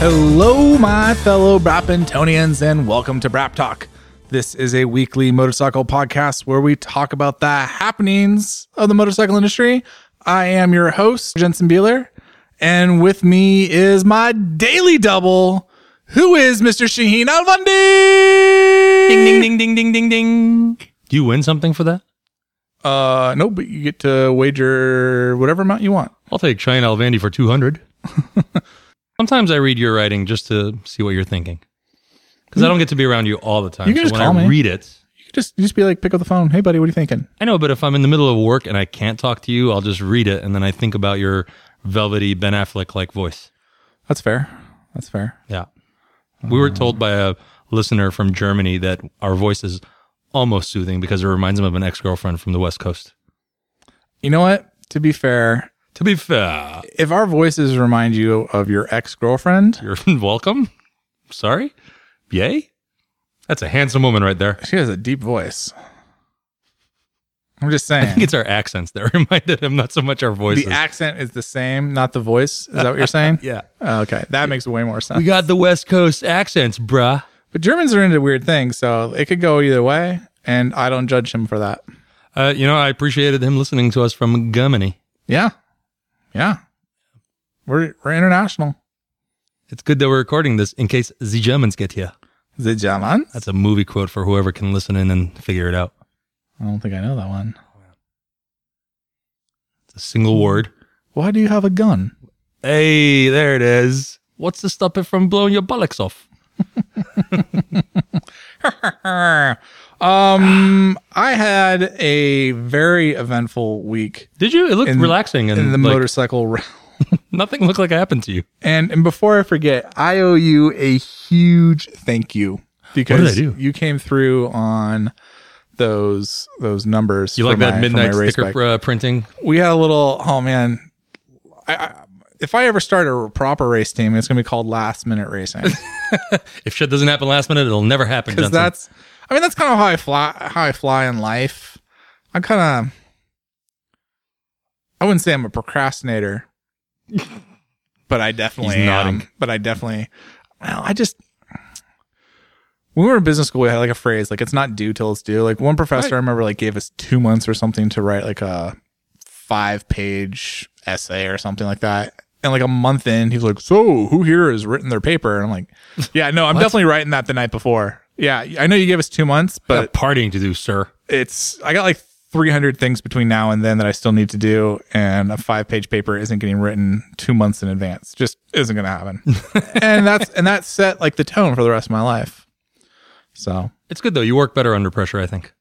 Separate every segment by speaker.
Speaker 1: Hello, my fellow Brapentonians, and welcome to Brap Talk. This is a weekly motorcycle podcast where we talk about the happenings of the motorcycle industry. I am your host, Jensen Beeler, and with me is my daily double, who is Mr. Shaheen Alvandi.
Speaker 2: Ding ding ding ding ding ding ding. Do you win something for that?
Speaker 1: Uh, no, but you get to wager whatever amount you want.
Speaker 2: I'll take Cheyenne Alvandi for two hundred. Sometimes I read your writing just to see what you're thinking, because I don't get to be around you all the time.
Speaker 1: You can just
Speaker 2: when
Speaker 1: call
Speaker 2: I
Speaker 1: me.
Speaker 2: read it,
Speaker 1: You could just you just be like, pick up the phone. Hey, buddy, what are you thinking?
Speaker 2: I know. But if I'm in the middle of work and I can't talk to you, I'll just read it, and then I think about your velvety Ben Affleck like voice.
Speaker 1: That's fair. That's fair.
Speaker 2: Yeah. We were told by a listener from Germany that our voice is almost soothing because it reminds him of an ex girlfriend from the West Coast.
Speaker 1: You know what? To be fair,
Speaker 2: To be fair,
Speaker 1: if our voices remind you of your ex girlfriend,
Speaker 2: you're welcome. Sorry. Yay. That's a handsome woman right there.
Speaker 1: she has a deep voice. I'm just saying.
Speaker 2: I think it's our accents that reminded him, not so much our voices.
Speaker 1: The accent is the same, not the voice. Is that what you're saying?
Speaker 2: yeah.
Speaker 1: Oh, okay. That makes way more sense.
Speaker 2: We got the West Coast accents, bruh.
Speaker 1: But Germans are into weird things, so it could go either way, and I don't judge him for that.
Speaker 2: Uh, you know, I appreciated him listening to us from Germany.
Speaker 1: Yeah. Yeah. We're we're international.
Speaker 2: It's good that we're recording this in case the Germans get here.
Speaker 1: The Germans?
Speaker 2: That's a movie quote for whoever can listen in and figure it out.
Speaker 1: I don't think I know that one.
Speaker 2: It's a single word.
Speaker 1: Why do you have a gun?
Speaker 2: Hey, there it is. What's to stop it from blowing your buttocks off?
Speaker 1: um, I had a very eventful week
Speaker 2: Did you? It looked
Speaker 1: In-
Speaker 2: relaxing and
Speaker 1: in the
Speaker 2: like,
Speaker 1: motorcycle. realm.
Speaker 2: nothing looked like it happened to you.
Speaker 1: And and before I forget, I owe you a huge thank you because you came through on those those numbers.
Speaker 2: You like that
Speaker 1: for
Speaker 2: midnight sticker uh, printing?
Speaker 1: we had a little. Oh man, I, I if I ever start a proper race team, it's gonna be called Last Minute Racing
Speaker 2: If shit doesn't happen last minute, it'll never happen.
Speaker 1: because that's. I mean, that's kind of how I fly. How I fly in life. I'm kind of. I wouldn't say I'm a procrastinator, but I definitely
Speaker 2: He's
Speaker 1: am.
Speaker 2: nodding.
Speaker 1: But I definitely. Well, I just. When we were in business school, we had like a phrase like "it's not due till it's due." Like one professor,
Speaker 2: Right.
Speaker 1: I remember, like gave us two months or something to write like a five-page essay or something like that. And like a month in, he's like, "So, who here has written their paper?" And I'm like, "Yeah, no, I'm definitely writing that the night before." Yeah, I know you gave us two months, but
Speaker 2: partying to do, sir.
Speaker 1: it's I got like 300 things between now and then that I still need to do, and a five page paper isn't getting written two months in advance. Just isn't going to happen. and that's and that set like the tone for the rest of my life. So
Speaker 2: It's good though. You work better under pressure, I think.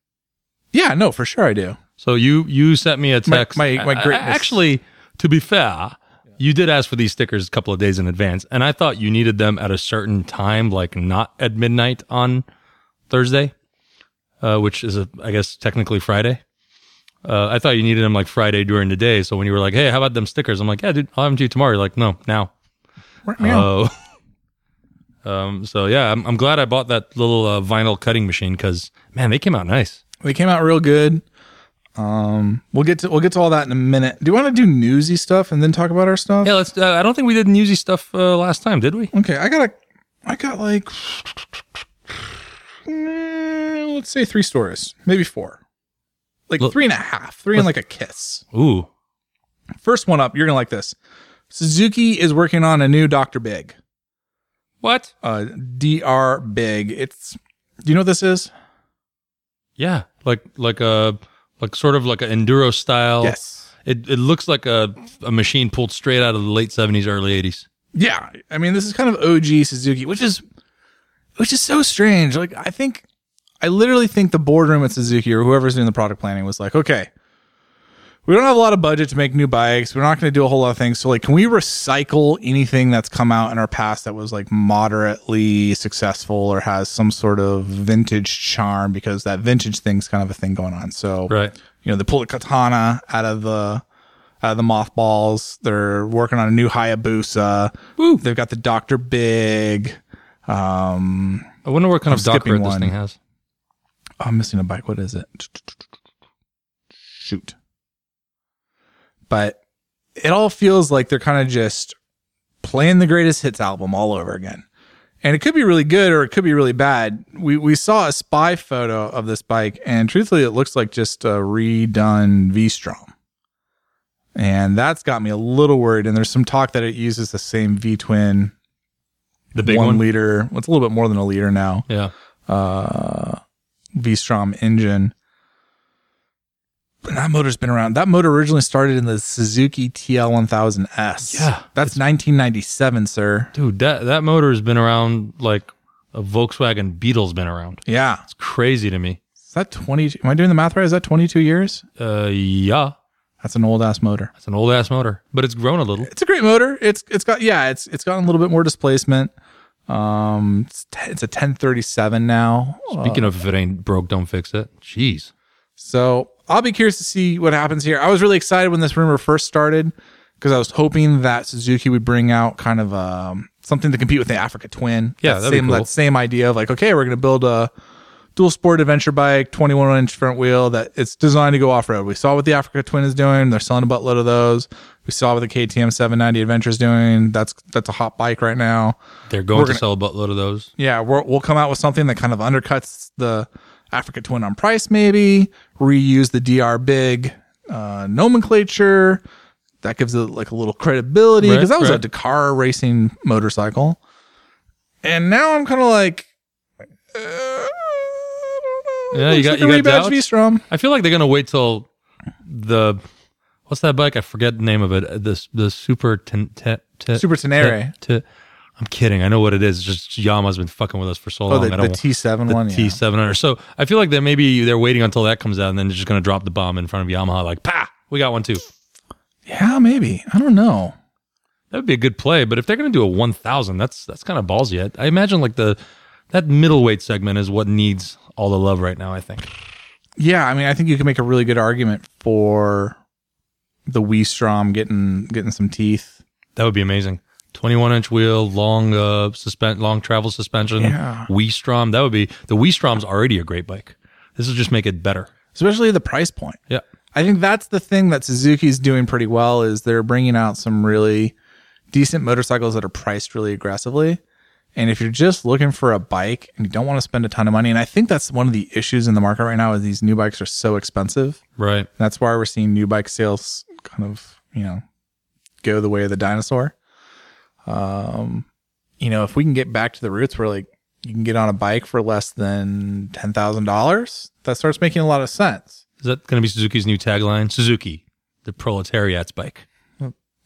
Speaker 1: yeah, no, for sure I do.
Speaker 2: So you you sent me a text.
Speaker 1: my- my
Speaker 2: I- I-
Speaker 1: greatness.
Speaker 2: actually, to be fair, you did ask for these stickers a couple of days in advance, and I thought you needed them at a certain time, like not at midnight on Thursday, uh, which is a I guess technically Friday. Uh, I thought you needed them like Friday during the day. So when you were like, "Hey, how about them stickers?" I'm like, "Yeah, dude, I'll have them to you tomorrow." You're like, "No, now." Oh. um. So yeah, I'm, I'm glad I bought that little uh, vinyl cutting machine because man, they came out nice.
Speaker 1: They came out real good. Um, we'll get to we'll get to all that in a minute. Do you want to do newsy stuff and then talk about our stuff?
Speaker 2: Yeah, let's. Uh, I don't think we did newsy stuff uh, last time, did we?
Speaker 1: Okay, I got a, I got like, eh, let's say three stories, maybe four, like
Speaker 2: Look-
Speaker 1: three and a half, three and like a kiss.
Speaker 2: Ooh.
Speaker 1: First one up, you're gonna like this. Suzuki is working on a new Dr. Big,
Speaker 2: What?
Speaker 1: uh, Dr. Big. It's, do you know what this is?
Speaker 2: Yeah, like like a like sort of like an enduro style.
Speaker 1: Yes.
Speaker 2: It it looks like a a machine pulled straight out of the late seventies, early eighties.
Speaker 1: Yeah, I mean this is kind of OG Suzuki, which is which is so strange. Like I think I literally think the boardroom at Suzuki or whoever's doing the product planning was like, okay, we don't have a lot of budget to make new bikes. We're not going to do a whole lot of things. So like, can we recycle anything that's come out in our past that was like moderately successful or has some sort of vintage charm? Because that vintage thing's kind of a thing going on. So
Speaker 2: Right.
Speaker 1: you know, they pulled a katana out of the out of the mothballs. They're working on a new Hayabusa.
Speaker 2: Woo.
Speaker 1: They've got the Doctor Big. Um,
Speaker 2: I wonder what kind
Speaker 1: I'm
Speaker 2: of dock
Speaker 1: skipping
Speaker 2: this
Speaker 1: one.
Speaker 2: thing has.
Speaker 1: oh, I'm missing a bike. What is it? Shoot. But it all feels like they're kind of just playing the greatest hits album all over again. And it could be really good or it could be really bad. We we saw a spy photo of this bike, and truthfully, it looks like just a redone V Strom. And that's got me a little worried. And there's some talk that it uses the same V twin
Speaker 2: The big
Speaker 1: one,
Speaker 2: one.
Speaker 1: liter. Well, it's a little bit more than a liter now.
Speaker 2: Yeah.
Speaker 1: Uh, V Strom engine. That motor's been around. That motor originally started in the Suzuki TL1000S.
Speaker 2: Yeah.
Speaker 1: That's 1997, sir.
Speaker 2: Dude, that, that motor has been around like a Volkswagen Beetle's been around.
Speaker 1: Yeah.
Speaker 2: It's crazy to me.
Speaker 1: Is that 20? Am I doing the math right? Is that 22 years?
Speaker 2: Uh, yeah.
Speaker 1: That's an old ass motor.
Speaker 2: That's an old ass motor, but it's grown a little.
Speaker 1: It's a great motor. It's it's got yeah. It's it's gotten a little bit more displacement. Um, it's, t- it's a 1037 now.
Speaker 2: Speaking of if it ain't broke, don't fix it. Jeez.
Speaker 1: So I'll be curious to see what happens here. I was really excited when this rumor first started because I was hoping that Suzuki would bring out kind of um, something to compete with the Africa Twin.
Speaker 2: Yeah,
Speaker 1: that same
Speaker 2: cool.
Speaker 1: that same idea of like, okay, we're going to build a dual sport adventure bike, 21 inch front wheel that it's designed to go off road. We saw what the Africa Twin is doing. They're selling a buttload of those. We saw what the KTM 790 Adventure is doing. That's that's a hot bike right now.
Speaker 2: They're going
Speaker 1: We're
Speaker 2: to
Speaker 1: gonna-
Speaker 2: sell a buttload of those.
Speaker 1: Yeah, we'll come out with something that kind of undercuts the Africa Twin on price, maybe reuse the DR Big uh, nomenclature. That gives it like a little credibility
Speaker 2: Right,
Speaker 1: because that was a. Dakar racing motorcycle. And now I'm kind of like, uh,
Speaker 2: Yeah, you got-
Speaker 1: like
Speaker 2: you got?
Speaker 1: V-Strom.
Speaker 2: I feel like they're gonna wait till the what's that bike? I forget the name of it. This the super ten, te, te,
Speaker 1: Super Tenere.
Speaker 2: te- te- I'm kidding. I know what it is. It's just Yamaha's been fucking with us for so
Speaker 1: Oh,
Speaker 2: long.
Speaker 1: the, the
Speaker 2: don't
Speaker 1: T7
Speaker 2: the
Speaker 1: one. yeah.
Speaker 2: T700. So I feel like that maybe they're waiting until that comes out and then they're just gonna drop the bomb in front of Yamaha. Like, pa, we got one too.
Speaker 1: Yeah, maybe. I don't know.
Speaker 2: That would be a good play. But if they're gonna do a 1,000, that's that's kind of ballsy. I, I imagine like the that middleweight segment is what needs all the love right now. I think.
Speaker 1: Yeah, I mean, I think you can make a really good argument for the V-Strom getting getting some teeth.
Speaker 2: That would be amazing. 21 inch wheel, long uh suspend, long travel suspension,
Speaker 1: Yeah.
Speaker 2: V-Strom. That would be the V-Strom's already a great bike. This will just make it better.
Speaker 1: especially the price point.
Speaker 2: Yeah.
Speaker 1: I think that's the thing that Suzuki's doing pretty well is they're bringing out some really decent motorcycles that are priced really aggressively. And if you're just looking for a bike and you don't want to spend a ton of money, and I think that's one of the issues in the market right now is these new bikes are so expensive.
Speaker 2: Right.
Speaker 1: That's why we're seeing new bike sales kind of, you know, go the way of the dinosaur. Um, you know, if we can get back to the roots where like you can get on a bike for less than ten thousand dollars, that starts making a lot of sense.
Speaker 2: Is that going to be Suzuki's new tagline? Suzuki, the proletariat's bike,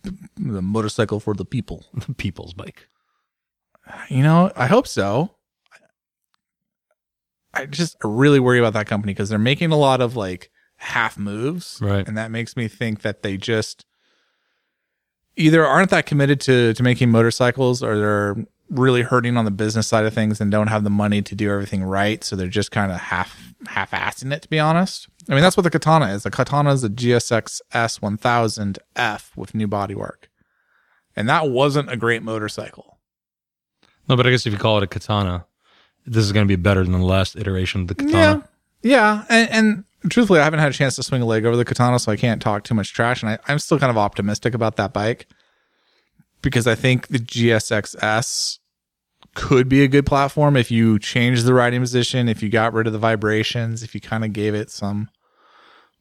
Speaker 1: The motorcycle for the people.
Speaker 2: the people's bike.
Speaker 1: You know, I hope so. I just really worry about that company because they're making a lot of like half moves.
Speaker 2: Right.
Speaker 1: And that makes me think that they just either aren't that committed to to making motorcycles or they're really hurting on the business side of things and don't have the money to do everything right. So they're just kind of half half assing it to be honest. I mean that's what the katana is. The katana is a GSX S one thousand F with new bodywork. And that wasn't a great motorcycle.
Speaker 2: No, but I guess if you call it a katana, this is going to be better than the last iteration of the katana.
Speaker 1: Yeah. Yeah. And, and truthfully, I haven't had a chance to swing a leg over the katana, so I can't talk too much trash. And I, I'm still kind of optimistic about that bike because I think the GSX-S could be a good platform if you change the riding position, if you got rid of the vibrations, if you kind of gave it some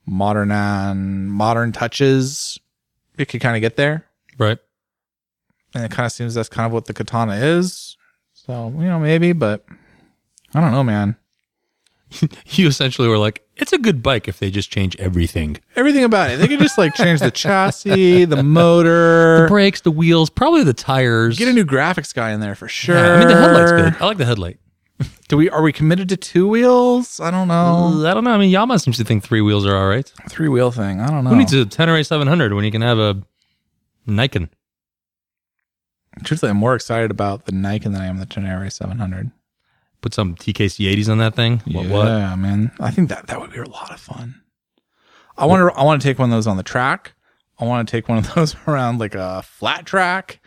Speaker 1: modern and modern touches, it could kind of get there.
Speaker 2: Right.
Speaker 1: And it kind of seems that's kind of what the katana is. So, you know, maybe, but I don't know, man.
Speaker 2: You essentially were like, it's a good bike if they just change everything.
Speaker 1: everything about it. They could just like change the chassis, the motor,
Speaker 2: The brakes, the wheels, probably the tires.
Speaker 1: get a new graphics guy in there for sure.
Speaker 2: Yeah, I mean, the headlight's good. I like the headlight.
Speaker 1: Do we are we committed to two wheels? I don't know.
Speaker 2: I don't know. I mean, Yamaha seems to think three wheels are all right.
Speaker 1: Three wheel thing. I don't know.
Speaker 2: Who needs a Tenere 700 when you can have a Niken?
Speaker 1: Truthfully, I'm more excited about the Niken than I am the Tenere 700.
Speaker 2: Put some TKC 80s on that thing. What?
Speaker 1: yeah,
Speaker 2: what?
Speaker 1: man. I think that that would be a lot of fun. I want to. I want to take one of those on the track. I want to take one of those around like a flat track.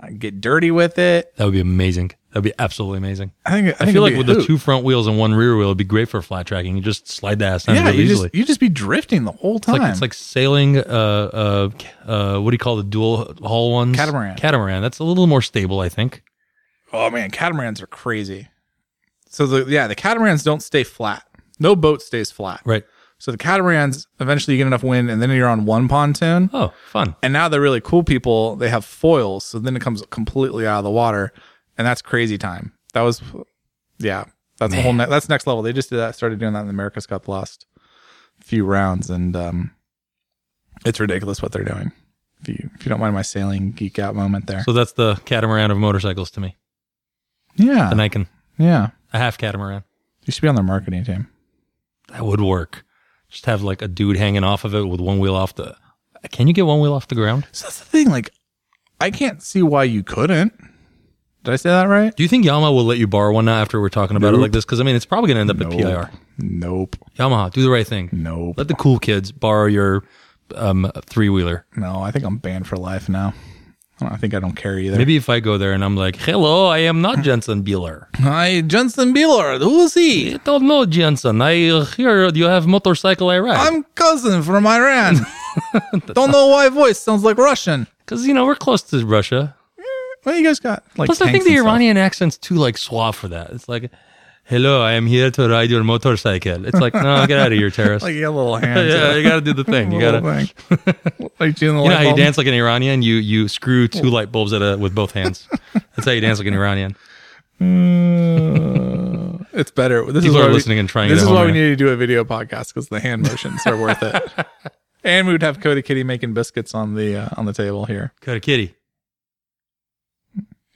Speaker 1: uh, get dirty with it.
Speaker 2: That would be amazing. That would be absolutely amazing.
Speaker 1: I think. I,
Speaker 2: I, feel like with the two front wheels and one rear wheel, it'd be great for flat tracking. You just slide the ass down
Speaker 1: yeah,
Speaker 2: really
Speaker 1: you
Speaker 2: easily.
Speaker 1: just you just be drifting the whole
Speaker 2: It's
Speaker 1: time.
Speaker 2: like it's like sailing. Uh, uh, uh, what do you call the dual hull ones?
Speaker 1: Catamaran.
Speaker 2: Catamaran. That's a little more stable, I think.
Speaker 1: oh man, catamarans are crazy. So the yeah, the catamarans don't stay flat. No boat stays flat.
Speaker 2: Right.
Speaker 1: So the catamarans eventually you get enough wind, and then you're on one pontoon.
Speaker 2: Oh, fun.
Speaker 1: And now the really cool people, they have foils, so then it comes completely out of the water, and that's crazy time. That was, yeah, that's a whole. Ne- that's next level. They just did that, started doing that in the America's Cup the last few rounds, and um, it's ridiculous what they're doing. If you if you don't mind my sailing geek out moment there,
Speaker 2: So that's the catamaran of motorcycles to me.
Speaker 1: yeah,
Speaker 2: The Niken,
Speaker 1: yeah,
Speaker 2: a half catamaran.
Speaker 1: you should be on their marketing team.
Speaker 2: That would work. Just have like a dude hanging off of it with one wheel off the. Can you get one wheel off the ground?
Speaker 1: So that's the thing. Like, I can't see why you couldn't. Did I say that right?
Speaker 2: Do you think Yamaha will let you borrow one now after we're talking about it like this? Because I mean, it's probably going to end up at PIR.
Speaker 1: Nope.
Speaker 2: Yamaha, do the right thing.
Speaker 1: Nope.
Speaker 2: Let the cool kids borrow your um, three wheeler.
Speaker 1: No, I think I'm banned for life now. I, think I don't care either.
Speaker 2: Maybe if I go there and I'm like, "Hello, I am not Jensen Bueller.
Speaker 1: Hi, Jensen Beeler. Who is he?
Speaker 2: I don't know Jensen. I hear you have motorcycle I ride."
Speaker 1: I'm cousin from Iran. Don't know why voice sounds like Russian.
Speaker 2: Because you know we're close to Russia.
Speaker 1: What you guys got? Like
Speaker 2: Plus, I think the. Iranian accent's too like suave for that. It's like, "Hello, I am here to ride your motorcycle." It's like, no, get out of here, terrorist.
Speaker 1: Like you got a little hand.
Speaker 2: yeah, you got to do the thing. You got to.
Speaker 1: like doing the
Speaker 2: You know how you
Speaker 1: bulb?
Speaker 2: dance like an Iranian? You you screw two light bulbs at a, with both hands. That's how you dance like an Iranian.
Speaker 1: Uh, it's better. This is
Speaker 2: People
Speaker 1: why
Speaker 2: are
Speaker 1: we-
Speaker 2: listening and trying
Speaker 1: This is why we need to do a video podcast because the hand motions are worth it. And we would have Cody Kitty making biscuits on the uh, on the table here.
Speaker 2: A kitty.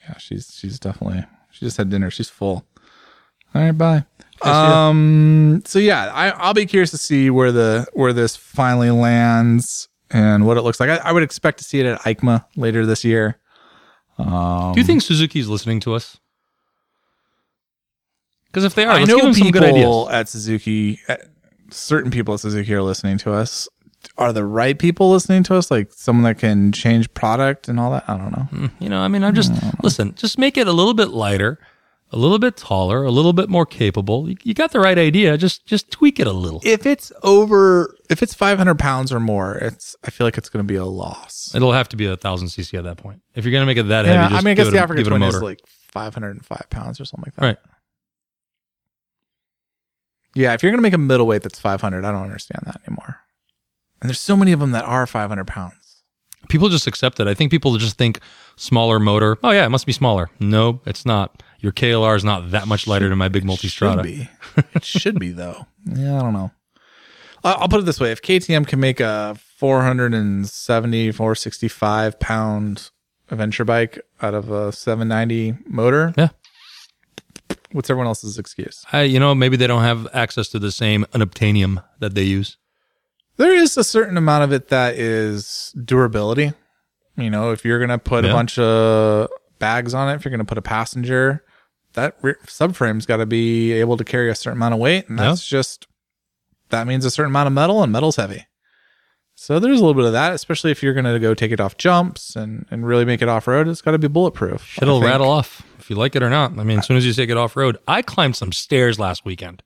Speaker 1: Yeah, she's she's definitely she just had dinner. She's full. All right, bye. Um. So yeah, I I'll be curious to see where the where this finally lands and what it looks like. I, I would expect to see it at EICMA later this year. Um,
Speaker 2: Do you think Suzuki's listening to us? Because if they are,
Speaker 1: I
Speaker 2: let's
Speaker 1: know
Speaker 2: give them some good ideas.
Speaker 1: people at Suzuki, at, certain people at Suzuki are listening to us. Are the right people listening to us? Like someone that can change product and all that? I don't know.
Speaker 2: You know, I mean, I'm just listen. Just make it a little bit lighter, a little bit taller, a little bit more capable. You, you got the right idea. Just just tweak it a little.
Speaker 1: If it's over, if it's 500 pounds or more, it's. I feel like it's going to be a loss.
Speaker 2: It'll have to be a thousand cc at that point. If you're gonna make it that heavy,
Speaker 1: Yeah,
Speaker 2: just
Speaker 1: I mean, I guess the African
Speaker 2: give it a
Speaker 1: twin is like 505 pounds or something like that.
Speaker 2: right.
Speaker 1: Yeah, if you're gonna make a middleweight that's 500, I don't understand that anymore. And there's so many of them that are 500 pounds.
Speaker 2: People just accept it. I think people just think smaller motor. Oh yeah, it must be smaller. No, it's not. Your KLR is not that much lighter than my big
Speaker 1: Should
Speaker 2: multistrada.
Speaker 1: be. it should be though. Yeah, I don't know. I'll put it this way: if KTM can make a 470, 465 pound adventure bike out of a 790 motor,
Speaker 2: Yeah.
Speaker 1: what's everyone else's excuse?
Speaker 2: I, you know, maybe they don't have access to the same unobtainium that they use.
Speaker 1: There is a certain amount of it that is durability. You know, if you're gonna put a bunch of bags on it, if you're gonna put a passenger, that re- subframe's got to be able to carry a certain amount of weight, and
Speaker 2: Yeah.
Speaker 1: that's just that means a certain amount of metal, and metal's heavy. So there's a little bit of that, especially if you're gonna go take it off jumps and and really make it off road. It's got to be bulletproof.
Speaker 2: It'll rattle off if you like it or not. I mean, as soon as you take it off road, I climbed some stairs last weekend.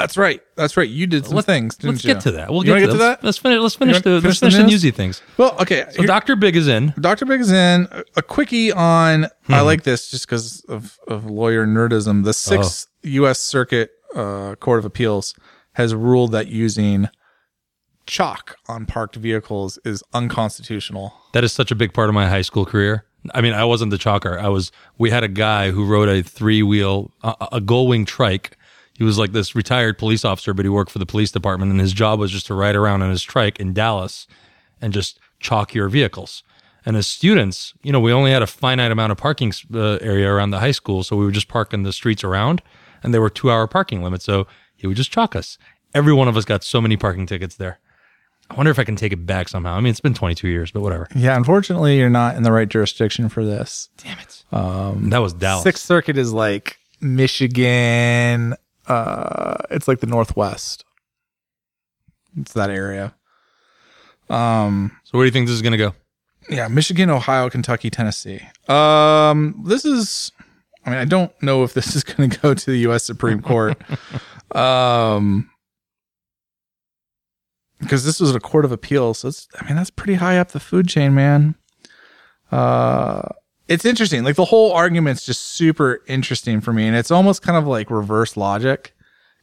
Speaker 1: That's right. That's right. You did some
Speaker 2: Let-
Speaker 1: things. Didn't
Speaker 2: Let's
Speaker 1: you?
Speaker 2: get to that. We'll get, to,
Speaker 1: get to
Speaker 2: let's,
Speaker 1: that?
Speaker 2: Let's finish. Let's finish the
Speaker 1: finish
Speaker 2: finish the
Speaker 1: news?
Speaker 2: newsy things.
Speaker 1: Well, okay.
Speaker 2: So Doctor Big is in.
Speaker 1: Dr. Big is in. A- A quickie on,
Speaker 2: Hmm.
Speaker 1: I like this just because of, of lawyer nerdism. The Sixth
Speaker 2: Oh.
Speaker 1: U.S. Circuit uh, Court of Appeals has ruled that using chalk on parked vehicles is unconstitutional.
Speaker 2: That is such a big part of my high school career. I mean, I wasn't the chalker. I was. We had a guy who rode a three wheel, a, a gull wing trike. He was like this retired police officer, but he worked for the police department, and his job was just to ride around on his trike in Dallas and just chalk your vehicles. And as students, you know, we only had a finite amount of parking uh, area around the high school, so we would just park in the streets around, and there were two hour parking limits. So he would just chalk us. Every one of us got so many parking tickets there. I wonder if I can take it back somehow. I mean, it's been 22 years, but whatever.
Speaker 1: Yeah, unfortunately, you're not in the right jurisdiction for this.
Speaker 2: Damn it. Um, that was Dallas.
Speaker 1: Sixth Circuit is like Michigan. Uh, it's like the Northwest. It's that area. Um,
Speaker 2: So where do you think this is going to go?
Speaker 1: yeah, Michigan, Ohio, Kentucky, Tennessee. Um, this is. I mean, I don't know if this is going to go to the U.S. Supreme Court. um, because this was a court of appeals. So it's, I mean, that's pretty high up the food chain, man. Uh, it's interesting. Like the whole argument's just super interesting for me, and it's almost kind of like reverse logic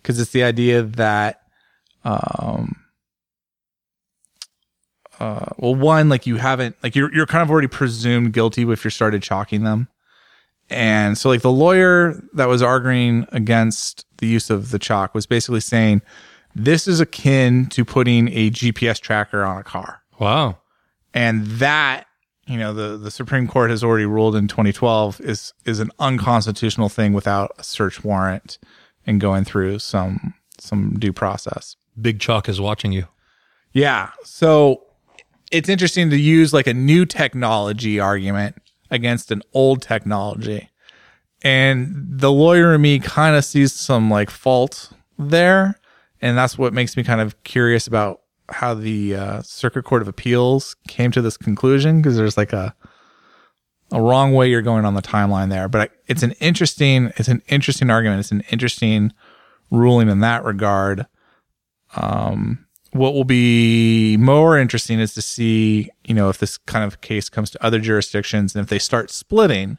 Speaker 1: because it's the idea that, um, uh, well, one, like you haven't, like you're you're kind of already presumed guilty if you started chalking them, and so like the lawyer that was arguing against the use of the chalk was basically saying this is akin to putting a GPS tracker on a car.
Speaker 2: Wow.
Speaker 1: And that, you know, the, the Supreme Court has already ruled in 2012 is, is an unconstitutional thing without a search warrant and going through some, some due process.
Speaker 2: Big Chalk is watching you.
Speaker 1: Yeah. So it's interesting to use like a new technology argument against an old technology. And the lawyer in me kind of sees some like fault there and that's what makes me kind of curious about how the uh, Circuit Court of Appeals came to this conclusion because there's like a a wrong way you're going on the timeline there. But it's an interesting it's an interesting argument. It's an interesting ruling in that regard. Um, what will be more interesting is to see, you know, if this kind of case comes to other jurisdictions and if they start splitting.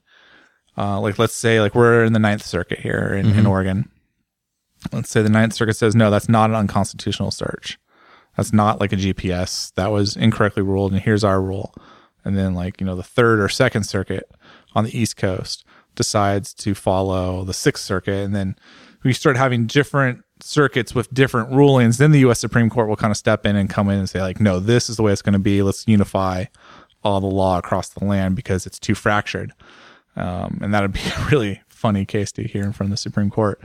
Speaker 1: Uh, like let's say like we're in the Ninth Circuit here in, mm-hmm. in Oregon let's say the Ninth Circuit says, no, that's not an unconstitutional search. That's not like a GPS. That was incorrectly ruled, and here's our rule. And then, like, you know, the Third or Second Circuit on the East Coast decides to follow the Sixth Circuit. And then we start having different circuits with different rulings. Then the U.S. Supreme Court will kind of step in and come in and say, like, no, this is the way it's going to be. Let's unify all the law across the land because it's too fractured. Um, and that would be a really funny case to hear in front of the Supreme Court.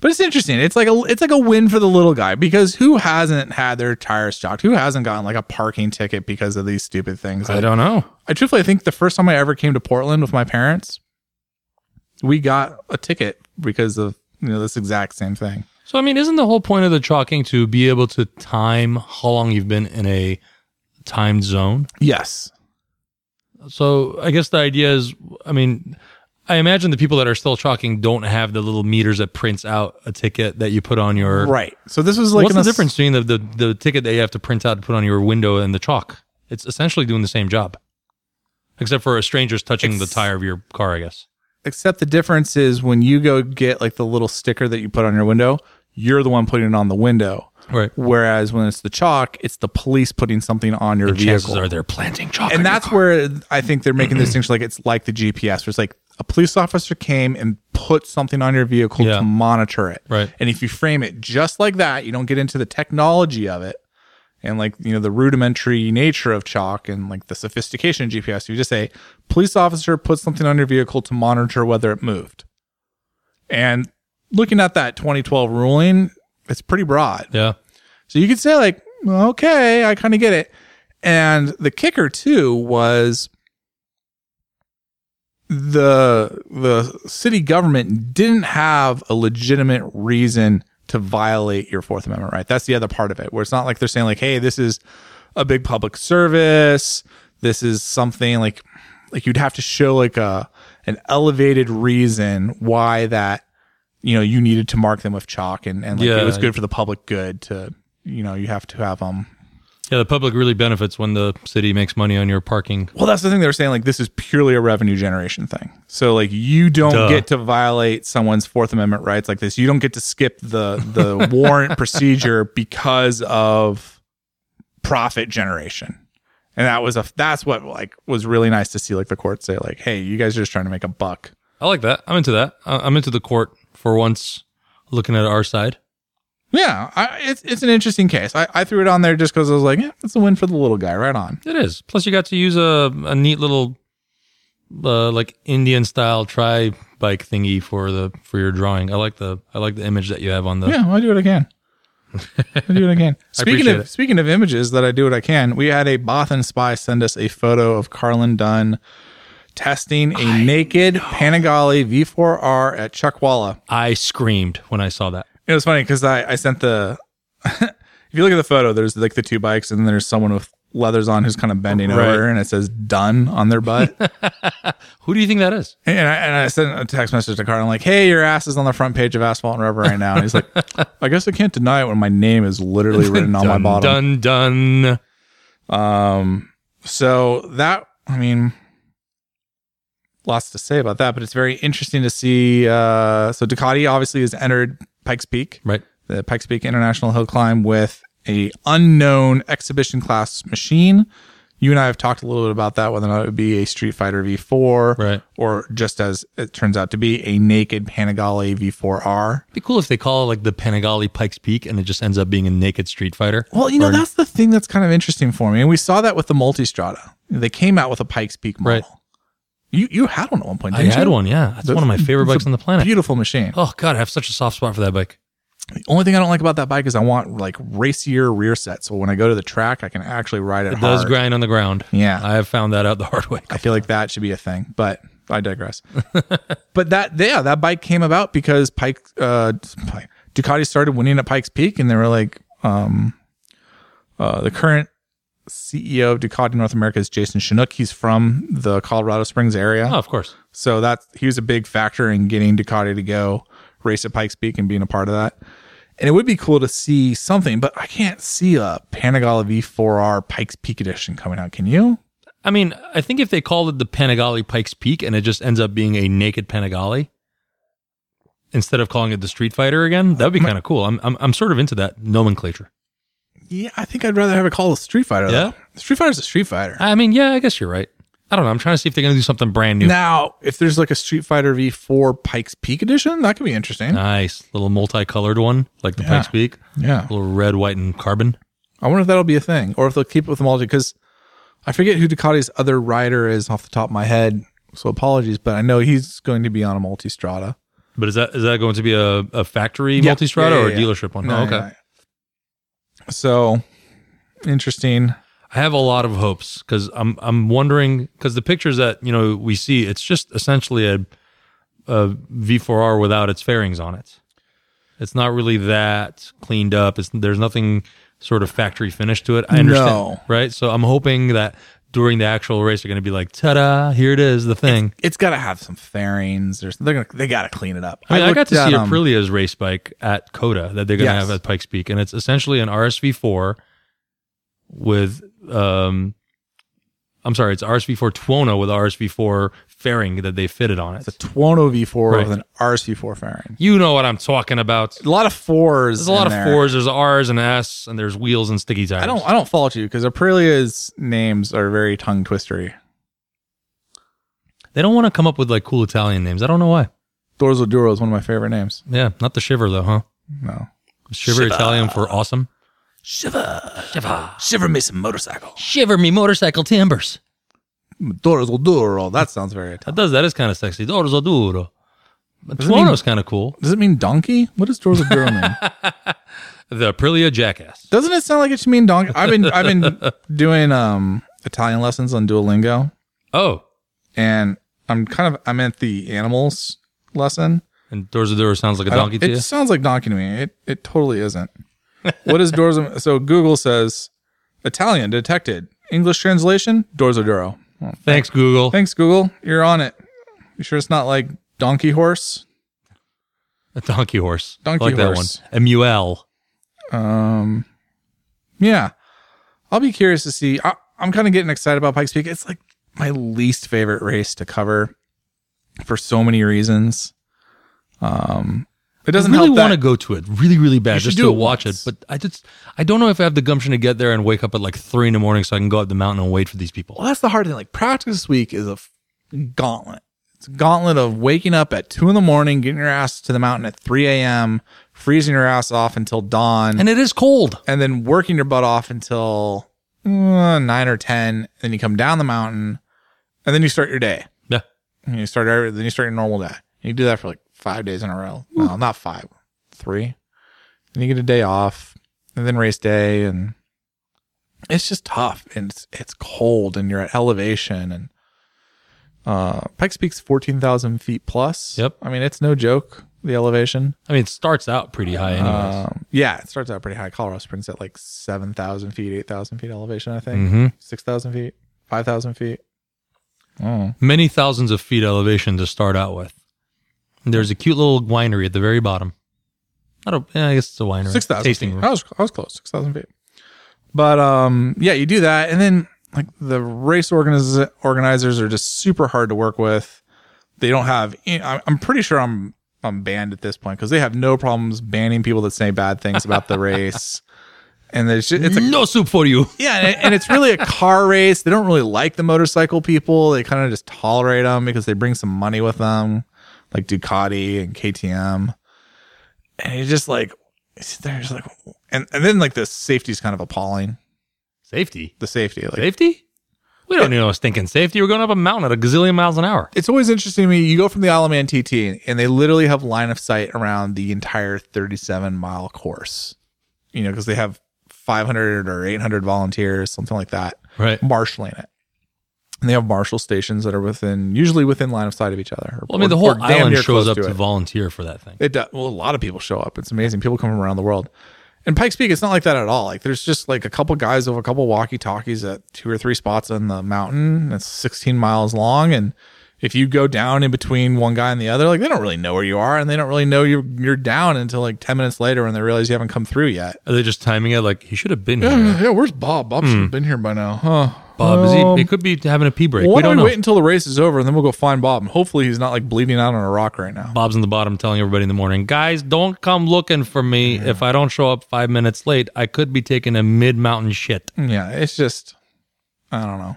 Speaker 1: But it's interesting. It's like a it's like a win for the little guy because who hasn't had their tires shocked? Who hasn't gotten like a parking ticket because of these stupid things?
Speaker 2: I don't know.
Speaker 1: I truthfully think the first time I ever came to Portland with my parents, we got a ticket because of you know this exact same thing.
Speaker 2: So I mean, isn't the whole point of the chalking to be able to time how long you've been in a timed zone?
Speaker 1: Yes.
Speaker 2: So I guess the idea is, I mean, I imagine the people that are still chalking don't have the little meters that prints out a ticket that you put on your
Speaker 1: right. So this was like
Speaker 2: what's the difference between the, the the ticket that you have to print out to put on your window and the chalk? It's essentially doing the same job, except for a stranger's touching Ex- the tire of your car, I guess.
Speaker 1: Except the difference is when you go get like the little sticker that you put on your window, you're the one putting it on the window.
Speaker 2: Right.
Speaker 1: Whereas when it's the chalk, it's the police putting something on your
Speaker 2: the
Speaker 1: vehicle.
Speaker 2: Chances are they're planting chalk,
Speaker 1: and that's where I think they're making the mm-hmm. distinction. Like it's like the GPS, where it's like a police officer came and put something on your vehicle yeah. to monitor it.
Speaker 2: Right.
Speaker 1: And if you frame it just like that, you don't get into the technology of it and like, you know, the rudimentary nature of chalk and like the sophistication of GPS. You just say, police officer put something on your vehicle to monitor whether it moved. And looking at that 2012 ruling, it's pretty broad.
Speaker 2: Yeah.
Speaker 1: So you could say like, okay, I kind of get it. And the kicker too was the the city government didn't have a legitimate reason to violate your Fourth Amendment right. That's the other part of it, where it's not like they're saying like, "Hey, this is a big public service. This is something like like you'd have to show like a an elevated reason why that you know you needed to mark them with chalk and and like yeah. it was good for the public good to you know you have to have them
Speaker 2: yeah, the public really benefits when the city makes money on your parking.
Speaker 1: Well, that's the thing they were saying. Like, this is purely a revenue generation thing. So, like, you don't Duh. get to violate someone's Fourth Amendment rights like this. You don't get to skip the the warrant procedure because of profit generation. And that was a that's what like was really nice to see. Like the court say, like, "Hey, you guys are just trying to make a buck."
Speaker 2: I like that. I'm into that. I'm into the court for once, looking at our side.
Speaker 1: Yeah, I, it's it's an interesting case. I, I threw it on there just because I was like, yeah, it's a win for the little guy. Right on.
Speaker 2: It is. Plus, you got to use a a neat little, uh, like Indian style tri bike thingy for the for your drawing. I like the I like the image that you have on the.
Speaker 1: Yeah, I do what I can. I do what I can. Speaking of it. speaking of images that I do what I can, we had a Bothan spy send us a photo of Carlin Dunn testing a I naked know. Panigale V4R at Chuckwalla.
Speaker 2: I screamed when I saw that.
Speaker 1: It was funny because I, I sent the if you look at the photo, there's like the two bikes and then there's someone with leathers on who's kind of bending
Speaker 2: Right.
Speaker 1: over and it says Dunn on their butt.
Speaker 2: Who do you think that is?
Speaker 1: and, I, and I sent a text message to Carl. I'm like, hey, your ass is on the front page of Asphalt and Rubber right now. And he's like, I guess I can't deny it when my name is literally written on my
Speaker 2: dun,
Speaker 1: bottom.
Speaker 2: Done, dun.
Speaker 1: Um, so that, I mean, lots to say about that, but it's very interesting to see. Uh, so Ducati obviously has entered Pikes Peak,
Speaker 2: Right.
Speaker 1: the Pikes Peak International Hill Climb with a unknown exhibition class machine. You and I have talked a little bit about that, whether or not it would be a Street Fighter V4
Speaker 2: Right.
Speaker 1: or just as it turns out to be a naked Panigale V4R.
Speaker 2: It'd be cool if they call it like the Panigale Pikes Peak and it just ends up being a naked Street Fighter.
Speaker 1: Well, you know,
Speaker 2: Or-
Speaker 1: that's the thing that's kind of interesting for me. And we saw that with the Multistrada. They came out with a Pikes Peak model.
Speaker 2: Right.
Speaker 1: You you had one at one point,
Speaker 2: I
Speaker 1: didn't
Speaker 2: had
Speaker 1: you?
Speaker 2: one, yeah. That's one of my favorite
Speaker 1: It's a
Speaker 2: bikes on the planet.
Speaker 1: Beautiful machine.
Speaker 2: Oh god, I have such a soft spot for that bike.
Speaker 1: The only thing I don't like about that bike is I want like racier rear set. So when I go to the track, I can actually ride it,
Speaker 2: It does grind on the ground.
Speaker 1: Yeah.
Speaker 2: I have found that out the hard way.
Speaker 1: I feel like that should be a thing, but I digress. but that, yeah, that bike came about because Pike, uh, Ducati started winning at Pikes Peak, and they were like, um, uh, the current CEO of Ducati North America is Jason Chinnock. He's from the Colorado Springs area,
Speaker 2: Oh, of course.
Speaker 1: so that's he was a big factor in getting Ducati to go race at Pikes Peak and being a part of that. And it would be cool to see something, but I can't see a Panigale V4R Pikes Peak edition coming out. Can you?
Speaker 2: I mean, I think if they called it the Panigale Pikes Peak and it just ends up being a naked Panigale instead of calling it the Street Fighter again, that would be kind of cool. I'm, I'm I'm sort of into that nomenclature.
Speaker 1: Yeah, I think I'd rather have it called a Street Fighter.
Speaker 2: Yeah?
Speaker 1: though. Street Fighter's a Street Fighter.
Speaker 2: I mean, yeah, I guess you're right. I don't know. I'm trying to see if they're going to do something brand new.
Speaker 1: Now, if there's like a Street Fighter V4 Pikes Peak edition, that could be interesting.
Speaker 2: Nice little multicolored one like the
Speaker 1: Yeah.
Speaker 2: Pikes Peak,
Speaker 1: yeah,
Speaker 2: little red, white, and carbon.
Speaker 1: I wonder if that'll be a thing, or if they'll keep it with the multi. Because I forget who Ducati's other rider is off the top of my head. So apologies, but I know he's going to be on a multi-strada.
Speaker 2: But is that is that going to be a, a factory
Speaker 1: Yeah.
Speaker 2: multistrada
Speaker 1: Yeah, yeah,
Speaker 2: or a dealership one?
Speaker 1: No,
Speaker 2: Oh, okay.
Speaker 1: So interesting.
Speaker 2: I have a lot of hopes because I'm I'm wondering because the pictures that you know we see it's just essentially a a V4R without its fairings on it. It's not really that cleaned up. It's there's nothing sort of factory finish to it. I understand,
Speaker 1: No.
Speaker 2: right? So I'm hoping that during the actual race they're going to be like, ta-da! Here it is, the thing.
Speaker 1: It's got to have some fairings. There's they're gonna they got to clean it up.
Speaker 2: I mean, I, got to
Speaker 1: at,
Speaker 2: see
Speaker 1: um,
Speaker 2: Aprilia's race bike at COTA that they're going to
Speaker 1: Yes.
Speaker 2: have at Pikes Peak, and it's essentially an RSV4 with, um, I'm sorry, it's RSV4 Tuono with RSV4 fairing that they fitted on it.
Speaker 1: It's a Tuono V4
Speaker 2: Right.
Speaker 1: with an RSV4 fairing.
Speaker 2: You know what I'm talking about.
Speaker 1: A lot of fours.
Speaker 2: There's a lot
Speaker 1: in
Speaker 2: of
Speaker 1: there.
Speaker 2: fours. There's R's and S, and there's wheels and sticky tires.
Speaker 1: I don't I don't fault you because Aprilia's names are very tongue twistery.
Speaker 2: They don't want to come up with like cool Italian names. I don't know why.
Speaker 1: Dorsoduro is one of my favorite names.
Speaker 2: Yeah, not the Shiver though, huh?
Speaker 1: No.
Speaker 2: Shiver, Italian for awesome.
Speaker 1: Shiver. Shiver. Shiver me some motorcycle.
Speaker 2: Shiver me motorcycle timbers.
Speaker 1: Dorsoduro. That sounds very Italian.
Speaker 2: That does. That is kind of sexy. Dorsoduro.
Speaker 1: Does it mean-
Speaker 2: Tuono's kind of cool.
Speaker 1: Does it mean donkey? What does Dorsoduro mean?
Speaker 2: The Aprilia Jackass.
Speaker 1: Doesn't it sound like it should mean donkey? I've been I've been doing um Italian lessons on Duolingo
Speaker 2: Oh,
Speaker 1: and I'm kind of I'm at the animals lesson.
Speaker 2: and Dorsoduro sounds like a
Speaker 1: I don't-
Speaker 2: donkey to
Speaker 1: it
Speaker 2: you.
Speaker 1: sounds like donkey to me. It it totally isn't. what is Dorzo? So Google says Italian detected. English translation Dorsoduro. Well,
Speaker 2: Thanks, Google.
Speaker 1: thanks Google. You're on it. You sure it's not like donkey horse?
Speaker 2: A donkey horse.
Speaker 1: Donkey
Speaker 2: I like
Speaker 1: horse.
Speaker 2: that one. M U L.
Speaker 1: Um, yeah, I'll be curious to see. I, I'm kind of getting excited about Pikes Peak. It's like my least favorite race to cover for so many reasons. Um, it doesn't
Speaker 2: really want to go to it really, really bad just to watch
Speaker 1: once.
Speaker 2: it. But I just, I don't know if I have the gumption to get there and wake up at like three in the morning so I can go up the mountain and wait for these people.
Speaker 1: Well, that's the hard thing. Like practice week is a f- gauntlet. It's a gauntlet of waking up at two in the morning, getting your ass to the mountain at 3 a.m., freezing your ass off until dawn,
Speaker 2: And it is cold.
Speaker 1: and then working your butt off until uh, nine or 10. Then you come down the mountain and then you start your day.
Speaker 2: Yeah.
Speaker 1: And you start every, then you start your normal day. And you do that for like five days in a row. No, not five, three. And you get a day off and then race day. And it's just tough. And it's, it's cold and you're at elevation and, uh, Pikes Peak's 14,000 feet plus.
Speaker 2: Yep.
Speaker 1: I mean, it's no joke. the elevation.
Speaker 2: I mean, it starts out pretty high, anyways.
Speaker 1: Um, yeah, it starts out pretty high. Colorado Springs at like seven thousand feet, eight thousand feet elevation. I think
Speaker 2: Mhm.
Speaker 1: six thousand feet, five thousand feet. Oh,
Speaker 2: Many thousands of feet elevation to start out with. There's a cute little winery at the very bottom. I don't. Yeah, I guess it's a winery.
Speaker 1: six thousand
Speaker 2: tasting room.
Speaker 1: I was I was close, six thousand feet. But um, yeah, you do that, and then like the race organiz- organizers are just super hard to work with. They don't have. I'm I'm pretty sure I'm I'm banned at this point because they have no problems banning people that say bad things about the race. And there's just, it's a
Speaker 2: no soup for you.
Speaker 1: Yeah, and, and it's really a car race. They don't really like the motorcycle people. They kind of just tolerate them because they bring some money with them, like Ducati and KTM. And you're just like, there's like, and and then like the safety's kind of appalling.
Speaker 2: Safety.
Speaker 1: The safety, like
Speaker 2: Safety? We don't need no stinking safety. We're going up a mountain at a gazillion miles an hour.
Speaker 1: it's always interesting to me. You go from the Isle of Man TT, and they literally have line of sight around the entire 37 mile course. You know, because they have 500 or 800 volunteers, something like that.
Speaker 2: Right.
Speaker 1: marshaling it. And they have marshal stations that are within, usually within line of sight of each other.
Speaker 2: Well, I mean,
Speaker 1: or-
Speaker 2: the whole
Speaker 1: or
Speaker 2: island shows up to,
Speaker 1: it.
Speaker 2: volunteer for that thing.
Speaker 1: It does. Well, a lot of people show up. It's amazing. People come from around the world. And Pikes Peak, it's not like that at all. Like there's just like a couple guys with a couple walkie talkies at two or three spots on the mountain. It's 16 miles long, and if you go down in between one guy and the other, like they don't really know where you are, and they don't really know you're you're down until like 10 minutes later when they realize you haven't come through yet.
Speaker 2: Are they just timing it like he should have been here?
Speaker 1: Yeah, where's Bob? Bob hmm. should have been here by now. Huh.
Speaker 2: Bob, is
Speaker 1: Um,
Speaker 2: he? He could be having a pee break.
Speaker 1: Why
Speaker 2: we
Speaker 1: don't
Speaker 2: don't
Speaker 1: we
Speaker 2: know.
Speaker 1: wait until the race is over and then we'll go find Bob? And hopefully he's not like bleeding out on a rock right now.
Speaker 2: Bob's in the bottom telling everybody in the morning, guys, don't come looking for me. If I don't show up five minutes late, I could be taking a mid mountain shit.
Speaker 1: Yeah, it's just I don't know.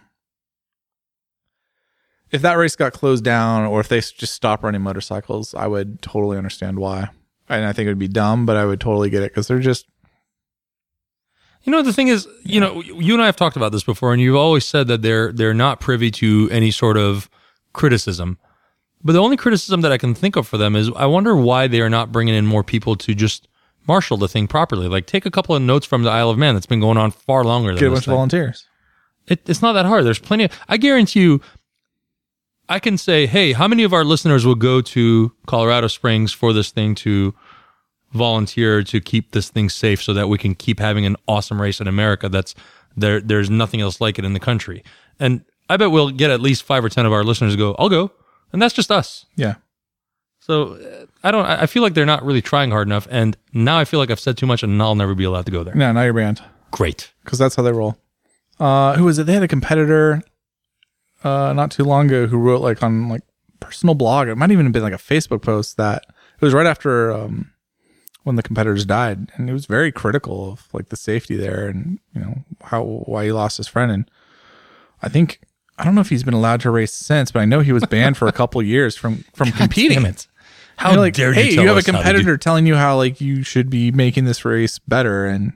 Speaker 1: If that race got closed down or if they s- just stopped running motorcycles, I would totally understand why. And I think it would be dumb, but I would totally get it because they're just
Speaker 2: You know, the thing is, you know, you and I have talked about this before, and you've always said that they're they're not privy to any sort of criticism. But the only criticism that I can think of for them is I wonder why they are not bringing in more people to just marshal the thing properly. Like take a couple of notes from the Isle of Man that's been going on far longer than
Speaker 1: get a bunch of volunteers.
Speaker 2: It, it's not that hard. There's plenty of, I guarantee you, I can say, hey, how many of our listeners will go to Colorado Springs for this thing to volunteer to keep this thing safe so that we can keep having an awesome race in America that's there there's nothing else like it in the country. And I bet we'll get at least 5 or 10 of our listeners to go, I'll go. And that's just us.
Speaker 1: Yeah.
Speaker 2: So uh, I don't I feel like they're not really trying hard enough and now I feel like I've said too much and I'll never be allowed to go there.
Speaker 1: No, now you're banned
Speaker 2: Great.
Speaker 1: because that's how they roll. Uh, who was it? They had a competitor uh, not too long ago who wrote like on like personal blog. It might even have been like a Facebook post that it was right after um, when the competitors died, and he was very critical of like the safety there and you know how why he lost his friend. And I think I don't know if he's been allowed to race since, but I know he was banned for a couple years from from competing.
Speaker 2: Damn it. How
Speaker 1: You're like,
Speaker 2: dare
Speaker 1: hey,
Speaker 2: you tell
Speaker 1: have a
Speaker 2: us how to do-
Speaker 1: competitor telling you how like you should be making this race better, and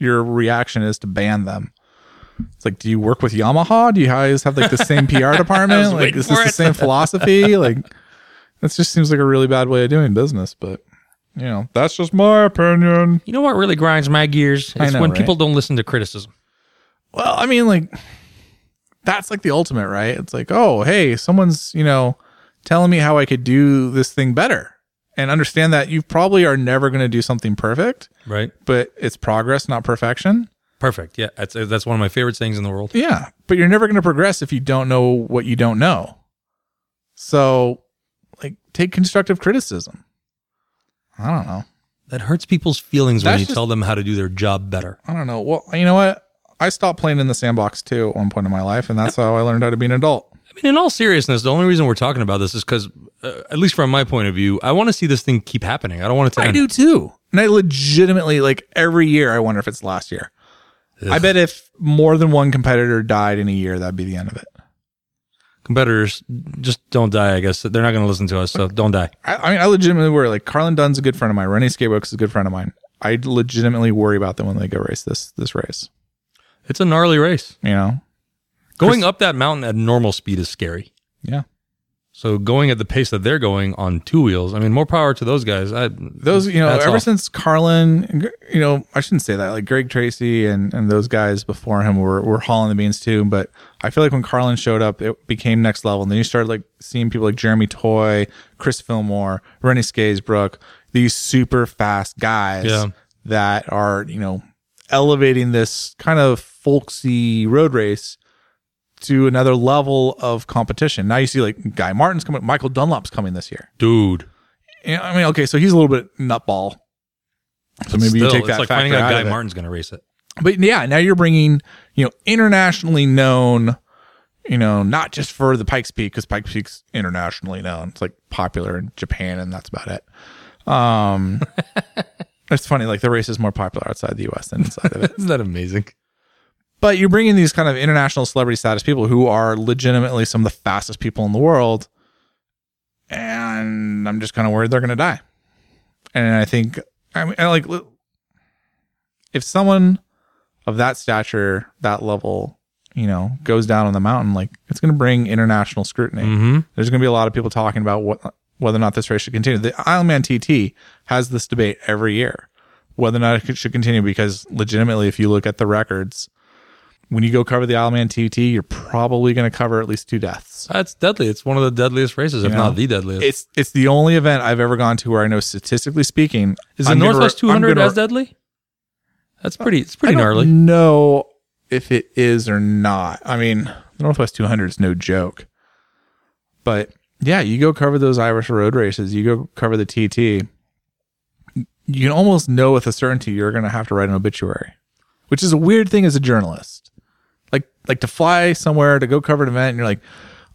Speaker 1: your reaction is to ban them. It's like, do you work with Yamaha? Do you guys have like the same PR department? like, is this
Speaker 2: for
Speaker 1: the same philosophy? like, that just seems like a really bad way of doing business. But you know, that's just my opinion.
Speaker 2: You know what really grinds my gears?
Speaker 1: I
Speaker 2: It's
Speaker 1: know,
Speaker 2: when
Speaker 1: right?
Speaker 2: people don't listen to criticism.
Speaker 1: Well, I mean, like, that's like the ultimate, right? It's like, oh, hey, someone's, you know, telling me how I could do this thing better. And understand that you probably are never going to do something perfect,
Speaker 2: Right.
Speaker 1: but it's progress, not perfection.
Speaker 2: Perfect. Yeah. That's that's one of my favorite things in the world.
Speaker 1: Yeah. But you're never going to progress if you don't know what you don't know. So, like, take constructive criticism. I don't know.
Speaker 2: That hurts people's feelings when you
Speaker 1: just-
Speaker 2: tell them how to do their job better.
Speaker 1: I don't know. Well, you know what? I stopped playing in the sandbox too at one point in my life, and that's how I learned how to be an adult.
Speaker 2: I mean, in all seriousness, the only reason we're talking about this is because, uh, at least from my point of view, I want to see this thing keep happening. I don't want it to
Speaker 1: I
Speaker 2: end.
Speaker 1: do too. And I legitimately like every year I wonder if it's last year. I bet if more than one competitor died in a year, that'd be the end of it.
Speaker 2: Competitors just don't die. I guess they're not going to listen to us, so don't die.
Speaker 1: I, I mean, I legitimately worry. Like Carlin Dunn's a good friend of mine. Rennie Scaysbrook is a good friend of mine. I legitimately worry about them when they go race this this race.
Speaker 2: It's a gnarly race.
Speaker 1: You know?
Speaker 2: Going up that mountain at normal speed is scary.
Speaker 1: Yeah.
Speaker 2: So going at the pace that they're going on two wheels, I mean, more power to those guys. I,
Speaker 1: those you know ever
Speaker 2: off.
Speaker 1: since Carlin, you know I shouldn't say that like Greg Tracy and and those guys before him were were hauling the beans too. But I feel like when Carlin showed up, it became next level. And then you started like seeing people like Jeremy Toy, Chris Fillmore, Rennie Scaysbrook, these super fast guys
Speaker 2: Yeah.
Speaker 1: that are you know elevating this kind of folksy road race to another level of competition. Now you see like Guy Martin's coming, Michael Dunlop's coming this year.
Speaker 2: dude.
Speaker 1: I mean, okay, so he's a little bit nutball. So maybe you
Speaker 2: Still,
Speaker 1: take
Speaker 2: it's
Speaker 1: that
Speaker 2: like
Speaker 1: factor
Speaker 2: finding out
Speaker 1: out
Speaker 2: Guy. Martin's going to race it.
Speaker 1: But yeah, now you're bringing you know internationally known, you know, not just for the Pikes Peak because Pikes Peak's internationally known. It's like popular in Japan, and that's about it. Um, it's funny, like the race is more popular outside the U.S. than inside of it.
Speaker 2: Isn't that amazing?
Speaker 1: But you're bringing these kind of international celebrity status people who are legitimately some of the fastest people in the world, and I'm just kind of worried they're going to die. And I think, I mean, I like if someone of that stature, that level, you know, goes down on the mountain, like it's going to bring international scrutiny.
Speaker 2: Mm-hmm.
Speaker 1: There's going to be a lot of people talking about what whether or not this race should continue. The Ironman TT has this debate every year whether or not it should continue because legitimately, if you look at the records, when you go cover the Ironman TT, you're probably going to cover at least two deaths.
Speaker 2: That's deadly. It's one of the deadliest races, if
Speaker 1: know?
Speaker 2: not the deadliest.
Speaker 1: It's it's the only event I've ever gone to where I know statistically speaking
Speaker 2: Is the
Speaker 1: I'm gonna-
Speaker 2: Northwest
Speaker 1: I'm
Speaker 2: 200
Speaker 1: gonna-
Speaker 2: as deadly? That's pretty. It's pretty
Speaker 1: I don't
Speaker 2: gnarly.
Speaker 1: know if it is or not. I mean, the Northwest 200 is no joke. But yeah, you go cover those Irish road races, you go cover the TT. You can almost know with a certainty you're going to have to write an obituary, which is a weird thing as a journalist. Like like to fly somewhere to go cover an event and you're like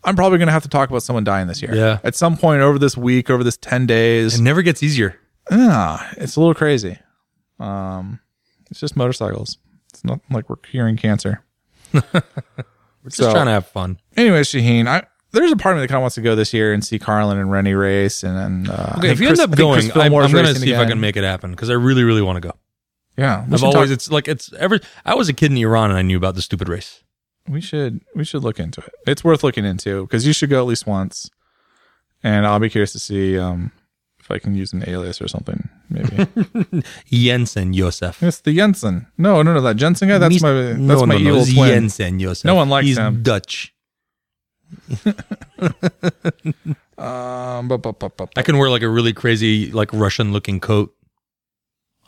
Speaker 1: I'm probably going to have to talk about someone dying this year.
Speaker 2: Yeah.
Speaker 1: At some point over this week, over this 10 days.
Speaker 2: It never gets easier.
Speaker 1: Ah, it's a little crazy. Um, it's just motorcycles. It's not like we're curing cancer.
Speaker 2: We're just
Speaker 1: So-
Speaker 2: trying to have fun.
Speaker 1: Anyway, Shaheen, I there's a part of me that kind of wants to go this year and see Carlin and Rennie race, and then uh, I
Speaker 2: Okay,
Speaker 1: think
Speaker 2: if you
Speaker 1: Chris-
Speaker 2: end
Speaker 1: I
Speaker 2: up
Speaker 1: think Chris
Speaker 2: going, I'm,
Speaker 1: Fillmore's
Speaker 2: going to
Speaker 1: racing
Speaker 2: see if I
Speaker 1: again.
Speaker 2: can make it happen because I really, really want to go.
Speaker 1: Yeah,
Speaker 2: I've always,
Speaker 1: talk-
Speaker 2: it's like, it's ever, I was a kid in Iran and I knew about the stupid race.
Speaker 1: we should we should look into it. It's worth looking into because you should go at least once, and I'll be curious to see um, if I can use an alias or something. Maybe
Speaker 2: Jensen Josef.
Speaker 1: it's the Jensen. No, no, no, that Jensen guy. That's
Speaker 2: Mis-
Speaker 1: my that's
Speaker 2: no,
Speaker 1: my
Speaker 2: no, no,
Speaker 1: evil
Speaker 2: it's
Speaker 1: twin.
Speaker 2: Jensen Josef.
Speaker 1: No one likes
Speaker 2: He's
Speaker 1: him.
Speaker 2: Dutch.
Speaker 1: Um, bu- bu- bu-
Speaker 2: I can wear like a really crazy, like Russian looking coat.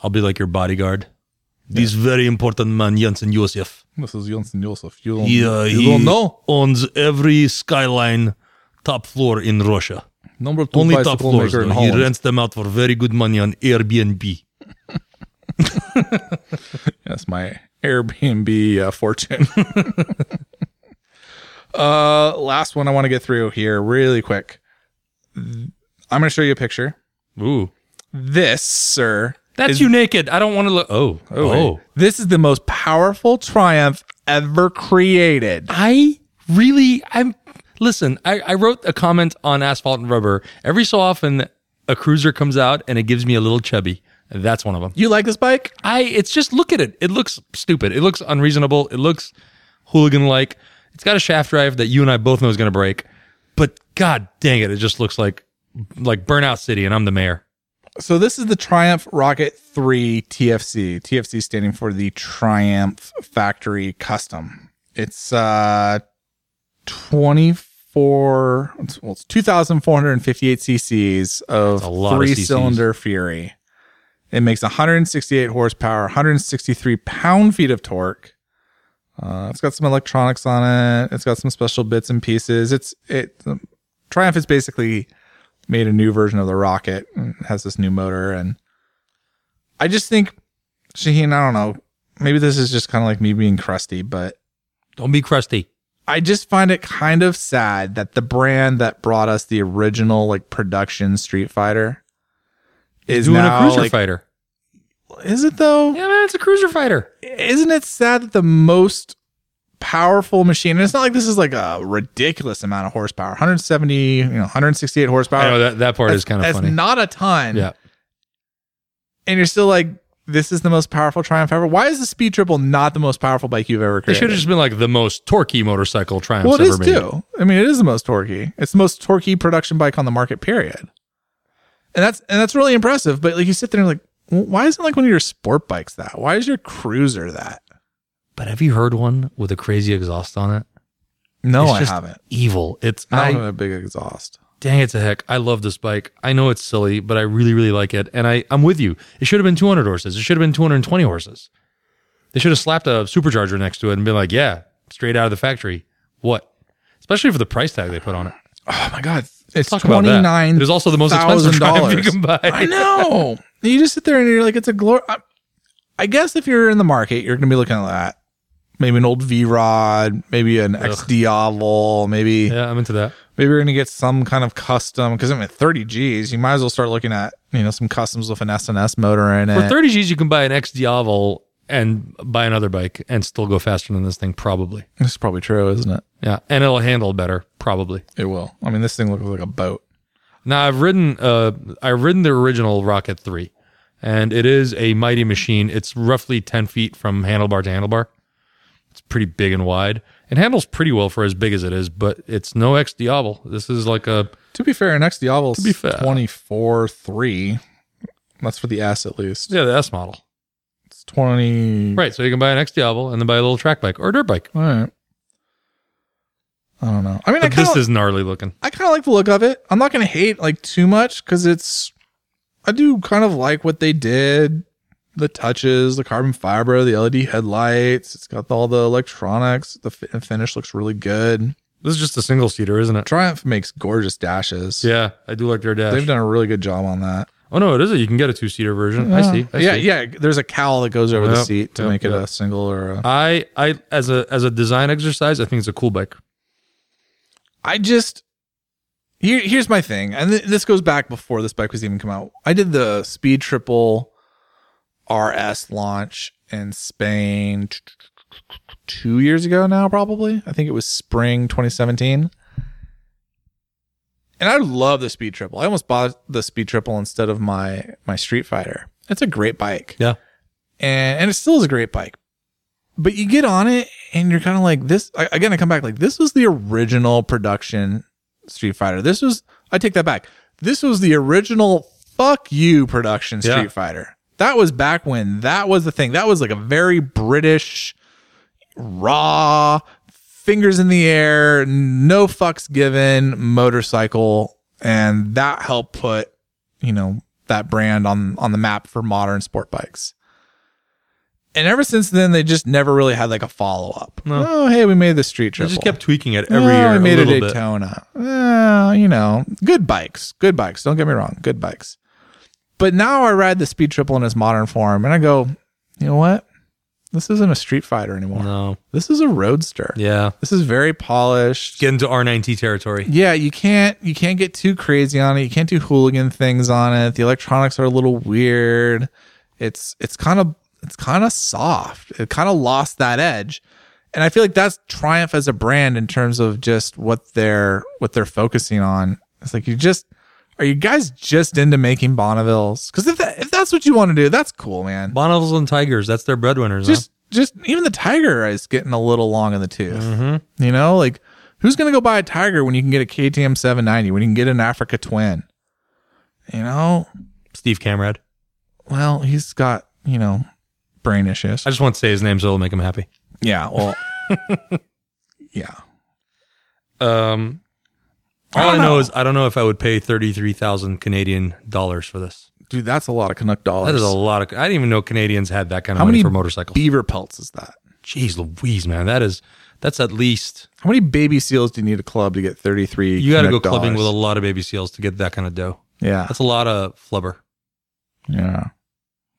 Speaker 2: I'll be like your bodyguard. This very important man, Jensen Josef.
Speaker 1: This is Jensen Joseph. You don't,
Speaker 2: He,
Speaker 1: you
Speaker 2: he
Speaker 1: don't know?
Speaker 2: owns every skyline top floor in Russia.
Speaker 1: Number two
Speaker 2: Only top floors.
Speaker 1: maker in.
Speaker 2: He rents them out for very good money on Airbnb.
Speaker 1: That's my Airbnb uh, fortune. uh, last one I want to get through here really quick. I'm going to show you a picture.
Speaker 2: Ooh.
Speaker 1: This, sir,
Speaker 2: That's
Speaker 1: is-
Speaker 2: you naked. I don't want to look. Oh.
Speaker 1: Oh,
Speaker 2: Oh.
Speaker 1: this is the most powerful triumph ever created.
Speaker 2: I really, I'm, listen, I, I wrote a comment on Asphalt and Rubber. Every so often, a cruiser comes out and it gives me a little chubby. That's one of them.
Speaker 1: You like this bike?
Speaker 2: I, it's just look at it. It looks stupid. It looks unreasonable. It looks hooligan like. It's got a shaft drive that you and I both know is going to break. But god dang it, it just looks like, like Burnout City and I'm the mayor.
Speaker 1: So this is the Triumph Rocket 3 TFC. TFC standing for the Triumph Factory Custom. It's uh 24 well it's 2458 cc's of
Speaker 2: a of
Speaker 1: three
Speaker 2: cc's.
Speaker 1: cylinder Fury. It makes 168 horsepower, 163 pound feet of torque. Uh, it's got some electronics on it. It's got some special bits and pieces. It's it um, Triumph is basically made a new version of the rocket and has this new motor and i just think shaheen i don't know maybe this is just kind of like me being crusty but
Speaker 2: Don't be crusty.
Speaker 1: i just find it kind of sad that the brand that brought us the original like production street fighter is
Speaker 2: Doing
Speaker 1: now
Speaker 2: a cruiser
Speaker 1: like,
Speaker 2: fighter.
Speaker 1: is it though
Speaker 2: Yeah, man, it's a cruiser fighter.
Speaker 1: isn't it sad that the most powerful machine and it's not like this is like a ridiculous amount of horsepower 170 you know 168 horsepower
Speaker 2: I know that, that part
Speaker 1: That's-
Speaker 2: is kind of
Speaker 1: that's
Speaker 2: funny.
Speaker 1: not a ton
Speaker 2: yeah.
Speaker 1: and you're still like this is the most powerful Triumph ever. Why is the Speed Triple not the most powerful bike you've ever created?
Speaker 2: It should have just been like the most torquey motorcycle Triumph
Speaker 1: well, it
Speaker 2: ever
Speaker 1: is
Speaker 2: made.
Speaker 1: too. I mean, it is the most torquey. It's the most torquey production bike on the market. Period. And that's and that's really impressive. But like you sit there and like, why isn't like one of your sport bikes that? Why is your cruiser that?
Speaker 2: But have you heard one with a crazy exhaust on it?
Speaker 1: No, I
Speaker 2: just
Speaker 1: haven't.
Speaker 2: Evil. It's
Speaker 1: I
Speaker 2: I
Speaker 1: a big exhaust.
Speaker 2: dang it's a heck. I love this bike. I know it's silly, but I really really like it. And I I'm with you. It should have been 200 horses. It should have been 220 horses. They should have slapped a supercharger next to it and been like, yeah, straight out of the factory. What? Especially for the price tag they put on it.
Speaker 1: Oh my god, it's
Speaker 2: Talk about
Speaker 1: twenty
Speaker 2: that. It is also the most expensive Triumph you can buy.
Speaker 1: I know. you just sit there and you're like, it's a glory. I guess if you're in the market, you're going to be looking at that. Maybe an old V Rod, maybe an X Diavel, maybe
Speaker 2: Yeah, I'm into that.
Speaker 1: maybe going to get some kind of custom. Because I mean, 30 Gs, you might as well start looking at you know some customs with an S&S motor in it.
Speaker 2: For 30 G's, you can buy an X Diavel and buy another bike and still go faster than this thing, probably.
Speaker 1: This is probably true, isn't it?
Speaker 2: Yeah, and it'll handle better, probably.
Speaker 1: It will. I mean, this thing looks like a boat.
Speaker 2: Now I've ridden, uh, I've ridden the original Rocket Three, and it is a mighty machine. It's roughly 10 feet from handlebar to handlebar. It's pretty big and wide. It handles pretty well for as big as it is, but it's no X Diavel. This is like a
Speaker 1: To be fair, an oval
Speaker 2: be
Speaker 1: is
Speaker 2: fair.
Speaker 1: 24 3. That's for the S at least.
Speaker 2: yeah the S model,
Speaker 1: It's 20.
Speaker 2: right? So you can buy an X Diavel and then buy a little track bike or a dirt bike.
Speaker 1: All right. I don't know. I mean, I
Speaker 2: this is gnarly looking.
Speaker 1: I kind of like the look of it. I'm not going to hate like too much because it's. I do kind of like what they did. The touches, the carbon fiber, the LED headlights. It's got all the electronics. The fi- finish looks really good.
Speaker 2: This is just a single seater, isn't it?
Speaker 1: Triumph makes gorgeous dashes.
Speaker 2: Yeah, I do like their dash.
Speaker 1: They've done a really good job on that.
Speaker 2: Oh no, it is a you can get a two seater version. I uh, see. I
Speaker 1: yeah,
Speaker 2: see.
Speaker 1: yeah. There's a cowl that goes over the seat to
Speaker 2: yep,
Speaker 1: make it
Speaker 2: yep.
Speaker 1: a single or a.
Speaker 2: I I as a as a design exercise, I think it's a cool bike.
Speaker 1: I just here, here's my thing, and th- this goes back before this bike was even come out. I did the Speed Triple RS launch in Spain t- t- t- two years ago now, probably. I think it was spring 2017. And I love the Speed Triple. I almost bought the Speed Triple instead of my my Street Fighter. It's a great bike
Speaker 2: Yeah.
Speaker 1: and and it still is a great bike. But you get on it and you're kind of like this I- again. I come back like this was the original production Street Fighter. This was I take that back. This was the original fuck you production Street
Speaker 2: Yeah.
Speaker 1: Fighter. That was back when that was the thing. That was like a very British, raw, fingers in the air, no fucks given motorcycle, and that helped put you know that brand on on the map for modern sport bikes. And ever since then, they just never really had like a follow up.
Speaker 2: No.
Speaker 1: Oh, hey, we made the street
Speaker 2: They
Speaker 1: triple.
Speaker 2: just kept tweaking it every
Speaker 1: Oh,
Speaker 2: year.
Speaker 1: We
Speaker 2: a
Speaker 1: made a,
Speaker 2: bit.
Speaker 1: Daytona. Well, you know, good bikes, good bikes. Don't get me wrong, good bikes. But now I ride the Speed Triple in its modern form, and I go, you know what? This isn't a Street Fighter anymore.
Speaker 2: No.
Speaker 1: This is a Roadster.
Speaker 2: Yeah.
Speaker 1: This is very polished.
Speaker 2: Get into R9T territory.
Speaker 1: Yeah, you can't you can't get too crazy on it. You can't do hooligan things on it. The electronics are a little weird. It's it's kind of it's kind of soft. It kind of lost that edge. And I feel like that's Triumph as a brand in terms of just what they're what they're focusing on. It's like you just are you guys just into making Bonnevilles? Because if that, if that's what you want to do, that's cool, man.
Speaker 2: Bonnevilles and Tigers, that's their breadwinners. huh?
Speaker 1: Just just even the Tiger is getting a little long in the tooth.
Speaker 2: Mm-hmm.
Speaker 1: You know, like who's gonna go buy a Tiger when you can get a KTM 790 when you can get an Africa Twin? You know,
Speaker 2: Steve Camrad.
Speaker 1: well, he's got you know brain issues.
Speaker 2: I just want to say his name so it'll make him happy.
Speaker 1: yeah, well, yeah.
Speaker 2: Um, all I,
Speaker 1: don't
Speaker 2: know
Speaker 1: know.
Speaker 2: is I don't know if I would pay thirty three thousand Canadian dollars for this.
Speaker 1: Dude, that's a lot of Canuck dollars.
Speaker 2: That is a lot of. I didn't even know Canadians had that kind of
Speaker 1: How
Speaker 2: money
Speaker 1: many
Speaker 2: for motorcycles.
Speaker 1: beaver pelts is that?
Speaker 2: Jeez Louise, man, that is that's at least
Speaker 1: How many baby seals do you need a club to get 33?
Speaker 2: you got to go clubbing with a lot of baby seals to get that kind of dough.
Speaker 1: yeah,
Speaker 2: That's a lot of flubber.
Speaker 1: yeah.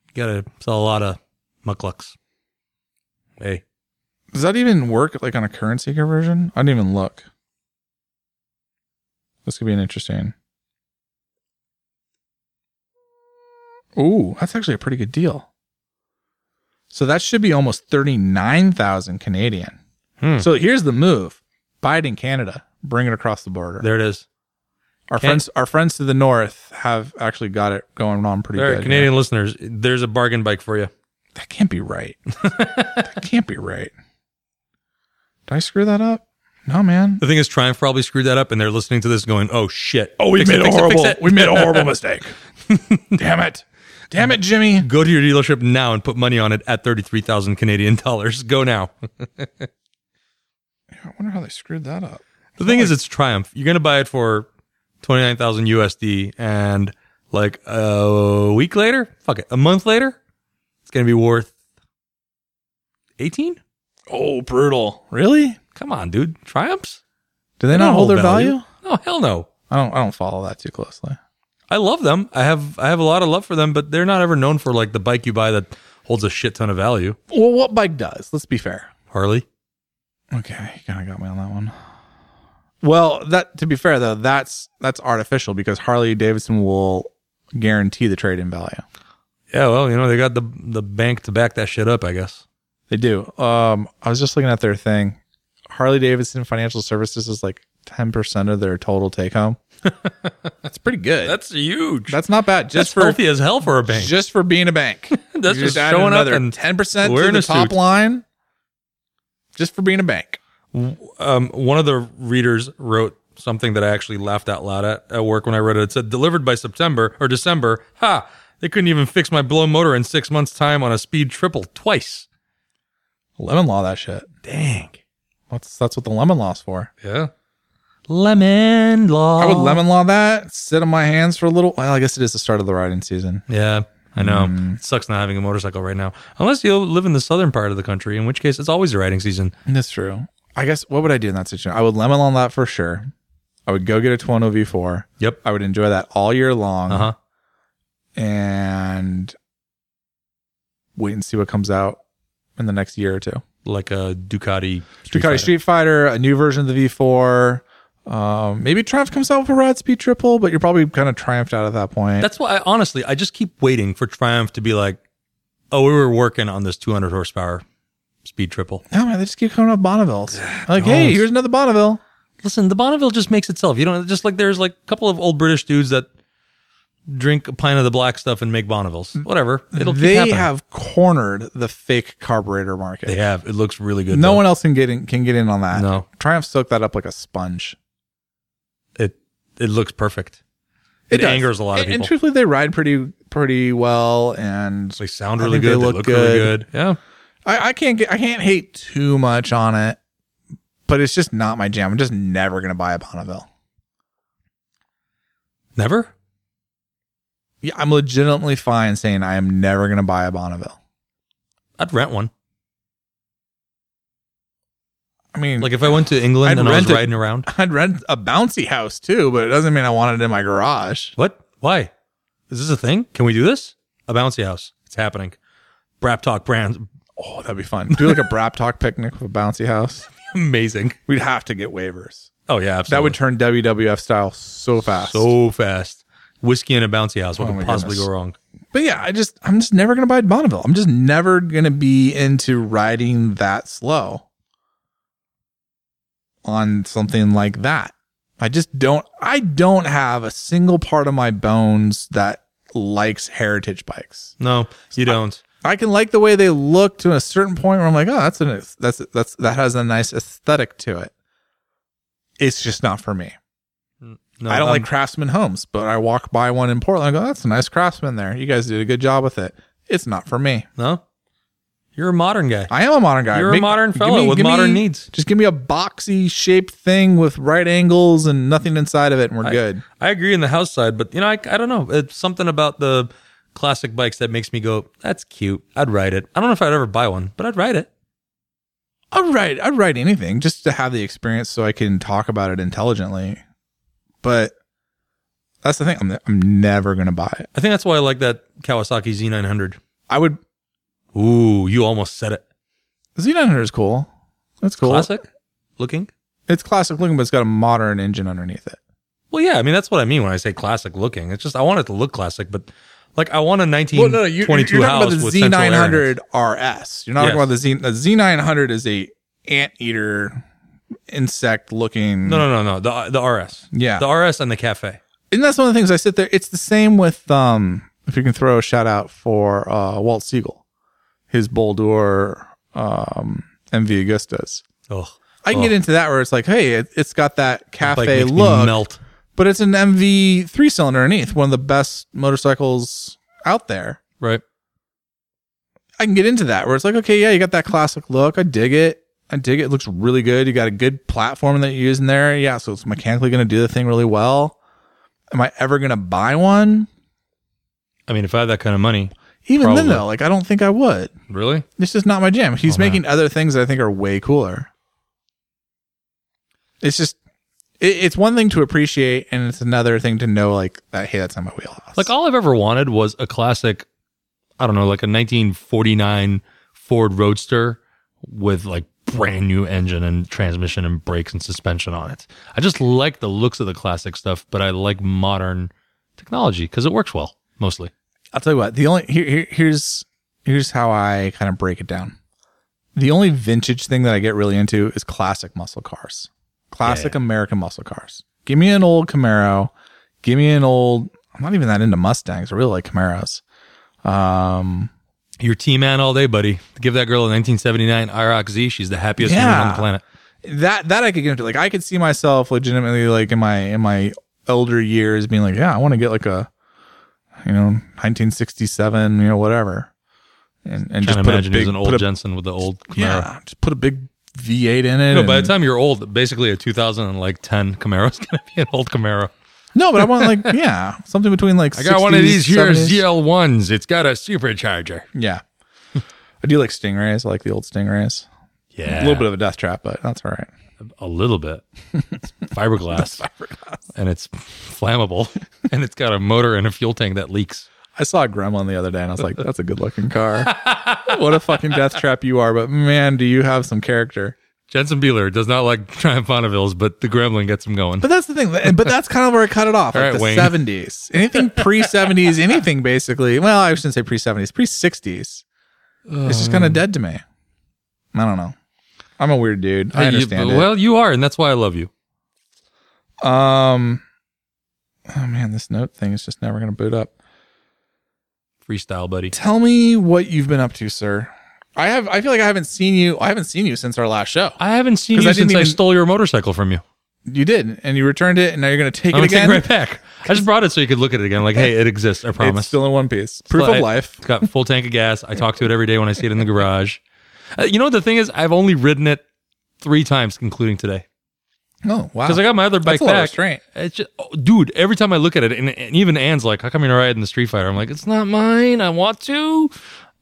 Speaker 2: You got to sell a lot of mucklucks. Hey,
Speaker 1: Does that even work like on a currency conversion? I didn't even look. This could be an interesting. Ooh, that's actually a pretty good deal. So that should be almost 39,000 Canadian.
Speaker 2: Hmm.
Speaker 1: So here's the move. Buy it in Canada. Bring it across the border.
Speaker 2: there it is.
Speaker 1: Our friends, our friends to the north have actually got it going on pretty
Speaker 2: All right,
Speaker 1: good.
Speaker 2: Canadian listeners, there's a bargain bike for you.
Speaker 1: That can't be right. that can't be right. Did I screw that up? No, man.
Speaker 2: The thing is, Triumph probably screwed that up, and they're listening to this going, "Oh shit!
Speaker 1: Oh, we
Speaker 2: Fix
Speaker 1: made a
Speaker 2: it, fix
Speaker 1: horrible.
Speaker 2: it."
Speaker 1: We made a horrible mistake. Damn it. Damn it, Jimmy.
Speaker 2: Go to your dealership now and put money on it at thirty-three thousand Canadian dollars. Go now.
Speaker 1: I wonder how they screwed that up.
Speaker 2: The thing is, it's Triumph. You're gonna buy it for twenty nine thousand USD, and like a week later, fuck it, a month later, it's gonna be worth eighteen.
Speaker 1: Oh, brutal. Really?
Speaker 2: Come on, dude. Triumphs?
Speaker 1: Do they
Speaker 2: They
Speaker 1: not hold their value?
Speaker 2: No, hell no.
Speaker 1: I don't. I don't follow that too closely.
Speaker 2: I love them. I have I have a lot of love for them, but they're not ever known for like the bike you buy that holds a shit ton of value.
Speaker 1: Well, what bike does? Let's be fair.
Speaker 2: Harley.
Speaker 1: Okay, you kind of got me on that one. Well, that to be fair though, that's that's artificial because Harley Davidson will guarantee the trade in value.
Speaker 2: Yeah, well, you know they got the the bank to back that shit up. I guess.
Speaker 1: They do. Um, I was just looking at their thing. Harley Davidson Financial Services is like ten percent of their total take home. that's pretty good.
Speaker 2: That's huge.
Speaker 1: That's not bad.
Speaker 2: Just
Speaker 1: Just for
Speaker 2: healthy as hell for a bank.
Speaker 1: just for being a bank.
Speaker 2: That's
Speaker 1: You're
Speaker 2: just
Speaker 1: adding
Speaker 2: showing up
Speaker 1: another
Speaker 2: and
Speaker 1: ten percent to
Speaker 2: wearing
Speaker 1: the
Speaker 2: a
Speaker 1: top
Speaker 2: suit.
Speaker 1: line. Just for being a bank.
Speaker 2: um, one of the readers wrote something that I actually laughed out loud at at work when I read it. It said, "Delivered by September or December." Ha! They couldn't even fix my blown motor in six months' time on a speed triple twice.
Speaker 1: Lemon law that shit.
Speaker 2: Dang.
Speaker 1: That's that's what the lemon law's for.
Speaker 2: Yeah. Lemon law.
Speaker 1: I would lemon law that. Sit on my hands for a little. Well, I guess it is the start of the riding season.
Speaker 2: Yeah, I know.
Speaker 1: Mm.
Speaker 2: It sucks not having a motorcycle right now. Unless you live in the southern part of the country, in which case it's always the riding season.
Speaker 1: That's true. I guess what would I do in that situation? I would lemon law that for sure. I would go get a Tuono V4.
Speaker 2: Yep.
Speaker 1: I would enjoy that all year long
Speaker 2: Uh huh.
Speaker 1: and wait and see what comes out in the next year or two.
Speaker 2: Like a Ducati.
Speaker 1: Ducati
Speaker 2: Street Fighter.
Speaker 1: Street Fighter, a new version of the V4. Um, maybe Triumph comes out with a Rad Speed Triple, but you're probably kind of triumphed out at that point.
Speaker 2: That's why I honestly I just keep waiting for Triumph to be like, oh, we were working on this 200 horsepower speed triple.
Speaker 1: no, man, they just keep coming up Bonnevilles. Like, hey, here's another Bonneville.
Speaker 2: Listen, the Bonneville just makes itself. You know, just like there's like a couple of old British dudes that drink a pint of the black stuff and make Bonnevilles. Whatever. It'll
Speaker 1: they have cornered the fake carburetor market.
Speaker 2: They have. It looks really good.
Speaker 1: no
Speaker 2: though.
Speaker 1: one else can get in can get in on that.
Speaker 2: No.
Speaker 1: Triumph soaked that up like a sponge.
Speaker 2: It it looks perfect. It,
Speaker 1: does.
Speaker 2: angers a lot of
Speaker 1: And- And truthfully, they ride pretty pretty well, and
Speaker 2: They sound really
Speaker 1: think they
Speaker 2: good. They
Speaker 1: look
Speaker 2: look, really good. Yeah.
Speaker 1: I, I can't get I can't hate too much on it, but it's just not my jam. I'm just never gonna buy a Bonneville.
Speaker 2: Never.
Speaker 1: Yeah, I'm legitimately fine saying I am never gonna buy a Bonneville.
Speaker 2: I'd rent one.
Speaker 1: I mean,
Speaker 2: Like if I went to England
Speaker 1: I'd
Speaker 2: and I was riding around.
Speaker 1: I'd rent a bouncy house too, but it doesn't mean I want it in my garage.
Speaker 2: What? Why? Is this a thing? Can we do this? A bouncy house. It's happening. Brap Talk Brands.
Speaker 1: Oh, that'd be fun. Do like a Brap Talk picnic with a bouncy house.
Speaker 2: Amazing.
Speaker 1: We'd have to get waivers.
Speaker 2: Oh yeah, absolutely.
Speaker 1: That would turn WWF style so fast.
Speaker 2: so fast. Whiskey in a bouncy house. What
Speaker 1: Oh
Speaker 2: could possibly
Speaker 1: goodness.
Speaker 2: go wrong?
Speaker 1: But yeah, I just I'm just never gonna buy Bonneville. I'm just never gonna be into riding that slow on something like that. I just don't I don't have a single part of my bones that likes heritage bikes.
Speaker 2: No, you don't.
Speaker 1: I can like the way they look to a certain point where I'm like, oh, that's an that's that's that has a nice aesthetic to it. It's just not for me.
Speaker 2: No,
Speaker 1: I don't
Speaker 2: I'm-
Speaker 1: like um, Craftsman homes, but I walk by one in Portland. I go, that's a nice Craftsman there. You guys did a good job with it. It's not for me.
Speaker 2: No, you're a modern guy.
Speaker 1: I am a modern guy.
Speaker 2: You're a modern fellow with
Speaker 1: give
Speaker 2: modern needs.
Speaker 1: Just give me a boxy shaped thing with right angles and nothing inside of it, and we're good.
Speaker 2: I agree in the house side, but you know, I, I don't know. It's something about the classic bikes that makes me go, "That's cute. I'd ride it." I don't know if I'd ever buy one, but I'd ride it.
Speaker 1: I'd write, I'd write anything just to have the experience so I can talk about it intelligently. But that's the thing. I'm, I'm never going to buy it.
Speaker 2: I think that's why I like that Kawasaki Z900.
Speaker 1: I would,
Speaker 2: Ooh, you almost said it.
Speaker 1: The Z900 is cool. That's cool.
Speaker 2: Classic looking.
Speaker 1: It's classic looking, but it's got a modern engine underneath it.
Speaker 2: Well, yeah, I mean that's what I mean when I say classic looking. It's just I want it to look classic, but like I want a 1922
Speaker 1: you're
Speaker 2: house
Speaker 1: talking about the
Speaker 2: central air in it.
Speaker 1: Z900 RS. You're not
Speaker 2: Yes.
Speaker 1: talking about the Z. The Z900 is a anteater insect looking.
Speaker 2: No, no, no, no. The the RS.
Speaker 1: Yeah.
Speaker 2: The RS and the cafe.
Speaker 1: And that's one of the things I sit there. It's the same with um. If you can throw a shout out for uh, Walt Siegel, his Bol d'Or um, MV Agustas.
Speaker 2: Oh,
Speaker 1: I can get into that where it's like, hey, it, it's got that cafe look,
Speaker 2: melt.
Speaker 1: but it's an MV three cylinder underneath, one of the best motorcycles out there.
Speaker 2: Right.
Speaker 1: I can get into that where it's like, okay, yeah, you got that classic look. I dig it. I dig it. It looks really good. You got a good platform that you're using there. Yeah, so it's mechanically going to do the thing really well. Am I ever going to buy one?
Speaker 2: I mean, if I had that kind of money,
Speaker 1: Even then, though, like I don't think I would.
Speaker 2: really,
Speaker 1: It's just not my jam. He's
Speaker 2: Oh,
Speaker 1: making other things that I think are way cooler. It's just, it, it's one thing to appreciate, and it's another thing to know, like that. Hey, that's not my wheelhouse.
Speaker 2: like all I've ever wanted was a classic. I don't know, like a 1949 Ford Roadster with like brand new engine and transmission and brakes and suspension on it. I just like the looks of the classic stuff, but I like modern technology because it works well mostly.
Speaker 1: I'll tell you what. The only here, here here's here's how I kind of break it down. The only vintage thing that I get really into is classic muscle cars, classic
Speaker 2: Yeah.
Speaker 1: American muscle cars. Give me an old Camaro. Give me an old. I'm not even that into Mustangs. I really like Camaros. Um,
Speaker 2: You're T man all day, buddy. Give that girl a 1979 IROC Z. She's the happiest woman on the planet.
Speaker 1: that that I could get into. Like I could see myself legitimately like in my in my elder years being like, yeah, I want to get like a you know 1967, you know whatever, and and just put a
Speaker 2: imagine he
Speaker 1: big
Speaker 2: an old
Speaker 1: a-
Speaker 2: Jensen with the old Camaro.
Speaker 1: yeah, just put a big V8 in it.
Speaker 2: No, by the time you're old, basically a 2010 Camaro is going to be an old Camaro.
Speaker 1: No, but I want like yeah something between like
Speaker 2: I got one of these here
Speaker 1: 70s.
Speaker 2: ZL1s. It's got a supercharger.
Speaker 1: Yeah, I do like Stingrays. I like the old Stingrays.
Speaker 2: Yeah.
Speaker 1: A little bit of a death trap, but that's all right.
Speaker 2: A little bit. It's fiberglass. And it's flammable. and it's got a motor and a fuel tank that leaks.
Speaker 1: I saw a Gremlin the other day, and I was like, "That's a good looking car. what a fucking death trap you are!" But man, do you have some character.
Speaker 2: Jensen Beeler does not like Triumph Bonnevilles, but the Gremlin gets him going.
Speaker 1: But that's the thing. But that's kind of where I cut it off.
Speaker 2: All
Speaker 1: Like
Speaker 2: right,
Speaker 1: the
Speaker 2: Wayne.
Speaker 1: seventies, anything pre seventies, anything basically. Well, I shouldn't say pre seventies, pre sixties. It's just kind of dead to me. I don't know. I'm a weird dude. I
Speaker 2: You-
Speaker 1: understand it.
Speaker 2: Well, you are, and that's why I love you.
Speaker 1: Um. Oh man, this note thing is just never going to boot up.
Speaker 2: Freestyle, buddy.
Speaker 1: Tell me what you've been up to, sir. I have. I feel like I haven't seen you. I haven't seen you since our last show.
Speaker 2: I haven't seen you
Speaker 1: I didn't
Speaker 2: since I
Speaker 1: even-
Speaker 2: stole your motorcycle from you.
Speaker 1: You did, and you returned it, and now you're going to take
Speaker 2: I'm
Speaker 1: it
Speaker 2: gonna take
Speaker 1: again.
Speaker 2: it right back. I just brought it so you could look at it again. Like, hey, it exists. I promise.
Speaker 1: It's still in one piece. Proof
Speaker 2: But
Speaker 1: of
Speaker 2: I-
Speaker 1: life.
Speaker 2: It's got full tank of gas. I talk to it every day when I see it in the garage. Uh, you know what the thing is? I've only ridden it three times, including today,
Speaker 1: Oh wow!
Speaker 2: because I got my other bike
Speaker 1: That's a lot of
Speaker 2: back.
Speaker 1: restraint.
Speaker 2: It's just, oh, dude. Every time I look at it, and, and even Anne's like, "How come you're not riding the Street Fighter?" I'm like, "It's not mine. I want to.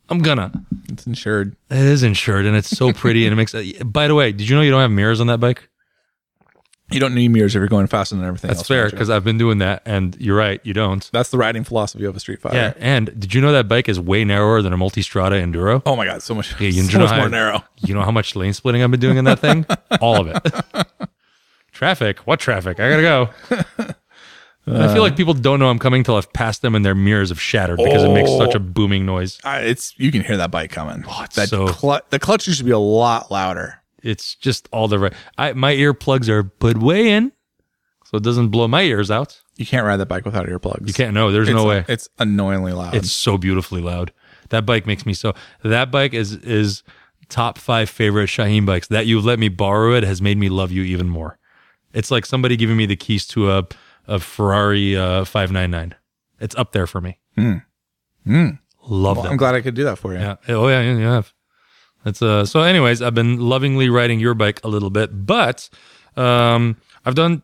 Speaker 2: I'm gonna."
Speaker 1: It's insured.
Speaker 2: It is insured, and it's so pretty, and it makes. By the way, did you know you don't have mirrors on that bike?
Speaker 1: You don't need mirrors if you're going faster than everything
Speaker 2: That's
Speaker 1: else.
Speaker 2: fair because I've been doing that, and you're right, you don't.
Speaker 1: That's the riding philosophy of a Street Fighter.
Speaker 2: Yeah, and did you know that bike is way narrower than a Multistrada Enduro?
Speaker 1: Oh my god, so much.
Speaker 2: Yeah, you
Speaker 1: so
Speaker 2: know
Speaker 1: much
Speaker 2: how-
Speaker 1: more narrow.
Speaker 2: You know how much lane splitting I've been doing in that thing? All of it. traffic. What traffic? I gotta go. And I feel like people don't know I'm coming till I've passed them and their mirrors have shattered because it makes such a booming noise.
Speaker 1: Uh, it's you can hear that bike coming.
Speaker 2: Oh, it's
Speaker 1: that
Speaker 2: so-
Speaker 1: clu- the clutch used to be a lot louder.
Speaker 2: It's just all the right. I my earplugs are put way in, so it doesn't blow my ears out.
Speaker 1: You can't ride that bike without earplugs.
Speaker 2: You can't. No, there's
Speaker 1: It's,
Speaker 2: no way.
Speaker 1: It's annoyingly loud.
Speaker 2: It's so beautifully loud. That bike makes me so. That bike is is top five favorite Shaheen bikes. That you've let me borrow it has made me love you even more. It's like somebody giving me the keys to a a Ferrari uh, 599. It's up there for me. Love
Speaker 1: Well,
Speaker 2: that.
Speaker 1: I'm glad I could do that for you.
Speaker 2: Yeah. Oh yeah, yeah, you have. That's uh. So, anyways, I've been lovingly riding your bike a little bit, but um, I've done.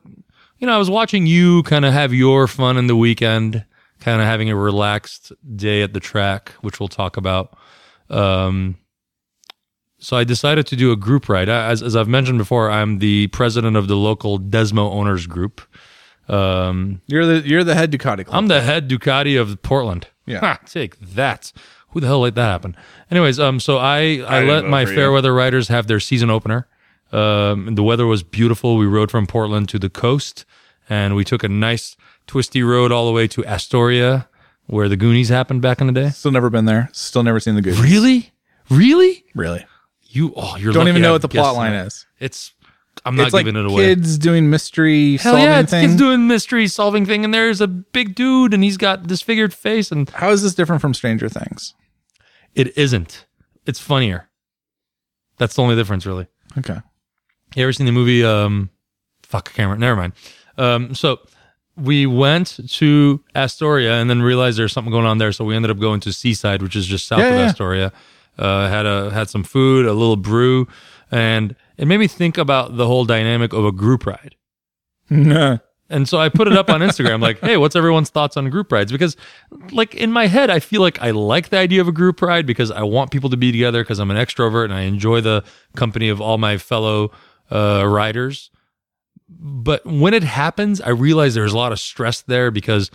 Speaker 2: You know, I was watching you kind of have your fun in the weekend, kind of having a relaxed day at the track, which we'll talk about. Um, so I decided to do a group ride. As as I've mentioned before, I'm the president of the local Desmo owners group. Um,
Speaker 1: You're the you're the head Ducati club.
Speaker 2: I'm the head Ducati of Portland.
Speaker 1: Yeah.
Speaker 2: Ha, take that. Who the hell let that happen? Anyways, um, so I I,
Speaker 1: didn't
Speaker 2: let my
Speaker 1: for you.
Speaker 2: fair weather riders have their season opener. Um, the weather was beautiful. We rode from Portland to the coast, and we took a nice twisty road all the way to Astoria, where the Goonies happened back in the day.
Speaker 1: Still never been there. Still never seen the Goonies.
Speaker 2: Really, really,
Speaker 1: Really.
Speaker 2: you? Oh, you're
Speaker 1: Don't
Speaker 2: lucky
Speaker 1: even know
Speaker 2: have
Speaker 1: what the plot line
Speaker 2: tonight.
Speaker 1: is.
Speaker 2: It's I'm not
Speaker 1: it's like
Speaker 2: giving it away.
Speaker 1: kids doing mystery
Speaker 2: Hell
Speaker 1: solving
Speaker 2: yeah, it's
Speaker 1: thing.
Speaker 2: kids doing mystery solving thing, and there's a big dude, and he's got disfigured face, and
Speaker 1: How is this different from Stranger Things?
Speaker 2: it isn't. It's funnier. That's the only difference, really.
Speaker 1: Okay.
Speaker 2: You ever seen the movie? Um, fuck, can't. Never mind. Um, so we went to Astoria and then realized there's something going on there. So we ended up going to Seaside, which is just south
Speaker 1: Yeah,
Speaker 2: of
Speaker 1: yeah.
Speaker 2: Astoria. Uh, had a had some food, a little brew, and it made me think about the whole dynamic of a group ride. And so I put it up on Instagram, like, hey, what's everyone's thoughts on group rides? Because, like, in my head, I feel like I like the idea of a group ride because I want people to be together because I'm an extrovert and I enjoy the company of all my fellow uh, riders. But when it happens, I realize there's a lot of stress there because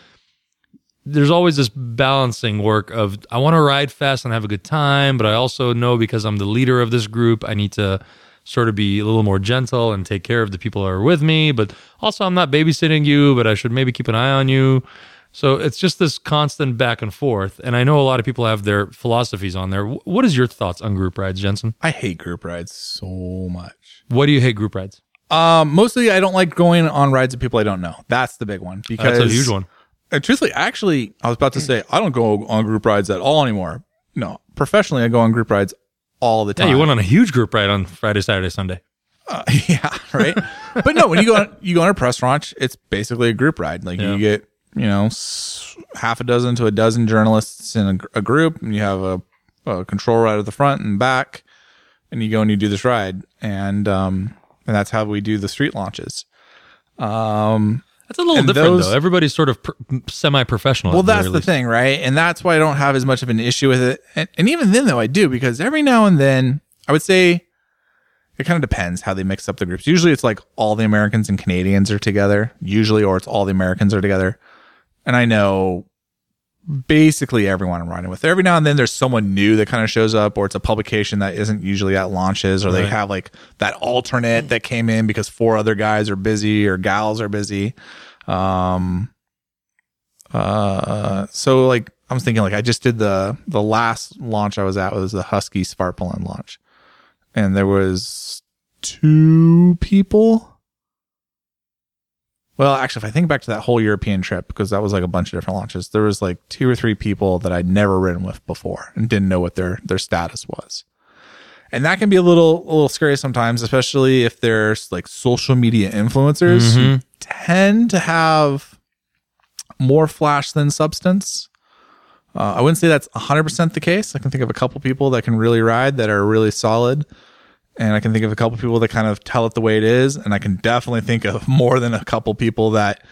Speaker 2: there's always this balancing work of I want to ride fast and have a good time, but I also know because I'm the leader of this group, I need to sort of be a little more gentle and take care of the people that are with me. But also, I'm not babysitting you, but I should maybe keep an eye on you. So it's just this constant back and forth. And I know a lot of people have their philosophies on there. What is your thoughts on group rides, Jensen?
Speaker 1: I hate group rides so much.
Speaker 2: What do you hate group rides?
Speaker 1: Um, mostly I don't like going on rides with people I don't know. That's the big one because
Speaker 2: That's a huge one.
Speaker 1: Uh, truthfully, actually, I was about to say I don't go on group rides at all anymore. No, professionally, I go on group rides all the time.
Speaker 2: Yeah, you went on a huge group ride on Friday, Saturday, Sunday.
Speaker 1: Uh, yeah, right. but no, when you go on, you go on a press launch, it's basically a group ride. Like
Speaker 2: Yeah.
Speaker 1: you get, you know, half a dozen to a dozen journalists in a, a group, and you have a, a control ride at the front and back, and you go and you do this ride, and um, and that's how we do the street launches. Um,
Speaker 2: That's a little
Speaker 1: And
Speaker 2: different,
Speaker 1: those-
Speaker 2: though. Everybody's sort of pr- semi-professional.
Speaker 1: Well, that's the
Speaker 2: least.
Speaker 1: thing, right? And that's why I don't have as much of an issue with it. And, and even then, though, I do because every now and then, I would say it kind of depends how they mix up the groups. Usually, it's like all the Americans and Canadians are together, usually, or it's all the Americans are together. And I know basically everyone I'm riding with. Every now and then, there's someone new that kind of shows up, or it's a publication that isn't usually at launches, or they have like that alternate that came in because four other guys are busy or gals are busy. Um, uh, so like I was thinking, like I just did the the last launch I was at was the Husky Svartpilen launch, and there was two people. Well, actually, if I think back to that whole European trip, because that was like a bunch of different launches, there was like two or three people that I'd never ridden with before and didn't know what their their status was. And that can be a little a little scary sometimes, especially if there's like social media influencers who tend to have more flash than substance. Uh, I wouldn't say that's 100% the case. I can think of a couple people that can really ride that are really solid. And I can think of a couple people that kind of tell it the way it is. And I can definitely think of more than a couple people that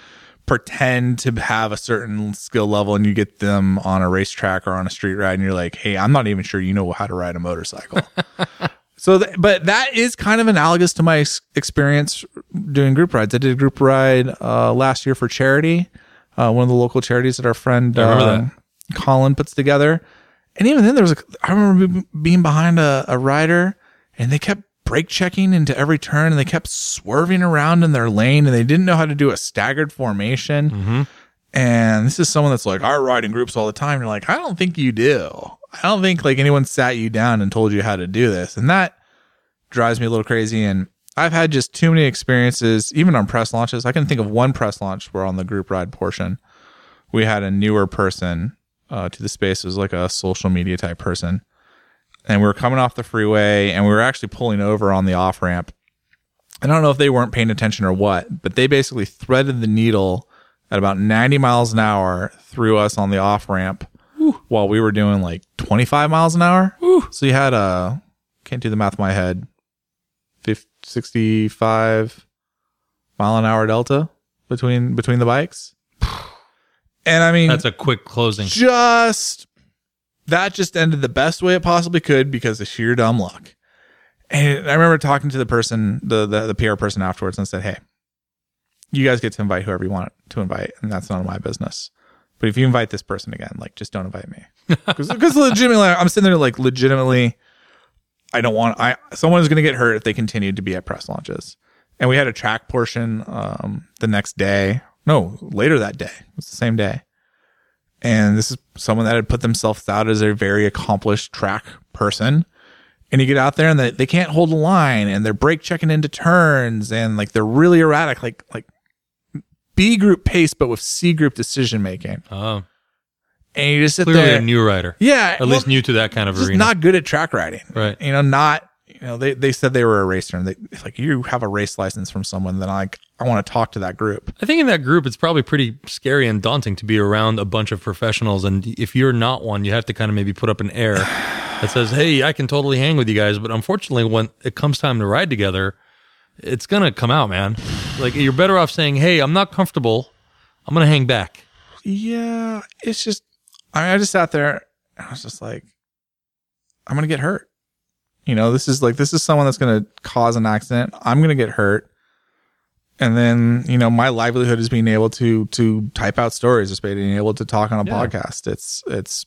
Speaker 1: pretend to have a certain skill level and you get them on a racetrack or on a street ride and you're like, hey, I'm not even sure you know how to ride a motorcycle. So, th- but that is kind of analogous to my ex- experience doing group rides. I did a group ride uh, last year for charity, uh, one of the local charities that our friend
Speaker 2: remember
Speaker 1: um, Colin puts together. And even then, there was a, I remember being behind a, a rider and they kept brake checking into every turn and they kept swerving around in their lane and they didn't know how to do a staggered formation. And this is someone that's like, I ride in groups all the time. You're like, I don't think you do. I don't think like anyone sat you down and told you how to do this. And that drives me a little crazy. And I've had just too many experiences, even on press launches. I can think of one press launch where on the group ride portion, we had a newer person uh, to the space. It was like a social media type person. And we were coming off the freeway and we were actually pulling over on the off ramp. I don't know if they weren't paying attention or what, but they basically threaded the needle at about 90 miles an hour through us on the off ramp while we were doing like 25 miles an hour. So you had a, can't do the math in my head, 50, 65 mile an hour delta between, between the bikes. And I mean,
Speaker 2: That's a quick closing.
Speaker 1: just that just ended the best way it possibly could because of sheer dumb luck. And I remember talking to the person, the, the the PR person afterwards, and said, "Hey, you guys get to invite whoever you want to invite, and that's none of my business. But if you invite this person again, like, just don't invite me because legitimately, I'm sitting there like legitimately, I don't want I someone is going to get hurt if they continue to be at press launches. And we had a track portion um, the next day, no, later that day. It was the same day and this is someone that had put themselves out as a very accomplished track person and you get out there and they, they can't hold a line and they're brake checking into turns and like they're really erratic, like like B group pace, but with C group decision making.
Speaker 2: Oh,
Speaker 1: And you just sit
Speaker 2: clearly
Speaker 1: there.
Speaker 2: a new rider.
Speaker 1: yeah,
Speaker 2: At least new to that kind of
Speaker 1: just
Speaker 2: arena.
Speaker 1: not good at track riding.
Speaker 2: Right.
Speaker 1: You know, not you know, they, they said they were a racer and they like you have a race license from someone, then I like I want to talk to that group.
Speaker 2: I think in that group, it's probably pretty scary and daunting to be around a bunch of professionals. And if you're not one, you have to kind of maybe put up an air that says, Hey, I can totally hang with you guys. But unfortunately, when it comes time to ride together, it's going to come out, man. Like you're better off saying, Hey, I'm not comfortable. I'm going to hang back.
Speaker 1: Yeah, it's just I mean, I just sat there and I was just like, I'm gonna get hurt. You know, this is like this is someone that's gonna cause an accident. I'm gonna get hurt. And then, you know, my livelihood is being able to to type out stories, just being able to talk on a
Speaker 2: Yeah.
Speaker 1: podcast. It's it's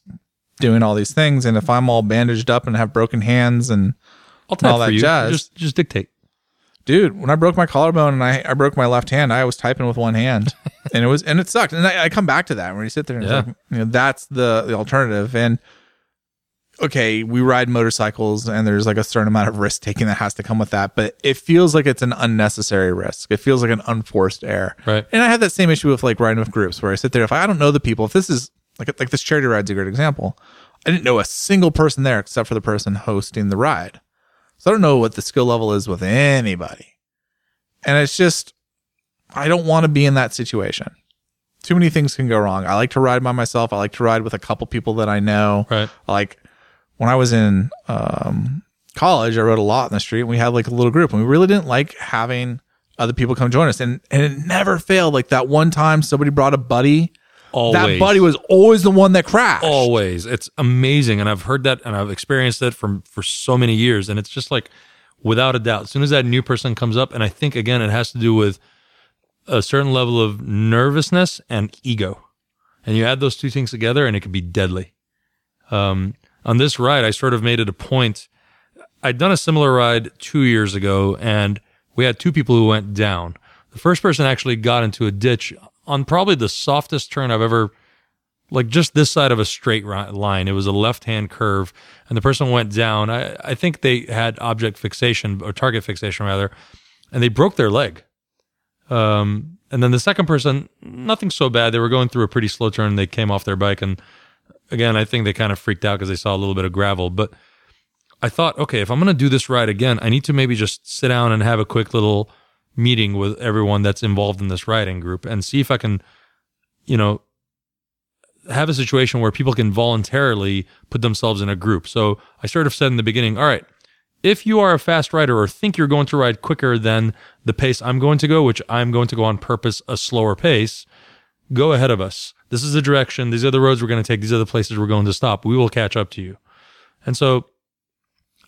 Speaker 1: doing all these things. And if I'm all bandaged up and have broken hands and
Speaker 2: I'll type
Speaker 1: All that
Speaker 2: you.
Speaker 1: jazz.
Speaker 2: Just, just dictate.
Speaker 1: dude, when I broke my collarbone and I, I broke my left hand, I was typing with one hand, and it was and it sucked. And I, I come back to that when you sit there and it's
Speaker 2: Yeah.
Speaker 1: like, you know that's the the alternative. And okay, we ride motorcycles, and there's like a certain amount of risk taking that has to come with that, but it feels like it's an unnecessary risk. It feels like an unforced error.
Speaker 2: Right.
Speaker 1: And I have that same issue with like riding with groups where I sit there if I don't know the people, if this is like like this charity ride's a great example. I didn't know a single person there except for the person hosting the ride. So I don't know what the skill level is with anybody. And it's just, I don't want to be in that situation. Too many things can go wrong. I like to ride by myself. I like to ride with a couple people that I know.
Speaker 2: Right.
Speaker 1: Like when I was in um, college, I rode a lot in the street and we had like a little group and we really didn't like having other people come join us. And, and it never failed. Like that one time somebody brought a buddy.
Speaker 2: Always.
Speaker 1: That buddy was always the one that crashed.
Speaker 2: always it's amazing and i've heard that and i've experienced it from for so many years and it's just like without a doubt as soon as that new person comes up and i think again it has to do with a certain level of nervousness and ego and you add those two things together and it can be deadly um, on this ride i sort of made it a point i'd done a similar ride two years ago and we had two people who went down the first person actually got into a ditch on probably the softest turn i've ever like just this side of a straight line. It was a left hand curve, and the person went down. I, I think they had object fixation or target fixation rather, and they broke their leg. Um, and then the second person, nothing so bad. They were going through a pretty slow turn. They came off their bike, and again, I think they kind of freaked out because they saw a little bit of gravel. But I thought, okay, if I'm going to do this ride again, I need to maybe just sit down and have a quick little meeting with everyone that's involved in this riding group and see if I can, you know, have a situation where people can voluntarily put themselves in a group. So I sort of said in the beginning, all right, if you are a fast rider or think you're going to ride quicker than the pace I'm going to go, which I'm going to go on purpose a slower pace, go ahead of us. This is the direction. These are the roads we're going to take. These are the places we're going to stop. We will catch up to you. And so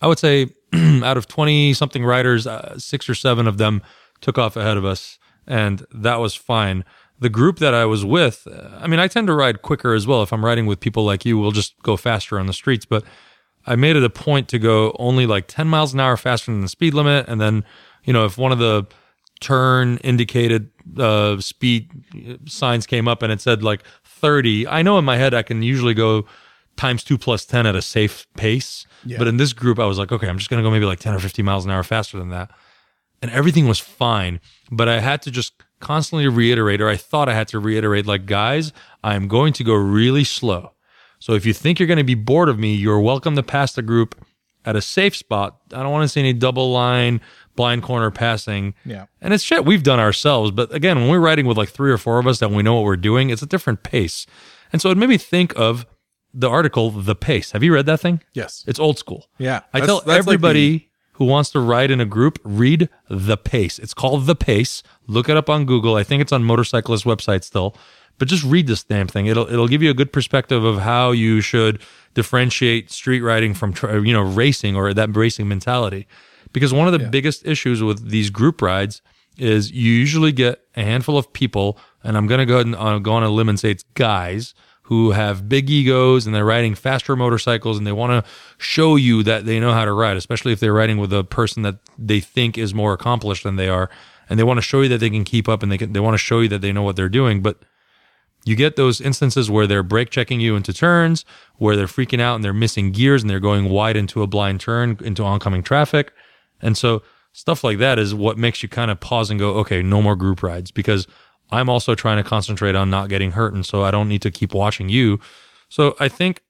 Speaker 2: I would say out of 20 something riders, uh, six or seven of them took off ahead of us. And that was fine. The group that I was with, uh, I mean, I tend to ride quicker as well. If I'm riding with people like you, we'll just go faster on the streets. But I made it a point to go only like 10 miles an hour faster than the speed limit. And then, you know, if one of the turn indicated uh, speed signs came up and it said like 30, I know in my head I can usually go times two plus 10 at a safe pace. But in this group, I was like, okay, I'm just going to go maybe like 10 or 50 miles an hour faster than that. And everything was fine. But I had to just constantly reiterate, or I thought I had to reiterate, like, guys, I'm going to go really slow. So if you think you're going to be bored of me, you're welcome to pass the group at a safe spot. I don't want to see any double line, blind corner passing.
Speaker 1: Yeah.
Speaker 2: And it's shit we've done ourselves. But again, when we're riding with like three or four of us that we know what we're doing, it's a different pace. And so it made me think of the article, The Pace. Have you read that thing?
Speaker 1: Yes.
Speaker 2: It's old school.
Speaker 1: Yeah.
Speaker 2: I
Speaker 1: That's-
Speaker 2: tell
Speaker 1: that's like
Speaker 2: everybody who wants to ride in a group, read The Pace. It's called The Pace. Look it up on Google. I think it's on motorcyclist website still. But just read this damn thing. It'll it'll give you a good perspective of how you should differentiate street riding from you know racing or that racing mentality. Because one of the biggest issues with these group rides is you usually get a handful of people, and I'm going to go ahead and uh, go on a limb and say it's guys who have big egos and they're riding faster motorcycles and they want to show you that they know how to ride, especially if they're riding with a person that they think is more accomplished than they are. And they want to show you that they can keep up and they can, they want to show you that they know what they're doing. But you get those instances where they're brake checking you into turns, where they're freaking out and they're missing gears and they're going wide into a blind turn into oncoming traffic. And so stuff like that is what makes you kind of pause and go, okay, no more group rides because I'm also trying to concentrate on not getting hurt. And so I don't need to keep watching you. So I think,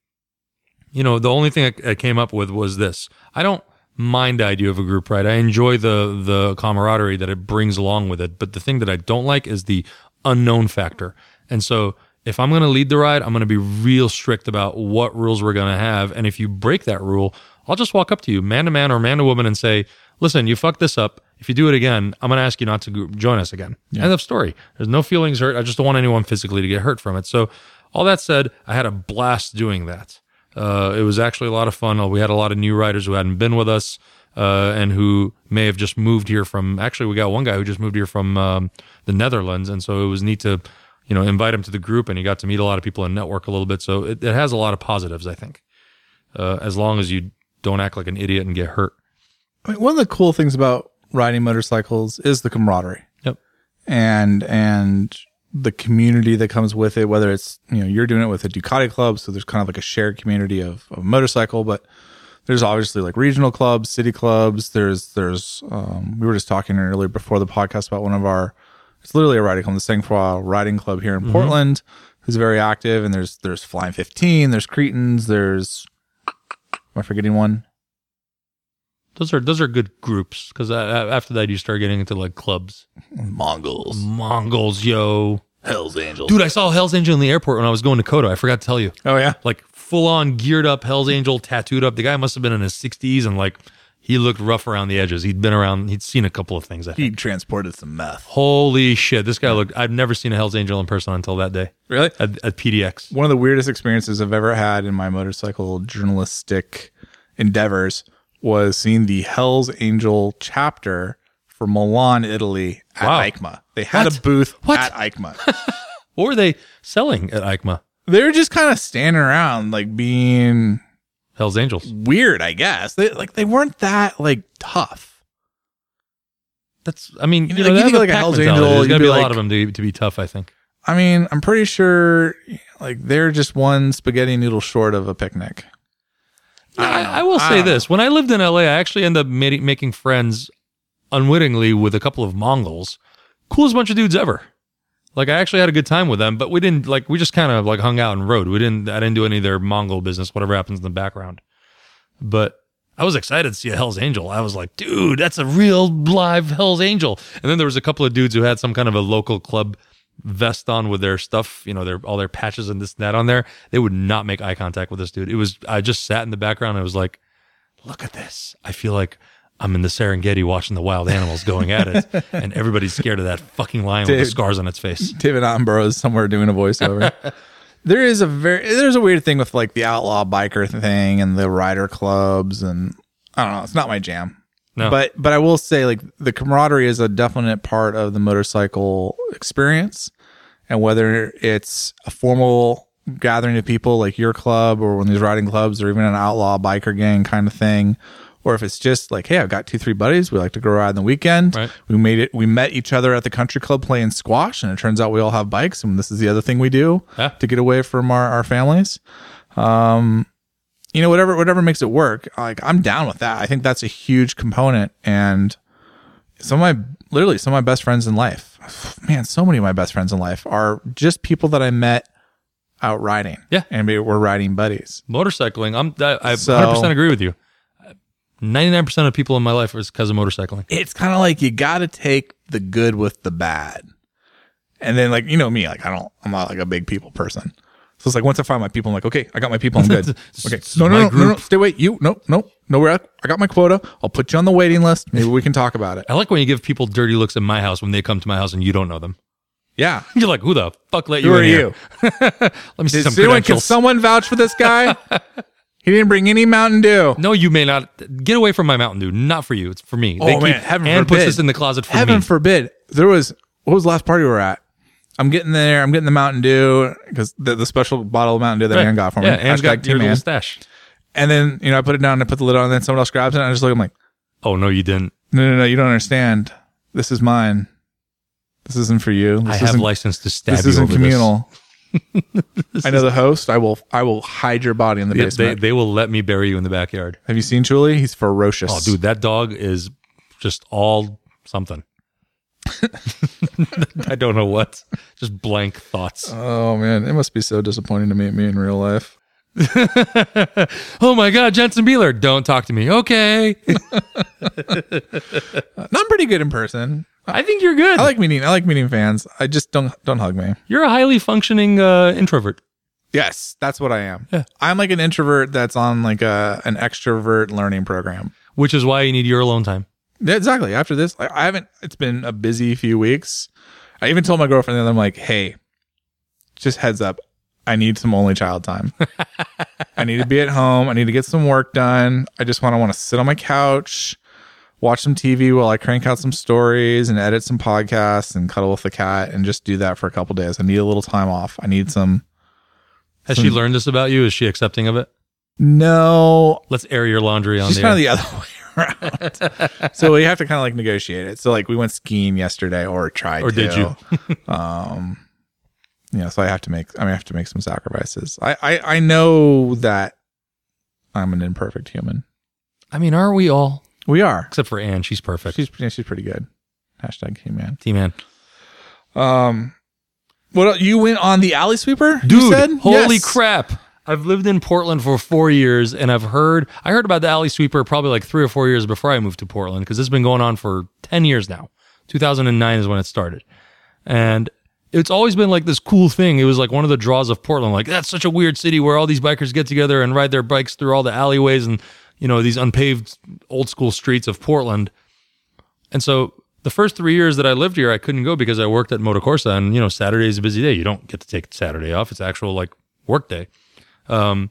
Speaker 2: you know, the only thing I, I came up with was this. I don't mind the idea of a group ride. I enjoy the the camaraderie that it brings along with it. But the thing that I don't like is the unknown factor. And so if I'm going to lead the ride, I'm going to be real strict about what rules we're going to have. And if you break that rule, I'll just walk up to you, man to man or man to woman, and say, listen, you fucked this up. If you do it again, I'm going to ask you not to join us again. End of story. There's no feelings hurt. I just don't want anyone physically to get hurt from it. So, all that said, I had a blast doing that. Uh, it was actually a lot of fun. We had a lot of new riders who hadn't been with us uh, and who may have just moved here from. Actually, we got one guy who just moved here from um, the Netherlands, and so it was neat to, you know, invite him to the group, and he got to meet a lot of people and network a little bit. So it, it has a lot of positives, I think, uh, as long as you don't act like an idiot and get hurt.
Speaker 1: I mean, one of the cool things about riding motorcycles is the camaraderie.
Speaker 2: Yep.
Speaker 1: and and the community that comes with it. Whether it's you know you're doing it with a Ducati club, so there's kind of like a shared community of, of motorcycle, but there's obviously like regional clubs, city clubs. There's there's um, we were just talking earlier before the podcast about one of our it's literally a riding club, the Sangfroid Riding Club here in Portland, who's very active. And there's there's Flying 15, there's Cretins, there's am I forgetting one?
Speaker 2: Those are those are good groups because after that you start getting into like clubs.
Speaker 1: Mongols,
Speaker 2: Mongols, yo,
Speaker 1: Hell's Angels.
Speaker 2: dude! I saw Hell's Angel in the airport when I was going to COTA. I forgot to tell you.
Speaker 1: Oh yeah,
Speaker 2: like full on geared up Hell's Angel tattooed up. The guy must have been in his 60s and like he looked rough around the edges. He'd been around, he'd seen a couple of things. I think.
Speaker 1: he transported some meth.
Speaker 2: Holy shit. This guy looked, I've never seen a Hell's Angel in person until that day
Speaker 1: Really?
Speaker 2: at, at PDX.
Speaker 1: one of the weirdest experiences I've ever had in my motorcycle journalistic endeavors was seeing the Hell's Angel chapter for Milan, Italy at
Speaker 2: Wow.
Speaker 1: EICMA. They had
Speaker 2: What?
Speaker 1: a booth
Speaker 2: What?
Speaker 1: at EICMA.
Speaker 2: What were they selling at EICMA?
Speaker 1: they were just kind of standing around, like being
Speaker 2: Hell's Angels.
Speaker 1: weird, I guess. They like they weren't that like tough.
Speaker 2: That's, I mean,
Speaker 1: You
Speaker 2: you
Speaker 1: know,
Speaker 2: know,
Speaker 1: like, you think like a Hell's
Speaker 2: mentality.
Speaker 1: Angel,
Speaker 2: There's to
Speaker 1: be
Speaker 2: be a lot of them to, to be tough, I think.
Speaker 1: I mean, I'm pretty sure like they're just one spaghetti noodle short of a picnic.
Speaker 2: I, I will
Speaker 1: I
Speaker 2: say this: when I lived in LA, I actually ended up ma- making friends unwittingly with a couple of Mongols. Coolest bunch of dudes ever. Like I actually had a good time with them, but we didn't like we just kind of like hung out and rode. We didn't. I didn't do any of their Mongol business, whatever happens in the background. But I was excited to see a Hell's Angel. I was like, dude, that's a real live Hell's Angel. And then there was a couple of dudes who had some kind of a local club vest on with their stuff, you know, their all their patches and this and that on there. They would not make eye contact with this dude. It was I just sat in the background I was like, look at this. I feel like I'm in the Serengeti watching the wild animals going at it, and everybody's scared of that fucking lion with the scars on its face.
Speaker 1: David Attenborough is somewhere doing a voiceover. there is a very there's a weird thing with like the outlaw biker thing and the rider clubs and I don't know. It's not my jam.
Speaker 2: No.
Speaker 1: But but I will say like the camaraderie is a definite part of the motorcycle experience, and whether it's a formal gathering of people like your club or one of these riding clubs or even an outlaw biker gang kind of thing. Or if it's just like, hey, I've got two, three buddies. We like to go ride on the weekend.
Speaker 2: Right.
Speaker 1: We made it. We met each other at the country club playing squash, and it turns out we all have bikes, and this is the other thing we do
Speaker 2: Yeah.
Speaker 1: to get away from our, our families. Um, you know, whatever whatever makes it work. Like I'm down with that. I think that's a huge component, and some of my literally some of my best friends in life, man, so many of my best friends in life are just people that I met out riding.
Speaker 2: Yeah.
Speaker 1: and we were riding buddies.
Speaker 2: Motorcycling, I'm I, I
Speaker 1: So-
Speaker 2: 100% agree with you. 99% of people in my life is because of motorcycling.
Speaker 1: it's kind of like you got to take the good with the bad. And then like, you know me, like I don't, I'm not like a big people person. So it's like, once I find my people, I'm like, okay, I got my people. I'm good. Okay. No, no, no, no, no, stay wait. You, no, no, no, we're at, I got my quota. I'll put you on the waiting list. Maybe we can talk about it.
Speaker 2: I like when you give people dirty looks in my house when they come to my house and you don't know them.
Speaker 1: Yeah.
Speaker 2: You're like, who the fuck let
Speaker 1: Who
Speaker 2: you
Speaker 1: are
Speaker 2: in
Speaker 1: you?
Speaker 2: here? Let me see some
Speaker 1: anyone, can
Speaker 2: credentials.
Speaker 1: someone vouch for this guy? he didn't bring any Mountain Dew.
Speaker 2: no, you may not. Get away from my Mountain Dew. Not for you. It's for me.
Speaker 1: Oh,
Speaker 2: They
Speaker 1: man,
Speaker 2: keep-
Speaker 1: heaven
Speaker 2: puts
Speaker 1: forbid.
Speaker 2: this in the closet for
Speaker 1: Heaven
Speaker 2: me.
Speaker 1: forbid. There was what was the last party we were at? I'm getting there. I'm getting the Mountain Dew because the, the special bottle of Mountain Dew that
Speaker 2: Right.
Speaker 1: Ann got for me.
Speaker 2: Yeah, Ann's got your little stash.
Speaker 1: And then you know I put it down and I put the lid on. And then someone else grabs it. and I just look. I'm like,
Speaker 2: Oh no, you didn't.
Speaker 1: no, no, no. You don't understand. This is mine. This isn't for you. This
Speaker 2: I have
Speaker 1: isn't,
Speaker 2: license to stab
Speaker 1: This
Speaker 2: you
Speaker 1: isn't
Speaker 2: over
Speaker 1: communal. I know the host. I will. I will hide your body in the
Speaker 2: Yeah, they,
Speaker 1: basement.
Speaker 2: they will let me bury you in the backyard.
Speaker 1: Have you seen Julie? He's ferocious.
Speaker 2: Oh, dude, that dog is just all something. I don't know what. Just blank thoughts.
Speaker 1: Oh man, it must be so disappointing to meet me in real life.
Speaker 2: oh my God, Jensen Beeler, don't talk to me. Okay.
Speaker 1: I'm pretty good in person.
Speaker 2: I think you're good.
Speaker 1: I like meeting. I like meeting fans. I just don't don't hug me.
Speaker 2: you're a highly functioning uh, introvert.
Speaker 1: Yes, that's what I am.
Speaker 2: Yeah.
Speaker 1: I'm like an introvert that's on like a an extrovert learning program.
Speaker 2: which is why you need your alone time.
Speaker 1: Yeah, exactly. After this, like, I haven't. It's been a busy few weeks. I even told my girlfriend that I'm like, hey, just heads up. I need some only child time. I need to be at home. I need to get some work done. I just want to want to sit on my couch, watch some TV while I crank out some stories and edit some podcasts and cuddle with the cat and just do that for a couple days. I need a little time off. I need some.
Speaker 2: Has she learned this about you? Is she accepting of it?
Speaker 1: No,
Speaker 2: Let's air your laundry on
Speaker 1: She's
Speaker 2: the
Speaker 1: kind
Speaker 2: air.
Speaker 1: of the other way around. so we have to kind of like negotiate it. So like we went skiing yesterday, or tried.
Speaker 2: Or
Speaker 1: to.
Speaker 2: did you?
Speaker 1: um, yeah. So I have to make. I mean, I have to make some sacrifices. I I, I know that I'm an imperfect human.
Speaker 2: I mean, are we all?
Speaker 1: We are.
Speaker 2: Except for Anne. She's perfect.
Speaker 1: She's yeah, she's pretty good. Hashtag T-Man.
Speaker 2: T man.
Speaker 1: Um, what el- you went on the alley sweeper? you
Speaker 2: Dude,
Speaker 1: said?
Speaker 2: holy
Speaker 1: Yes.
Speaker 2: crap. I've lived in Portland for four years and I've heard, I heard about the alley sweeper probably like three or four years before I moved to Portland because it's been going on for 10 years now. 2009 is when it started. And it's always been like this cool thing. It was like one of the draws of Portland. Like, that's such a weird city where all these bikers get together and ride their bikes through all the alleyways and, you know, these unpaved old school streets of Portland. And so the first three years that I lived here, I couldn't go because I worked at Motocorsa and, you know, Saturday is a busy day. You don't get to take Saturday off. It's actual like work day. Um,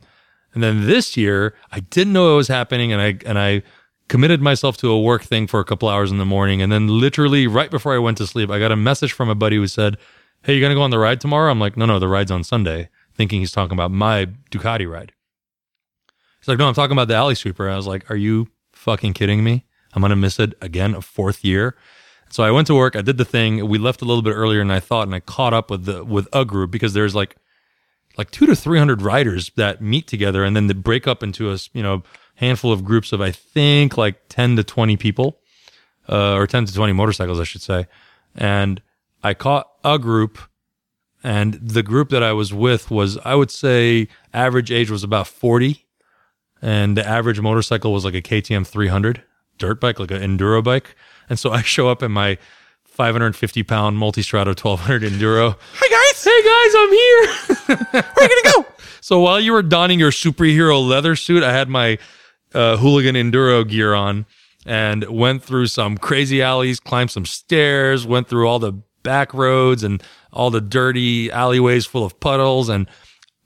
Speaker 2: and then this year, I didn't know it was happening, and I and I committed myself to a work thing for a couple hours in the morning, and then literally right before I went to sleep, I got a message from a buddy who said, "Hey, you gonna go on the ride tomorrow?" I'm like, "No, no, the ride's on Sunday," thinking he's talking about my Ducati ride. He's like, "No, I'm talking about the alley sweeper." I was like, "Are you fucking kidding me? I'm gonna miss it again, a fourth year." So I went to work. I did the thing. We left a little bit earlier than I thought, and I caught up with the with a group because there's like like two to three hundred riders that meet together, and then they break up into a you know handful of groups of I think like ten to twenty people, uh, or ten to twenty motorcycles, I should say. And I caught a group, and the group that I was with was I would say average age was about forty, and the average motorcycle was like a KTM three hundred dirt bike, like an enduro bike. And so I show up in my 550 pound Multistrada 1200 enduro.
Speaker 1: Hi guys.
Speaker 2: Hey guys, I'm here.
Speaker 1: Where are you gonna go?
Speaker 2: So while you were donning your superhero leather suit, I had my uh, hooligan enduro gear on and went through some crazy alleys, climbed some stairs, went through all the back roads and all the dirty alleyways full of puddles. And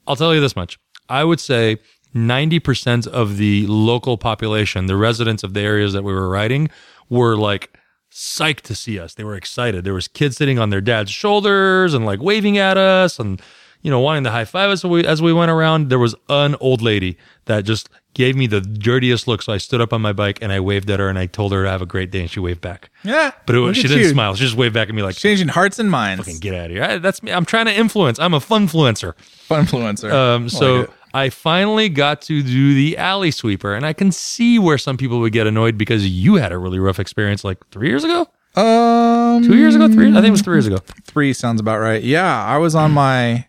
Speaker 2: I'll tell you this much I would say 90% of the local population, the residents of the areas that we were riding, were like psyched to see us. They were excited. There was kids sitting on their dad's shoulders and like waving at us and you know wanting to high five us as we, as we went around. There was an old lady that just gave me the dirtiest look. So I stood up on my bike and I waved at her and I told her to have a great day and she waved back.
Speaker 1: Yeah,
Speaker 2: But it was, she didn't
Speaker 1: you.
Speaker 2: smile. She just waved back at me like,
Speaker 1: Changing hearts and minds.
Speaker 2: "Fucking get out of here. I, that's me. I'm trying to influence. I'm a funfluencer.
Speaker 1: Funfluencer.
Speaker 2: Um, so
Speaker 1: like.
Speaker 2: I finally got to do the alley sweeper, and I can see where some people would get annoyed because you had a really rough experience like three years ago,
Speaker 1: um,
Speaker 2: two years ago, three. I think it was three years ago.
Speaker 1: three sounds about right. Yeah, I was on my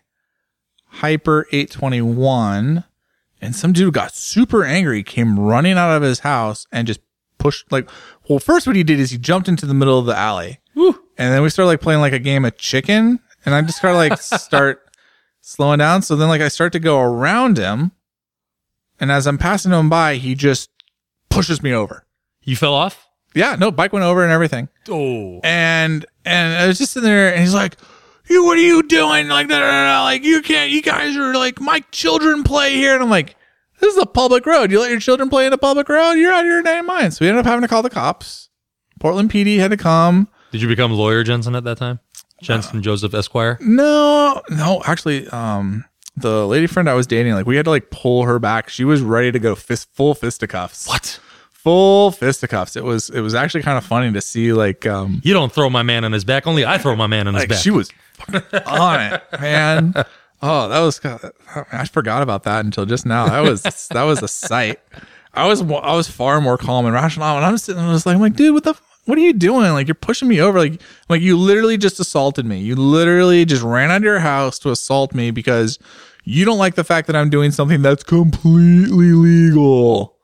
Speaker 1: Hyper 821 and some dude got super angry, came running out of his house and just pushed like well, first what he did is he jumped into the middle of the alley.
Speaker 2: Woo.
Speaker 1: And then we started like playing like a game of chicken and I just kind of like start slowing down. So then like I start to go around him and as I'm passing him by, he just pushes me over.
Speaker 2: You fell off.
Speaker 1: Yeah, no, bike went over and everything
Speaker 2: Oh,
Speaker 1: and and I was just sitting there, and he's like, "You, what are you doing? Like, da, da, da, like you can't. You guys are like my children play here." And I'm like, "This is a public road. You let your children play in a public road? You're out of your damn mind." So we ended up having to call the cops. Portland PD had to come.
Speaker 2: did you become lawyer Jensen at that time? Jensen Joseph Esquire.
Speaker 1: No, no, actually, um, the lady friend I was dating, like, we had to like pull her back. She was ready to go fist full fisticuffs.
Speaker 2: What?
Speaker 1: Full fisticuffs. It was it was actually kind of funny to see like um
Speaker 2: You don't throw my man on his back. Only I throw my man on his back.
Speaker 1: she was on it, man. Oh, that was I forgot about that until just now. That was that was a sight. I was I was far more calm and rational. And I'm sitting, I was like, I'm like, dude, what the what are you doing? Like you're pushing me over. Like like you literally just assaulted me. You literally just ran out of your house to assault me because you don't like the fact that I'm doing something that's completely legal.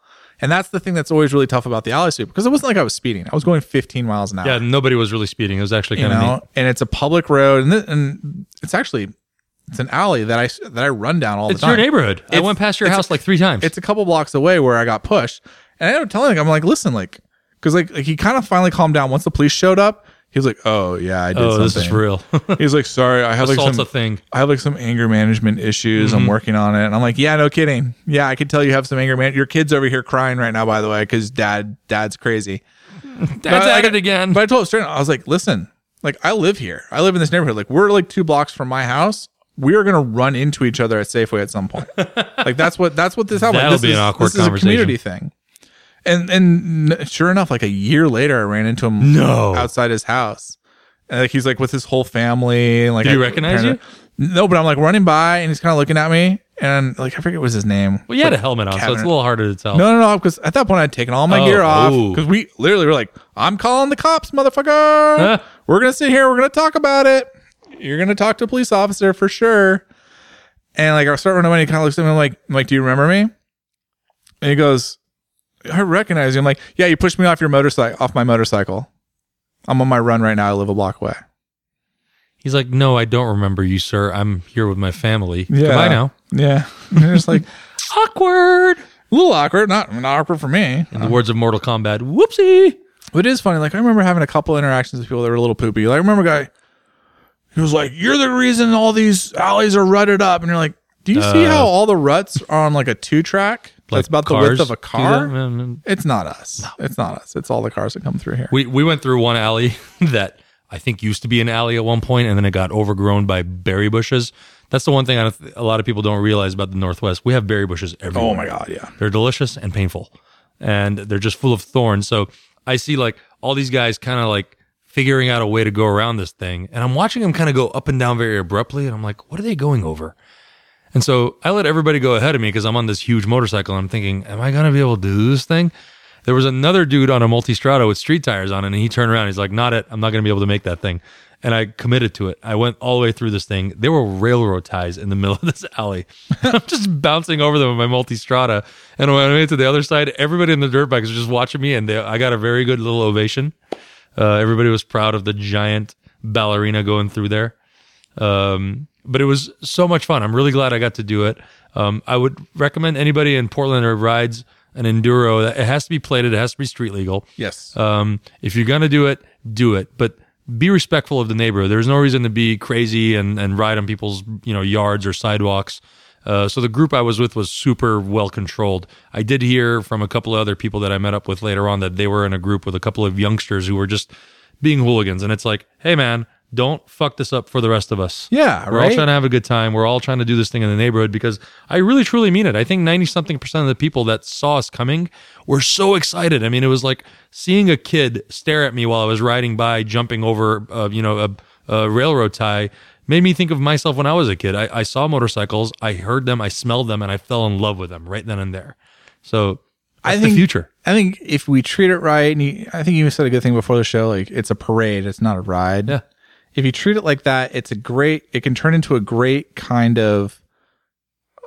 Speaker 1: And that's the thing that's always really tough about the alley sweep because it wasn't like I was speeding. I was going 15 miles an hour.
Speaker 2: Yeah, nobody was really speeding. It was actually kind of
Speaker 1: know,
Speaker 2: neat.
Speaker 1: and it's a public road, and, th- and it's actually it's an alley that I that I run down all
Speaker 2: It's
Speaker 1: the time.
Speaker 2: It's your neighborhood. I went past your
Speaker 1: it's-
Speaker 2: house like three times.
Speaker 1: It's a couple blocks away where I got pushed, and I ended up telling him, I'm like, listen, like, because like, like he kind of finally calmed down once the police showed up. He was like, oh yeah, I did
Speaker 2: oh,
Speaker 1: something.
Speaker 2: this is real.
Speaker 1: He's like, sorry, I have like
Speaker 2: Assault's
Speaker 1: some
Speaker 2: a thing.
Speaker 1: I have like some anger management issues.
Speaker 2: Mm-hmm.
Speaker 1: I'm working on it. And I'm like, yeah, no kidding. Yeah, I can tell you have some anger man. Your kid's over here crying right now, by the way, because dad, dad's crazy.
Speaker 2: Dad's
Speaker 1: But
Speaker 2: at
Speaker 1: I-
Speaker 2: it again.
Speaker 1: But I told him straight, I was like, listen, like I live here. I live in this neighborhood. Like we're like two blocks from my house. We are gonna run into each other at Safeway at some point. like that's what that's what this happened.
Speaker 2: That'll
Speaker 1: this
Speaker 2: be
Speaker 1: is,
Speaker 2: an awkward
Speaker 1: this is a
Speaker 2: conversation.
Speaker 1: community thing. And and sure enough, like a year later, I ran into him
Speaker 2: No.
Speaker 1: outside his house. And like he's like with his whole family. And like
Speaker 2: Did he
Speaker 1: I-
Speaker 2: recognize
Speaker 1: apparently- No, but I'm like running by and he's kind of looking at me and like I forget what was his name.
Speaker 2: well, you had a helmet on, so it's a little harder to tell.
Speaker 1: No, no, no, because at that point I'd taken all my
Speaker 2: Oh,
Speaker 1: gear oh. off
Speaker 2: oh.
Speaker 1: because we literally were like, "I'm calling the cops, motherfucker.
Speaker 2: Huh?
Speaker 1: We're gonna sit here. We're gonna talk about it. You're gonna talk to a police officer for sure." And like I start running away, and he kind of looks at me I'm like, I'm like, "Do you remember me?" And he goes, "I recognize you." I'm like, "Yeah, you pushed me off your motorcycle, off my motorcycle. I'm on my run right now. I live a block away."
Speaker 2: He's like, no, I don't remember you, sir. I'm here with my family.
Speaker 1: Yeah.
Speaker 2: Goodbye now.
Speaker 1: Yeah, and they're like
Speaker 2: awkward.
Speaker 1: a little awkward. Not not awkward for me.
Speaker 2: In the words of Mortal Kombat, whoopsie.
Speaker 1: But it is funny. Like I remember having a couple interactions with people that were a little poopy. Like I remember a guy he was like, "You're the reason all these alleys are rutted up," and you're like, "Do you see
Speaker 2: Uh,
Speaker 1: how all the ruts are on like a two track? That's about the width of a car."
Speaker 2: that?
Speaker 1: It's not us. No. It's not us. It's all the cars that come through here.
Speaker 2: We we went through one alley that I think used to be an alley at one point, and then it got overgrown by berry bushes. That's the one thing I don't th- a lot of people don't realize about the Northwest. We have berry bushes everywhere.
Speaker 1: oh my god, yeah.
Speaker 2: They're delicious and painful, and they're just full of thorns. So I see like all these guys kind of like figuring out a way to go around this thing, and I'm watching them kind of go up and down very abruptly, and I'm like, what are they going over? And so I let everybody go ahead of me because I'm on this huge motorcycle. And I'm thinking, am I gonna be able to do this thing? There was another dude on a multistrada with street tires on it, and he turned around. He's like, "Not it. I'm not gonna be able to make that thing." And I committed to it. I went all the way through this thing. There were railroad ties in the middle of this alley. I'm just bouncing over them with my multistrada. And when I made it to the other side, everybody in the dirt bikes was just watching me, and they, I got a very good little ovation. Uh, everybody was proud of the giant ballerina going through there. Um, but it was so much fun. I'm really glad I got to do it. Um, I would recommend anybody in Portland or rides an enduro that it has to be plated. It has to be street legal.
Speaker 1: Yes.
Speaker 2: Um, if you're gonna do it, do it, but be respectful of the neighborhood. There's no reason to be crazy and, and ride on people's you know yards or sidewalks. Uh, so the group I was with was super well controlled. I did hear from a couple of other people that I met up with later on that they were in a group with a couple of youngsters who were just being hooligans. And it's like, hey man, don't fuck this up for the rest of us.
Speaker 1: yeah,
Speaker 2: We're all trying to have a good time. We're all trying to do this thing in the neighborhood because I really truly mean it. I think 90 something percent of the people that saw us coming were so excited. I mean, it was like seeing a kid stare at me while I was riding by, jumping over, uh, you know, a, a railroad tie. Made me think of myself when I was a kid. I, I saw motorcycles, I heard them, I smelled them, and I fell in love with them right then and there. So
Speaker 1: I
Speaker 2: that's
Speaker 1: think
Speaker 2: the future.
Speaker 1: I think if we treat it right, and you, I think you said a good thing before the show. Like it's a parade. It's not a ride.
Speaker 2: Yeah.
Speaker 1: If you treat it like that, it's a great. It can turn into a great kind of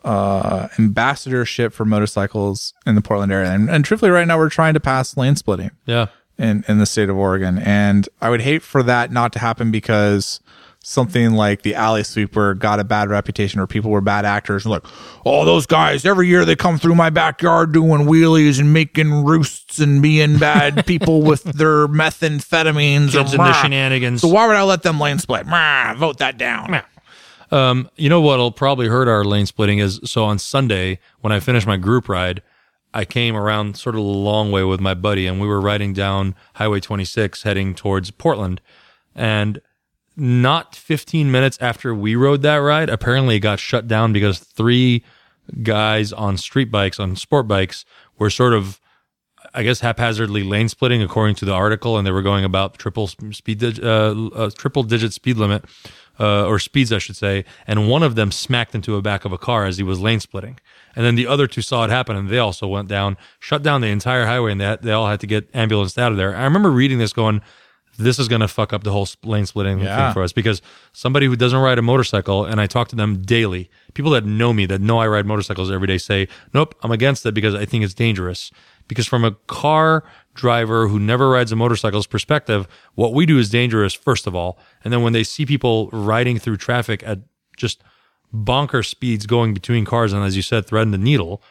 Speaker 1: uh ambassadorship for motorcycles in the Portland area. And, and truthfully, right now we're trying to pass lane splitting
Speaker 2: Yeah.
Speaker 1: in in the state of Oregon, and I would hate for that not to happen because something like the alley sweeper got a bad reputation or people were bad actors and like oh those guys every year they come through my backyard doing wheelies and making roosts and being bad people with their methamphetamines
Speaker 2: Kids
Speaker 1: or
Speaker 2: and the shenanigans.
Speaker 1: so why would I let them lane split? Mah, vote that down.
Speaker 2: Um, you know what'll probably hurt our lane splitting is so on Sunday when I finished my group ride, I came around sort of a long way with my buddy, and we were riding down Highway 26 heading towards Portland, and not 15 minutes after we rode that ride, apparently it got shut down because three guys on street bikes on sport bikes were sort of I guess haphazardly lane splitting according to the article, and they were going about triple speed, uh, uh, triple digit speed limit. uh, or speeds, I should say, and one of them smacked into the back of a car as he was lane splitting. And then the other two saw it happen, and they also went down, shut down the entire highway, and they, they all had to get ambulanced out of there. I remember reading this, going, "This is going to fuck up the whole lane splitting
Speaker 1: Yeah.
Speaker 2: thing for us." Because somebody who doesn't ride a motorcycle, and I talk to them daily, people that know me, that know I ride motorcycles every day, say, "Nope, I'm against it because I think it's dangerous." Because from a car driver who never rides a motorcycle's perspective, what we do is dangerous, first of all. And then when they see people riding through traffic at just bonker speeds going between cars and, as you said, threading the needle,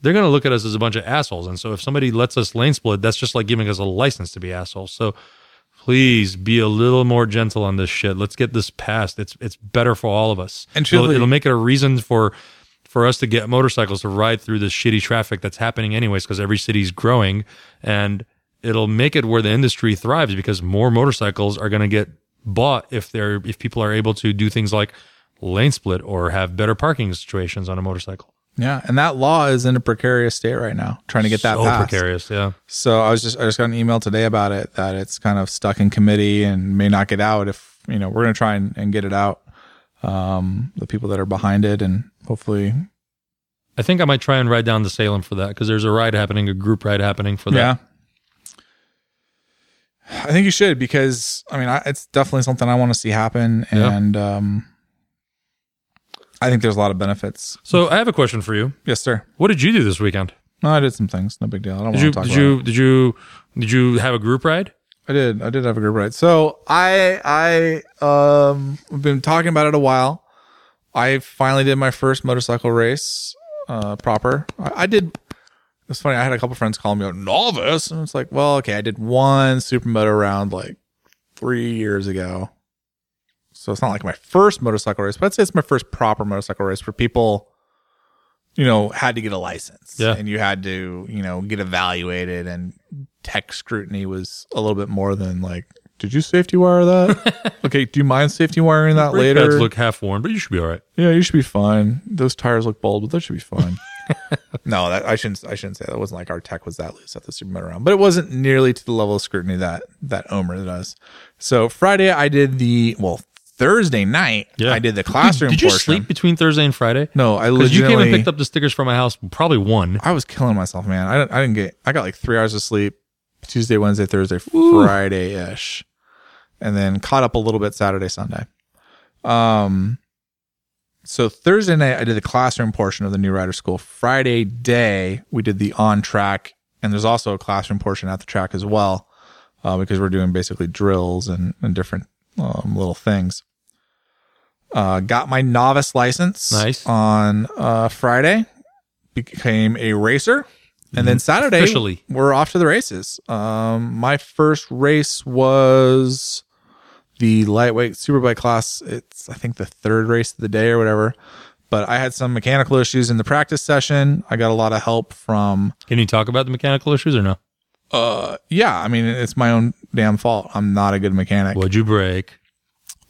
Speaker 2: they're going to look at us as a bunch of assholes. And so if somebody lets us lane split, that's just like giving us a license to be assholes. So please be a little more gentle on this shit. Let's get this passed. It's it's better for all of us.
Speaker 1: And
Speaker 2: it'll, it'll make it a reason for for us to get motorcycles to ride through this shitty traffic that's happening anyways because every city's growing and it'll make it where the industry thrives because more motorcycles are going to get bought if they're if people are able to do things like lane split or have better parking situations on a motorcycle.
Speaker 1: Yeah, and that law is in a precarious state right now, trying to get that
Speaker 2: so
Speaker 1: passed.
Speaker 2: precarious, yeah.
Speaker 1: So I was just I just got an email today about it that it's kind of stuck in committee and may not get out if you know we're gonna try and, and get it out. Um, the people that are behind it and hopefully
Speaker 2: I think I might try and ride down to Salem for that because there's a ride happening, a group ride happening for that.
Speaker 1: yeah. I think you should because I mean I, it's definitely something I want to see happen
Speaker 2: Yeah.
Speaker 1: and um, I think there's a lot of benefits.
Speaker 2: So I have a question for you.
Speaker 1: Yes, sir.
Speaker 2: What did you do this weekend?
Speaker 1: No, I did some things. No big deal. I don't
Speaker 2: Did
Speaker 1: want
Speaker 2: you
Speaker 1: to talk
Speaker 2: did
Speaker 1: about
Speaker 2: you
Speaker 1: it.
Speaker 2: did you did you have a group ride?
Speaker 1: I did. I did have a group ride. So I I um have been talking about it a while. I finally did my first motorcycle race uh proper. I, I did it's funny, I had a couple friends call me a novice. And it's like, well, okay, I did one supermoto round like three years ago. So it's not like my first motorcycle race, but I'd say it's my first proper motorcycle race where people, you know, had to get a license.
Speaker 2: Yeah.
Speaker 1: And you had to, you know, get evaluated and tech scrutiny was a little bit more than like, did you safety wire that? okay, do you mind safety wiring that
Speaker 2: Brake
Speaker 1: later?
Speaker 2: pads look half worn, but you should be all right.
Speaker 1: yeah, you should be fine. Those tires look bald, but that should be fine. no, that I shouldn't. I shouldn't say that. It wasn't like our tech was that loose at the supermoto round, but it wasn't nearly to the level of scrutiny that that Omra does. So Friday, I did the well. Thursday night,
Speaker 2: Yeah.
Speaker 1: I did the classroom
Speaker 2: Did you
Speaker 1: portion.
Speaker 2: sleep between Thursday and Friday?
Speaker 1: No, I
Speaker 2: Because you came and picked up the stickers from my house, probably one.
Speaker 1: I was killing myself, man. I didn't, I didn't get. I got like three hours of sleep Tuesday, Wednesday, Thursday, Friday ish, and then caught up a little bit Saturday, Sunday. Um, so Thursday night I did the classroom portion of the new rider school. Friday day we did the on track, and there's also a classroom portion at the track as well, uh, because we're doing basically drills and and different um, little things. Uh, got my novice license
Speaker 2: Nice.
Speaker 1: on uh, Friday became a racer. And then Saturday,
Speaker 2: Officially.
Speaker 1: we're off to the races. Um, my first race was the lightweight superbike class. It's, I think, the third race of the day or whatever. But I had some mechanical issues in the practice session. I got a lot of help from,
Speaker 2: Can you talk about the mechanical issues or no?
Speaker 1: Uh, yeah, I mean, it's my own damn fault. I'm not a good mechanic.
Speaker 2: What'd you break?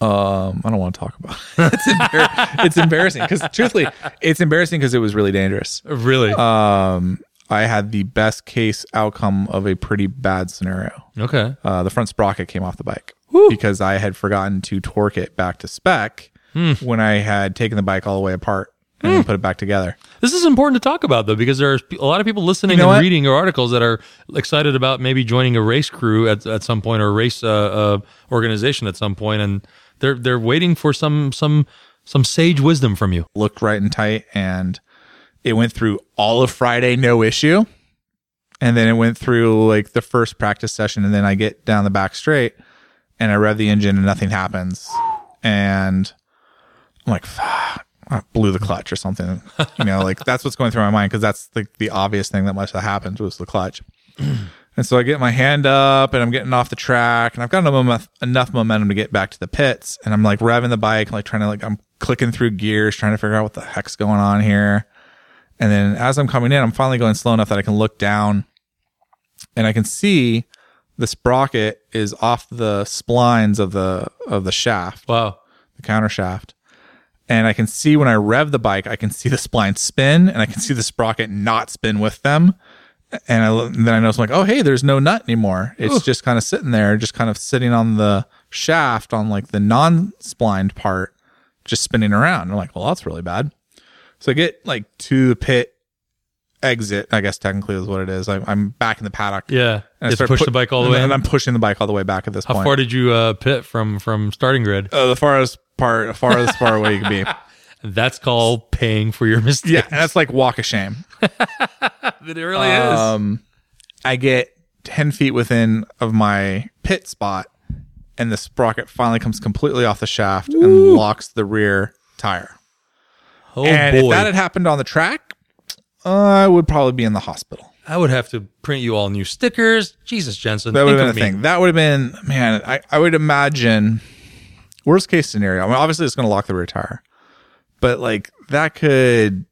Speaker 1: Um, I don't want to talk about it. it's, embar- it's embarrassing because truthfully, it's embarrassing because it was really dangerous.
Speaker 2: Really?
Speaker 1: um, I had the best case outcome of a pretty bad scenario.
Speaker 2: okay.
Speaker 1: Uh, the front sprocket came off the bike because I had forgotten to torque it back to spec
Speaker 2: Hmm.
Speaker 1: when I had taken the bike all the way apart and then put it back together.
Speaker 2: This is important to talk about though, because there are a lot of people listening
Speaker 1: You know
Speaker 2: and
Speaker 1: what?
Speaker 2: reading your articles that are excited about maybe joining a race crew at, at some point or a race uh, uh, organization at some point, and they're they're waiting for some some some sage wisdom from you.
Speaker 1: Looked right and tight, and it went through all of Friday, no issue. And then it went through like the first practice session, and then I get down the back straight, and I rev the engine, and nothing happens. And I'm like, fuck, I blew the clutch or something. You know, like that's what's going through my mind because that's like the obvious thing that must have happened was the clutch. And so I get my hand up and I'm getting off the track and I've got enough, enough momentum to get back to the pits. And I'm like revving the bike, like trying to like, I'm clicking through gears, trying to figure out what the heck's going on here. And then as I'm coming in, I'm finally going slow enough that I can look down and I can see the sprocket is off the splines of the, of the shaft
Speaker 2: Wow.
Speaker 1: the counter shaft. And I can see when I rev the bike, I can see the spline spin and I can see the sprocket not spin with them. And, I, and then I notice I'm like, oh, hey, there's no nut anymore. It's just kind of sitting there, just kind of sitting on the shaft on like the non-splined part just spinning around. And I'm like, well, that's really bad. So I get like to the pit exit, I guess technically is what it is. I'm, I'm back in the paddock.
Speaker 2: Yeah.
Speaker 1: And I
Speaker 2: Just
Speaker 1: start
Speaker 2: push
Speaker 1: put-
Speaker 2: the bike all the way.
Speaker 1: And
Speaker 2: in.
Speaker 1: I'm pushing the bike all the way back at this
Speaker 2: How
Speaker 1: point.
Speaker 2: far did you uh, pit from from starting grid?
Speaker 1: uh, the farthest part, far as far away you can be.
Speaker 2: That's called paying for your mistake.
Speaker 1: Yeah, and that's like walk of shame.
Speaker 2: it really
Speaker 1: Um, I get ten feet within of my pit spot, and the sprocket finally comes completely off the shaft and locks the rear tire.
Speaker 2: Oh
Speaker 1: and
Speaker 2: boy,
Speaker 1: if that had happened on the track, uh, I would probably be in the hospital.
Speaker 2: I would have to print you all new stickers. Jesus, Jensen,
Speaker 1: That would have been a
Speaker 2: me.
Speaker 1: thing. That would have been man. I, I would imagine worst case scenario. I mean, obviously it's going to lock the rear tire, but like that could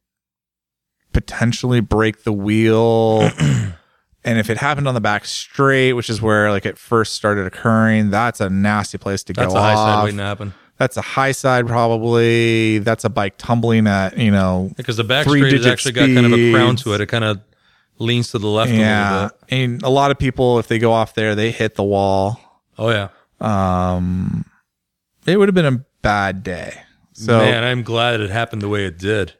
Speaker 1: potentially break the wheel. and if it happened on the back straight, which is where like it first started occurring, that's a nasty place to
Speaker 2: That's
Speaker 1: go
Speaker 2: a high side waiting to happen.
Speaker 1: That's a high side probably. That's a bike tumbling at you know
Speaker 2: Because the back straight has actually got kind of a crown to it. It kind of leans to the left a little
Speaker 1: yeah.
Speaker 2: bit.
Speaker 1: And a lot of people, if they go off there, they hit the wall.
Speaker 2: Oh yeah,
Speaker 1: um it would have been a bad day so
Speaker 2: man, I'm glad it happened the way it did.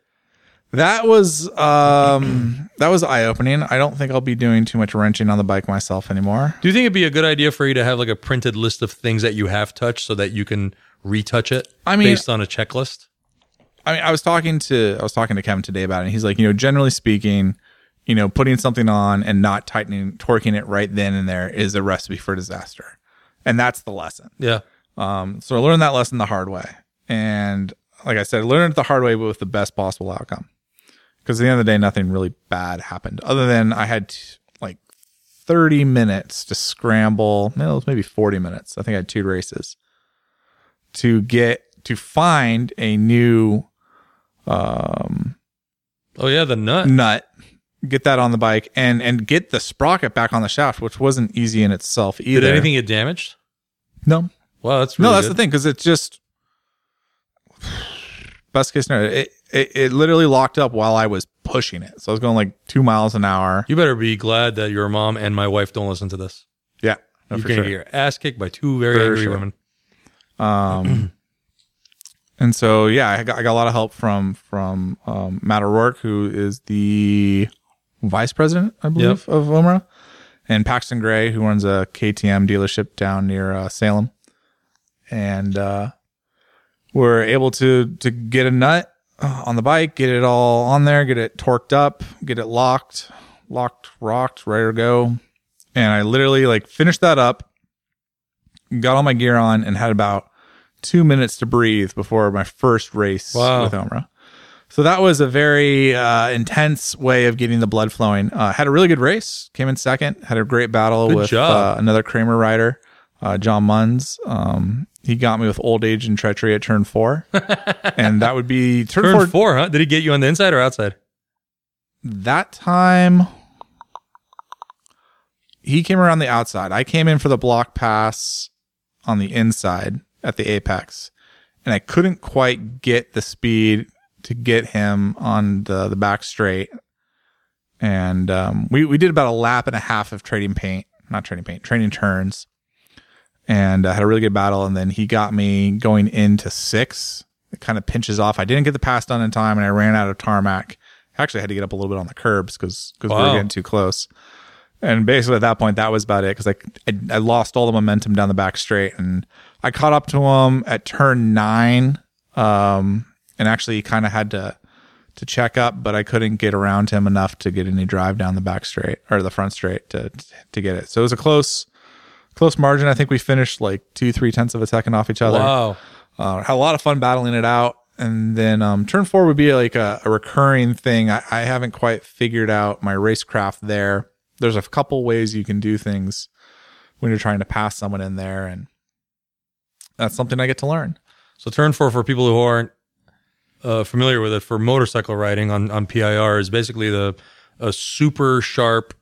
Speaker 1: that was um that was eye-opening i don't think i'll be doing too much wrenching on the bike myself anymore
Speaker 2: Do you think it'd be a good idea for you to have like a printed list of things that you have touched so that you can retouch it?
Speaker 1: I mean-
Speaker 2: based on a checklist.
Speaker 1: i mean i was talking to i was talking to kevin today about it and he's like you know generally speaking you know putting something on and not tightening torquing it right then and there is a recipe for disaster and that's the lesson
Speaker 2: Yeah,
Speaker 1: Um, so I learned that lesson the hard way. And like I said, I learned it the hard way, but with the best possible outcome. Because at the end of the day, nothing really bad happened other than I had t- like 30 minutes to scramble. No, it was maybe 40 minutes. I think I had two races to get to find a new
Speaker 2: Oh yeah, the nut.
Speaker 1: nut, get that on the bike and, and get the sprocket back on the shaft, which wasn't easy in itself either.
Speaker 2: Did anything get damaged?
Speaker 1: No,
Speaker 2: Wow, that's
Speaker 1: No, that's
Speaker 2: good.
Speaker 1: the thing because it's just best case scenario. It, it it literally locked up while I was pushing it, so I was going like two miles an hour.
Speaker 2: You better be glad that your mom and my wife don't listen to this.
Speaker 1: Yeah, no,
Speaker 2: You're
Speaker 1: for
Speaker 2: gonna
Speaker 1: sure.
Speaker 2: get your ass kicked by two very
Speaker 1: For
Speaker 2: angry
Speaker 1: sure.
Speaker 2: women.
Speaker 1: Um, and so yeah, I got I got a lot of help from from um, Matt O'Rourke, who is the vice president, I believe, of Omra, and Paxton Gray, who runs a KTM dealership down near uh, Salem, and uh, we're able to to get a nut on the bike, get it all on there, get it torqued up, get it locked, locked, rocked, ready to go, and I literally like finished that up got all my gear on and had about two minutes to breathe before my first race
Speaker 2: Wow.
Speaker 1: with Omra. So that was a very uh, intense way of getting the blood flowing. Uh, had a really good race, came in second, had a great battle
Speaker 2: Good
Speaker 1: with uh, another Kramer rider, uh, John Munns. Um, he got me with old age and treachery at turn four, and that would be turn,
Speaker 2: Turn
Speaker 1: four.
Speaker 2: four, huh? Did he get you on the inside or outside?
Speaker 1: That time, he came around the outside. I came in for the block pass on the inside at the apex, and I couldn't quite get the speed to get him on the the back straight. And um, we we did about a lap and a half of trading paint, not trading paint, trading turns, and uh, had a really good battle. And then he got me going into six. It kind of pinches off. I didn't get the pass done in time, and I ran out of tarmac. Actually, I had to get up a little bit on the curbs because because we were getting too close. And basically, at that point, that was about it because I, I I lost all the momentum down the back straight, and I caught up to him at turn nine, um, and actually kind of had to to check up, but I couldn't get around him enough to get any drive down the back straight or the front straight to to get it. So it was a close close margin. I think we finished like two three tenths of a second off each other.
Speaker 2: Wow.
Speaker 1: Uh, had a lot of fun battling it out. And then um, turn four would be like a, a recurring thing. I, I haven't quite figured out my racecraft there. There's a couple ways you can do things when you're trying to pass someone in there, and that's something I get to learn.
Speaker 2: So turn four for people who aren't uh, familiar with it for motorcycle riding on on PIR is basically the a super sharp.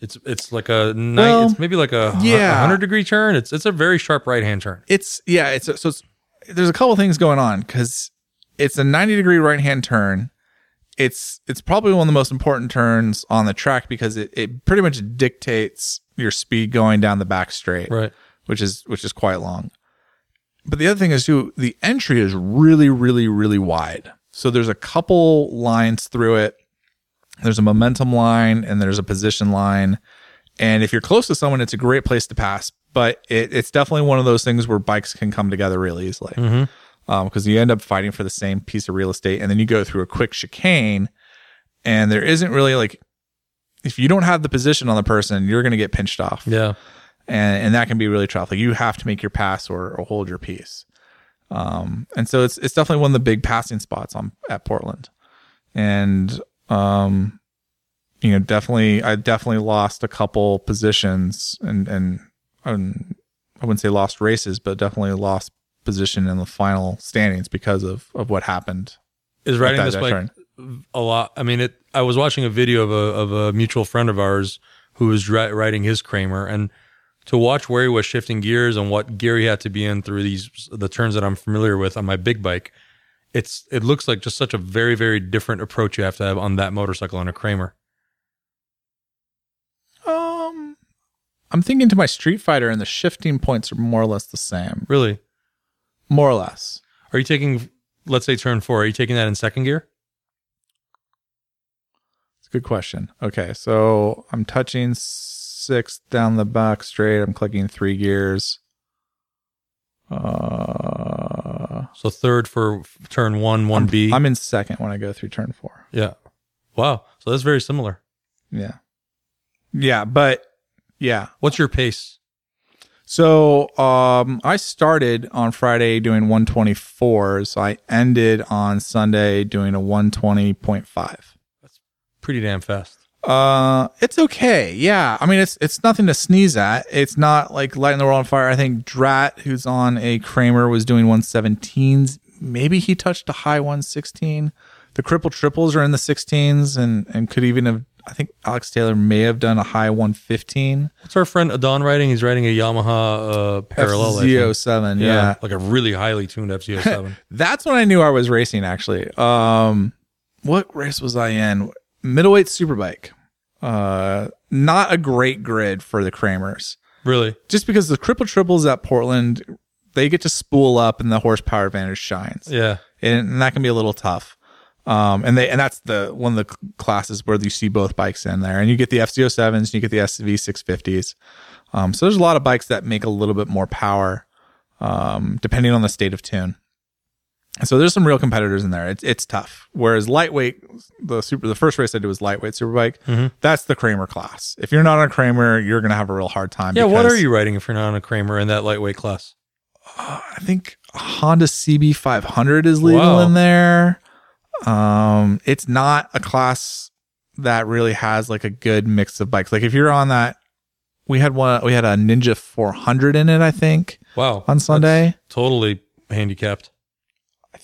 Speaker 2: It's it's like a night.
Speaker 1: Well,
Speaker 2: it's maybe like a
Speaker 1: yeah.
Speaker 2: hundred degree turn. It's it's a very sharp right hand turn.
Speaker 1: It's yeah, it's so it's there's a couple things going on because it's a 90 degree right hand turn. It's it's probably one of the most important turns on the track because it, it pretty much dictates your speed going down the back straight.
Speaker 2: Right.
Speaker 1: which is which is quite long. but the other thing is too, the entry is really, really, really wide. So there's a couple lines through it. There's a momentum line and there's a position line. And if you're close to someone, it's a great place to pass. But it, it's definitely one of those things where bikes can come together really easily. Because you end up fighting for the same piece of real estate, and then you go through a quick chicane, and there isn't really like, if you don't have the position on the person, you're going to get pinched off
Speaker 2: Yeah.
Speaker 1: and and that can be really tough. Like you have to make your pass or, or hold your piece. Um, and so it's it's definitely one of the big passing spots on at Portland, and um, you know, definitely I definitely lost a couple positions and and um, I wouldn't say lost races, but definitely lost position in the final standings because of of what happened.
Speaker 2: Is riding this bike
Speaker 1: turn.
Speaker 2: a lot? I mean, it. I was watching a video of a of a mutual friend of ours who was dri- riding his Kramer, and to watch where he was shifting gears and what gear he had to be in through these the turns that I'm familiar with on my big bike, it's it looks like just such a very very different approach you have to have on that motorcycle on a Kramer.
Speaker 1: Um, I'm thinking to my Street Fighter, and the shifting points are more or less the same,
Speaker 2: Really?
Speaker 1: more or less.
Speaker 2: Are you taking, let's say, turn four? Are you taking that in second gear?
Speaker 1: It's a good question. Okay, so I'm touching six down the back straight. I'm clicking three gears. Uh,
Speaker 2: So third for turn one, one B.
Speaker 1: I'm in second when I go through turn four.
Speaker 2: Yeah. Wow. So that's very similar.
Speaker 1: Yeah, yeah, but yeah.
Speaker 2: What's your pace?
Speaker 1: So um, I started on Friday doing 124s. I ended on Sunday doing a 120.5.
Speaker 2: That's Pretty damn fast.
Speaker 1: Uh, it's okay. Yeah, I mean, it's it's nothing to sneeze at. It's not like lighting the world on fire. I think Drat, who's on a Kramer, was doing 117s. Maybe he touched a high 116. The cripple triples are in the 16s, and and could even have. I think Alex Taylor may have done a high 115.
Speaker 2: What's our friend Adon writing? He's writing a Yamaha uh, parallel. I.
Speaker 1: FZ07. Yeah.
Speaker 2: like a really highly tuned FZ07.
Speaker 1: That's when I knew I was racing actually. Um what race was I in? Middleweight superbike. Uh not a great grid for the Kramers.
Speaker 2: really?
Speaker 1: Just because the cripple triples at Portland, they get to spool up and the horsepower advantage shines.
Speaker 2: Yeah.
Speaker 1: And, and that can be a little tough. Um and they and that's the one of the classes where you see both bikes in there. And you get the FZ07s and you get the SV 650s. Um so there's a lot of bikes that make a little bit more power um depending on the state of tune. So there's some real competitors in there. It's it's tough. Whereas lightweight, the super, the first race I did was lightweight superbike. That's the Kramer class. If you're not on a Kramer, you're gonna have a real hard time.
Speaker 2: Yeah. What are you riding if you're not on a Kramer in that lightweight class?
Speaker 1: I think Honda CB500 is legal
Speaker 2: Wow.
Speaker 1: in there. Um, it's not a class that really has like a good mix of bikes. Like if you're on that, we had one. We had a Ninja 400 in it. I think
Speaker 2: Wow.
Speaker 1: on Sunday.
Speaker 2: That's totally handicapped.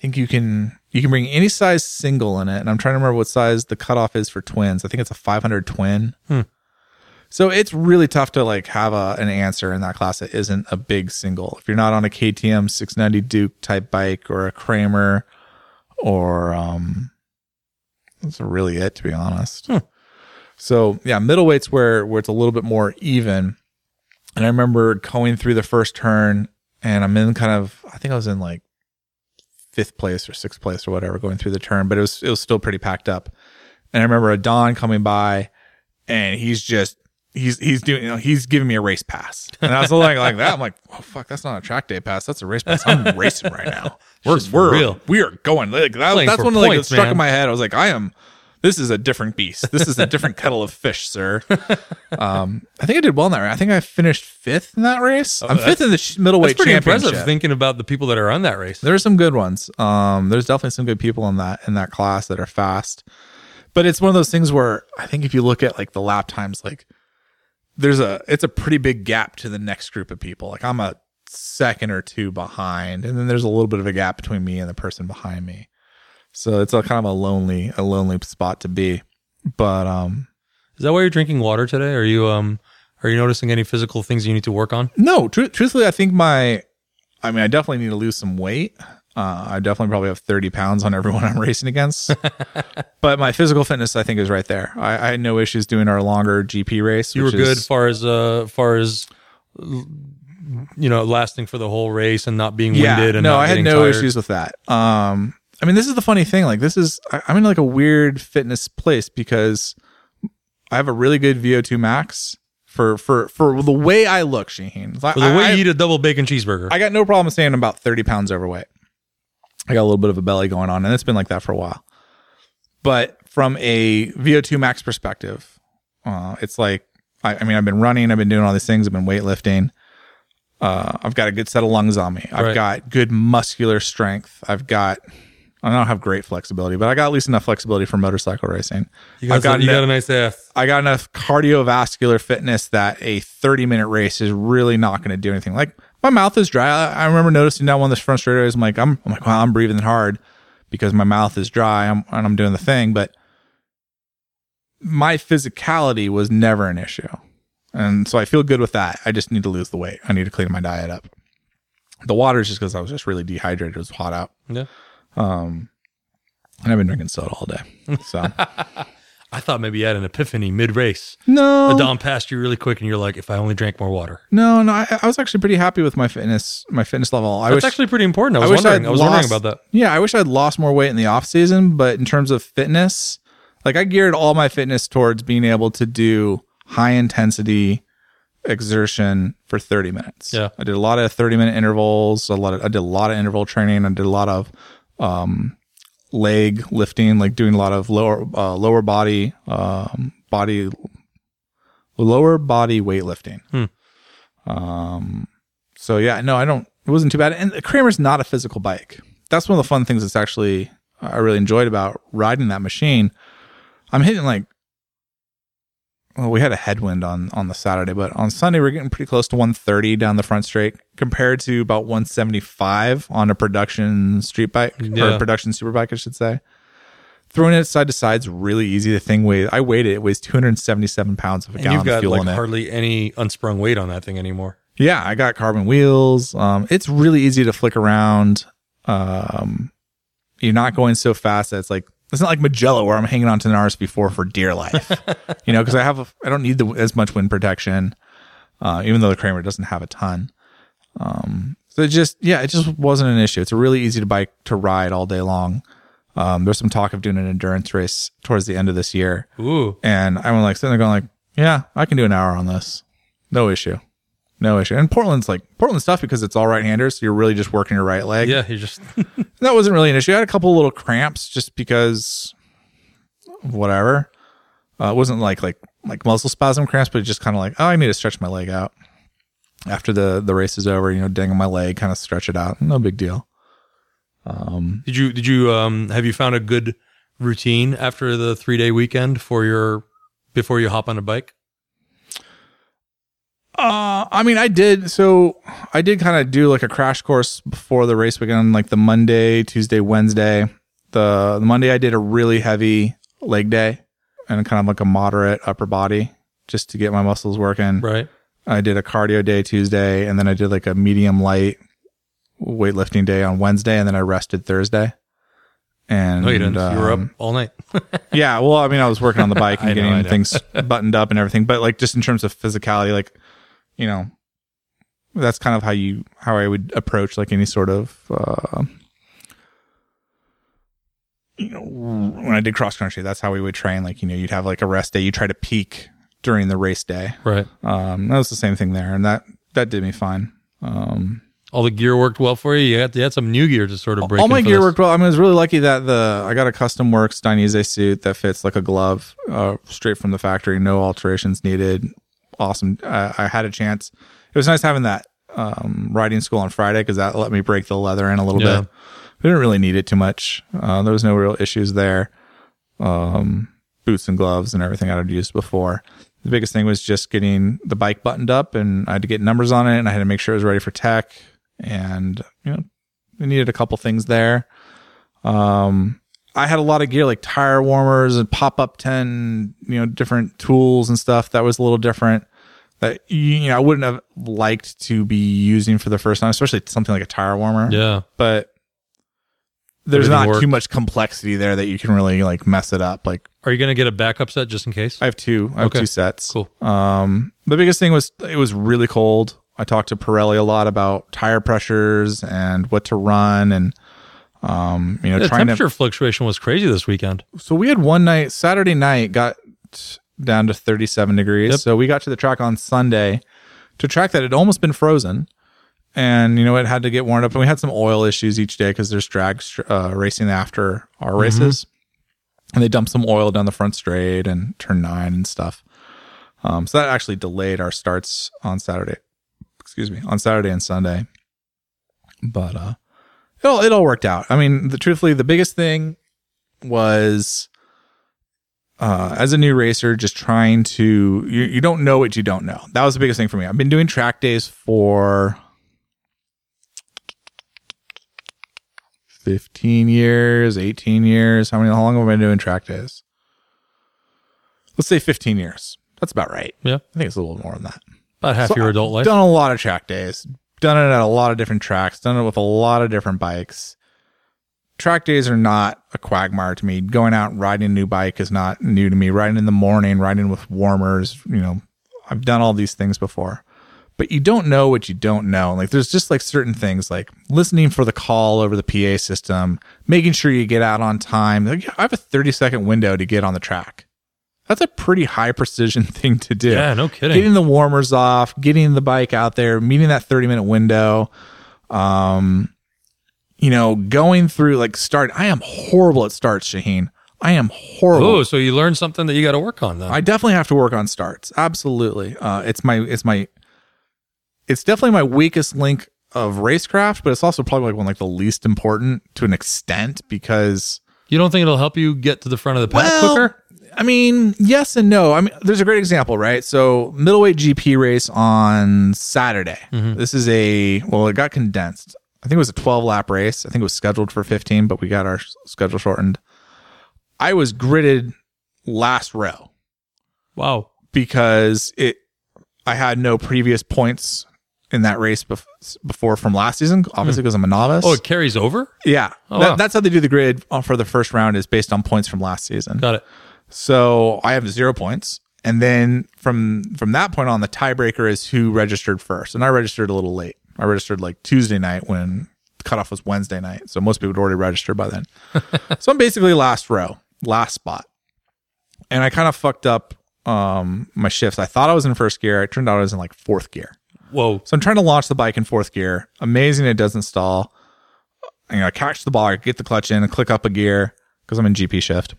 Speaker 1: I think you can you can bring any size single in it, and I'm trying to remember what size the cutoff is for twins. I think it's a 500 twin.
Speaker 2: Hmm.
Speaker 1: So it's really tough to like have a an answer in that class that isn't a big single. If you're not on a KTM 690 Duke type bike or a Kramer, or um, that's really it to be honest.
Speaker 2: Hmm.
Speaker 1: So yeah, middleweight's where where it's a little bit more even. And I remember going through the first turn, and I'm in kind of I think I was in like fifth place or sixth place or whatever going through the turn, but it was it was still pretty packed up. And I remember Adon coming by, and he's just he's he's doing you know he's giving me a race pass, and I was like like that. I'm like, oh fuck, that's not a track day pass, that's a race pass. I'm racing right now. We're we're
Speaker 2: real.
Speaker 1: we are going. Like that, that's of the like that struck
Speaker 2: man.
Speaker 1: in my head. I was like, I am. This is a different beast. This is a different kettle of fish, sir. Um, I think I did well in that race. I think I finished fifth in that race. I'm fifth in the sh- middleweight
Speaker 2: That's pretty
Speaker 1: championship.
Speaker 2: impressive thinking about the people that are on that race.
Speaker 1: There's some good ones. Um, there's definitely some good people in that in that class that are fast. But it's one of those things where I think if you look at like the lap times, like there's a it's a pretty big gap to the next group of people. Like I'm a second or two behind, and then there's a little bit of a gap between me and the person behind me. So it's a kind of a lonely a lonely spot to be. But um
Speaker 2: Is that why you're drinking water today? Are you um are you noticing any physical things you need to work on?
Speaker 1: No, tru- truthfully, I think my, I mean, I definitely need to lose some weight. Uh, I definitely probably have 30 pounds on everyone I'm racing against. but my physical fitness, I think, is right there. I, I had no issues doing our longer GP race.
Speaker 2: You were good
Speaker 1: is-
Speaker 2: far as uh far as you know, lasting for the whole race and not being
Speaker 1: yeah,
Speaker 2: winded and
Speaker 1: no, I had no
Speaker 2: tired.
Speaker 1: issues with that. Um, I mean, this is the funny thing. Like, this is I, I'm in like a weird fitness place because I have a really good VO2 max for for for the way I look, Shaheen.
Speaker 2: For the way
Speaker 1: I,
Speaker 2: you eat a double bacon cheeseburger.
Speaker 1: I got no problem saying I'm about 30 pounds overweight. I got a little bit of a belly going on, and it's been like that for a while. But from a VO2 max perspective, uh, it's like, I, I mean, I've been running, I've been doing all these things, I've been weightlifting. Uh, I've got a good set of lungs on me. I've
Speaker 2: Right.
Speaker 1: got good muscular strength. I've got, I don't have great flexibility, but I got at least enough flexibility for motorcycle racing.
Speaker 2: you got,
Speaker 1: got
Speaker 2: you
Speaker 1: no-
Speaker 2: got a nice ass.
Speaker 1: I got enough cardiovascular fitness that a 30 minute race is really not going to do anything. Like my mouth is dry. I, I remember noticing that one of the front straightaways. I'm like, I'm, I'm like, wow, I'm breathing hard because my mouth is dry. I'm, and I'm doing the thing, but my physicality was never an issue. And so I feel good with that. I just need to lose the weight. I need to clean my diet up. The water is just because I was just really dehydrated. It was hot out.
Speaker 2: Yeah.
Speaker 1: Um, and I've been drinking soda all day. So
Speaker 2: I thought maybe you had an epiphany mid race.
Speaker 1: no,
Speaker 2: The dawn passed you really quick, and you're like, if I only drank more water.
Speaker 1: No, no, I, I was actually pretty happy with my fitness, my fitness level. I wish,
Speaker 2: actually pretty important. I was
Speaker 1: I
Speaker 2: wondering. I was wondering about that.
Speaker 1: yeah, I wish I'd lost more weight in the off season, but in terms of fitness, like I geared all my fitness towards being able to do high intensity exertion for 30 minutes.
Speaker 2: Yeah.
Speaker 1: I did a lot of 30 minute intervals, a lot of, I did a lot of interval training. I did a lot of, um, leg lifting, like doing a lot of lower, uh, lower body, um, body, lower body weightlifting. Um, so yeah, no, I don't, it wasn't too bad. And the Kramer's not a physical bike. That's one of the fun things that's actually, I really enjoyed about riding that machine. I'm hitting like, well, we had a headwind on on the Saturday, but on Sunday we're getting pretty close to 130 down the front straight compared to about 175 on a production street bike or
Speaker 2: Yeah.
Speaker 1: a production super bike, I should say. Throwing it side to side is really easy. The thing weighs, I weighed it, it weighs 277 pounds of a
Speaker 2: And
Speaker 1: gallon
Speaker 2: you've
Speaker 1: of
Speaker 2: got
Speaker 1: fuel
Speaker 2: like
Speaker 1: in it.
Speaker 2: hardly any unsprung weight on that thing anymore.
Speaker 1: Yeah, I got carbon wheels. Um, it's really easy to flick around. Um, you're not going so fast that it's like it's not like Mugello where I'm hanging on to an RSV4 for dear life. you know, because I have a, I don't need the, as much wind protection, uh, even though the Kramer doesn't have a ton. Um, so it just yeah, it just wasn't an issue. It's a really easy to bike to ride all day long. Um, there's some talk of doing an endurance race towards the end of this year.
Speaker 2: Ooh.
Speaker 1: And I'm like sitting there going like, yeah, I can do an hour on this. No issue. No issue. And Portland's like Portland's tough because it's all right handers. So you're really just working your right leg.
Speaker 2: Yeah, you just
Speaker 1: That wasn't really an issue. I had a couple little cramps just because whatever. Uh, it wasn't like like like muscle spasm cramps, but just kind of like, oh, I need to stretch my leg out. After the the race is over, you know, dangle my leg, kind of stretch it out. No big deal.
Speaker 2: Um, did you did you um have you found a good routine after the three day weekend for your before you hop on a bike?
Speaker 1: Uh, I mean, I did. So I did kind of do like a crash course before the race weekend, like the Monday, Tuesday, Wednesday. The, the Monday, I did a really heavy leg day and kind of like a moderate upper body just to get my muscles working.
Speaker 2: Right.
Speaker 1: I did a cardio day Tuesday, and then I did like a medium light weightlifting day on Wednesday, and then I rested Thursday. And
Speaker 2: No, you didn't. you were up
Speaker 1: um,
Speaker 2: all night.
Speaker 1: yeah, well, I mean, I was working on the bike and
Speaker 2: know,
Speaker 1: getting things buttoned up and everything, but like just in terms of physicality, like you know, that's kind of how you how I would approach like any sort of uh, you know when I did cross country. That's how we would train. Like you know, you'd have like a rest day. You try to peak during the race day.
Speaker 2: right.
Speaker 1: Um, that was the same thing there, and that that did me fine. Um,
Speaker 2: All the gear worked well for you. You had, you had some new gear to sort of break.
Speaker 1: all my gear
Speaker 2: this.
Speaker 1: worked well. I mean, I was really lucky that the I got a custom works Dainese suit that fits like a glove, uh, straight from the factory, no alterations needed. Awesome. I, I had a chance. It was nice having that um, riding school on Friday because that let me break the leather in a little
Speaker 2: Yeah.
Speaker 1: bit. We didn't really need it too much. Uh, there was no real issues there. Um, boots and gloves and everything I'd used before. The biggest thing was just getting the bike buttoned up, and I had to get numbers on it, and I had to make sure it was ready for tech. And you know, we needed a couple things there. Um, I had a lot of gear like tire warmers and pop up tent, you know, different tools and stuff that was a little different that you know I wouldn't have liked to be using for the first time, especially something like a tire warmer.
Speaker 2: Yeah.
Speaker 1: But there's
Speaker 2: Everything
Speaker 1: not too much complexity there that you can really like mess it up. Like
Speaker 2: Are you going to get a backup set just in case?
Speaker 1: I have two, I have two sets.
Speaker 2: Cool.
Speaker 1: Um, the biggest thing was it was really cold. I talked to Pirelli a lot about tire pressures and what to run and um, you know,
Speaker 2: The temperature fluctuation was crazy this weekend.
Speaker 1: So we had one night, Saturday night, got down to 37 degrees.
Speaker 2: Yep.
Speaker 1: So we got to the track on Sunday to track that had almost been frozen. And, you know, it had to get warmed up. And we had some oil issues each day because there's drag uh, racing after our races. And they dumped some oil down the front straight and turn nine and stuff. Um, so that actually delayed our starts on Saturday. Excuse me, on Saturday and Sunday. But uh, it all it all worked out. I mean, the truthfully, the biggest thing was uh, as a new racer, just trying to you, you don't know what you don't know. That was the biggest thing for me. I've been doing track days for 15 years, 18 years. How many how long have I been doing track days? Let's say 15 years. That's about right.
Speaker 2: Yeah.
Speaker 1: I think it's a little more than that.
Speaker 2: About half
Speaker 1: So
Speaker 2: your
Speaker 1: I've
Speaker 2: adult life.
Speaker 1: Done a lot of track days. Done it at a lot of different tracks. Done it with a lot of different bikes. Track days are not a quagmire to me. Going out and riding a new bike is not new to me. Riding in the morning, riding with warmers, you know, I've done all these things before. But you don't know what you don't know. Like there's just like certain things like listening for the call over the PA system, making sure you get out on time. Like I have a 30 second window to get on the track. That's a pretty high precision thing to do
Speaker 2: yeah, no kidding.
Speaker 1: getting the warmers off, getting the bike out there, meeting that 30 minute window. Um, you know, going through like start. I am horrible at starts, Shaheen. I am horrible.
Speaker 2: oh, so you learned something that you got to work on then.
Speaker 1: I definitely have to work on starts. Absolutely. Uh, it's my, it's my, it's definitely my weakest link of racecraft, but it's also probably like one like the least important to an extent because
Speaker 2: you don't think it'll help you get to the front of the pack
Speaker 1: Well,
Speaker 2: quicker?
Speaker 1: I mean, yes and no. I mean, there's a great example, right? So, middleweight GP race on Saturday. This is a well, it got condensed. I think it was a 12 lap race. I think it was scheduled for 15, but we got our schedule shortened. I was gridded last row
Speaker 2: Wow.
Speaker 1: because it I had no previous points in that race bef- before from last season, obviously hmm. because I'm a novice.
Speaker 2: Oh, it carries over?
Speaker 1: yeah,
Speaker 2: Oh,
Speaker 1: That-
Speaker 2: wow.
Speaker 1: that's how they do the grid for the first round is based on points from last season.
Speaker 2: Got it.
Speaker 1: So I have zero points. And then from from that point on, the tiebreaker is who registered first. And I registered a little late. I registered like Tuesday night when the cutoff was Wednesday night. So most people had already registered by then. so I'm basically last row, last spot. And I kind of fucked up um my shifts. I thought I was in first gear. It turned out I was in like fourth gear.
Speaker 2: Whoa.
Speaker 1: So I'm trying to launch the bike in fourth gear. Amazing it doesn't stall. You know, I catch the ball, I get the clutch in and click up a gear because I'm in GP shift.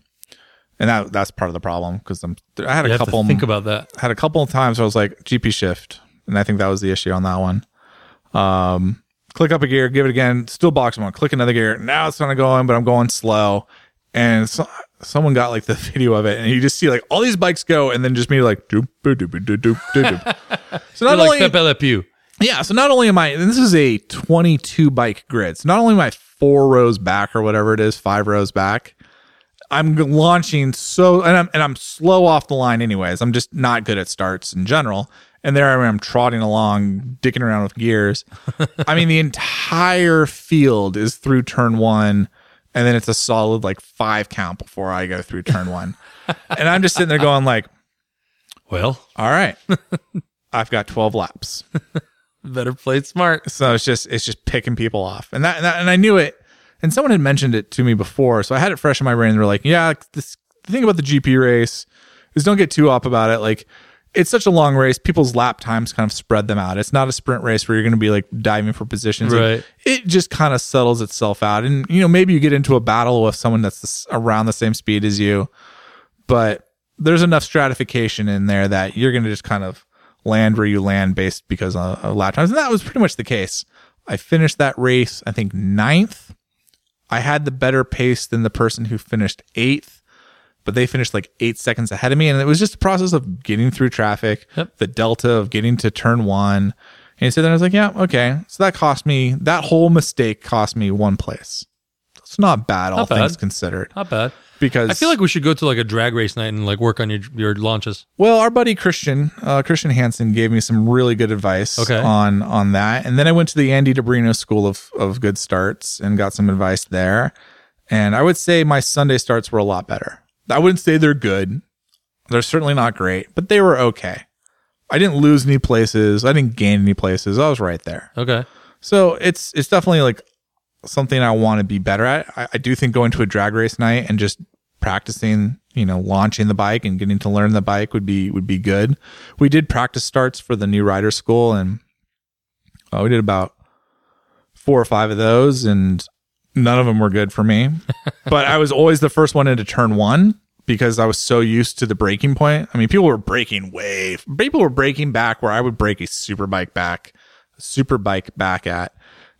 Speaker 1: And that that's part of the problem because I'm I had a
Speaker 2: You have
Speaker 1: couple
Speaker 2: think about that.
Speaker 1: had a couple of times where I was like GP shift, and I think that was the issue on that one. Um, click up a gear, give it again, still box one, click another gear. Now it's not going, but I'm going slow. And so, someone got like the video of it, and you just see like all these bikes go, and then just me like doop doop doop doop doop doop. So
Speaker 2: You're
Speaker 1: not
Speaker 2: like
Speaker 1: only
Speaker 2: Pepe Pew.
Speaker 1: yeah, so not only am I, and this is a 22 bike grid. So not only am I four rows back or whatever it is, five rows back, I'm launching so, and I'm and I'm slow off the line anyways. I'm just not good at starts in general. And there I am trotting along, dicking around with gears. I mean, the entire field is through turn one, and then it's a solid like five count before I go through turn one. and I'm just sitting there going like,
Speaker 2: Well,
Speaker 1: all right, I've got 12 laps.
Speaker 2: better play it smart.
Speaker 1: So it's just it's just picking people off, and that, and that and I knew it. And someone had mentioned it to me before, so I had it fresh in my brain. They're like, "Yeah, this, the thing about the GP race is don't get too up about it. Like, it's such a long race. People's lap times kind of spread them out. It's not a sprint race where you're going to be like diving for positions.
Speaker 2: Right.
Speaker 1: it just kind of settles itself out. And you know, maybe you get into a battle with someone that's around the same speed as you, but there's enough stratification in there that you're going to just kind of land where you land based because of, of lap times. And that was pretty much the case. I finished that race, I think ninth. I had the better pace than the person who finished eighth, but they finished like eight seconds ahead of me. And it was just a process of getting through traffic,
Speaker 2: Yep.
Speaker 1: the delta of getting to turn one. And so then I was like, yeah, okay. So that cost me, that whole mistake cost me one place. It's not bad, all
Speaker 2: Not bad.
Speaker 1: things considered.
Speaker 2: Not bad.
Speaker 1: Because
Speaker 2: I feel like we should go to like a drag race night and like work on your your launches.
Speaker 1: Well, our buddy Christian, uh, Christian Hansen, gave me some really good advice
Speaker 2: Okay.
Speaker 1: on on that, and then I went to the Andy DiBrino School of of Good Starts and got some advice there. And I would say my Sunday starts were a lot better. I wouldn't say they're good; they're certainly not great, but they were okay. I didn't lose any places. I didn't gain any places. I was right there.
Speaker 2: Okay.
Speaker 1: So it's it's definitely like something I want to be better at. I, I do think going to a drag race night and just practicing, you know, launching the bike and getting to learn the bike would be would be good. We did practice starts for the new rider school, and uh, we did about four or five of those, and none of them were good for me. but I was always the first one into turn one because I was so used to the breaking point. I mean, people were breaking way, people were breaking back where I would break a super bike back, super bike back at,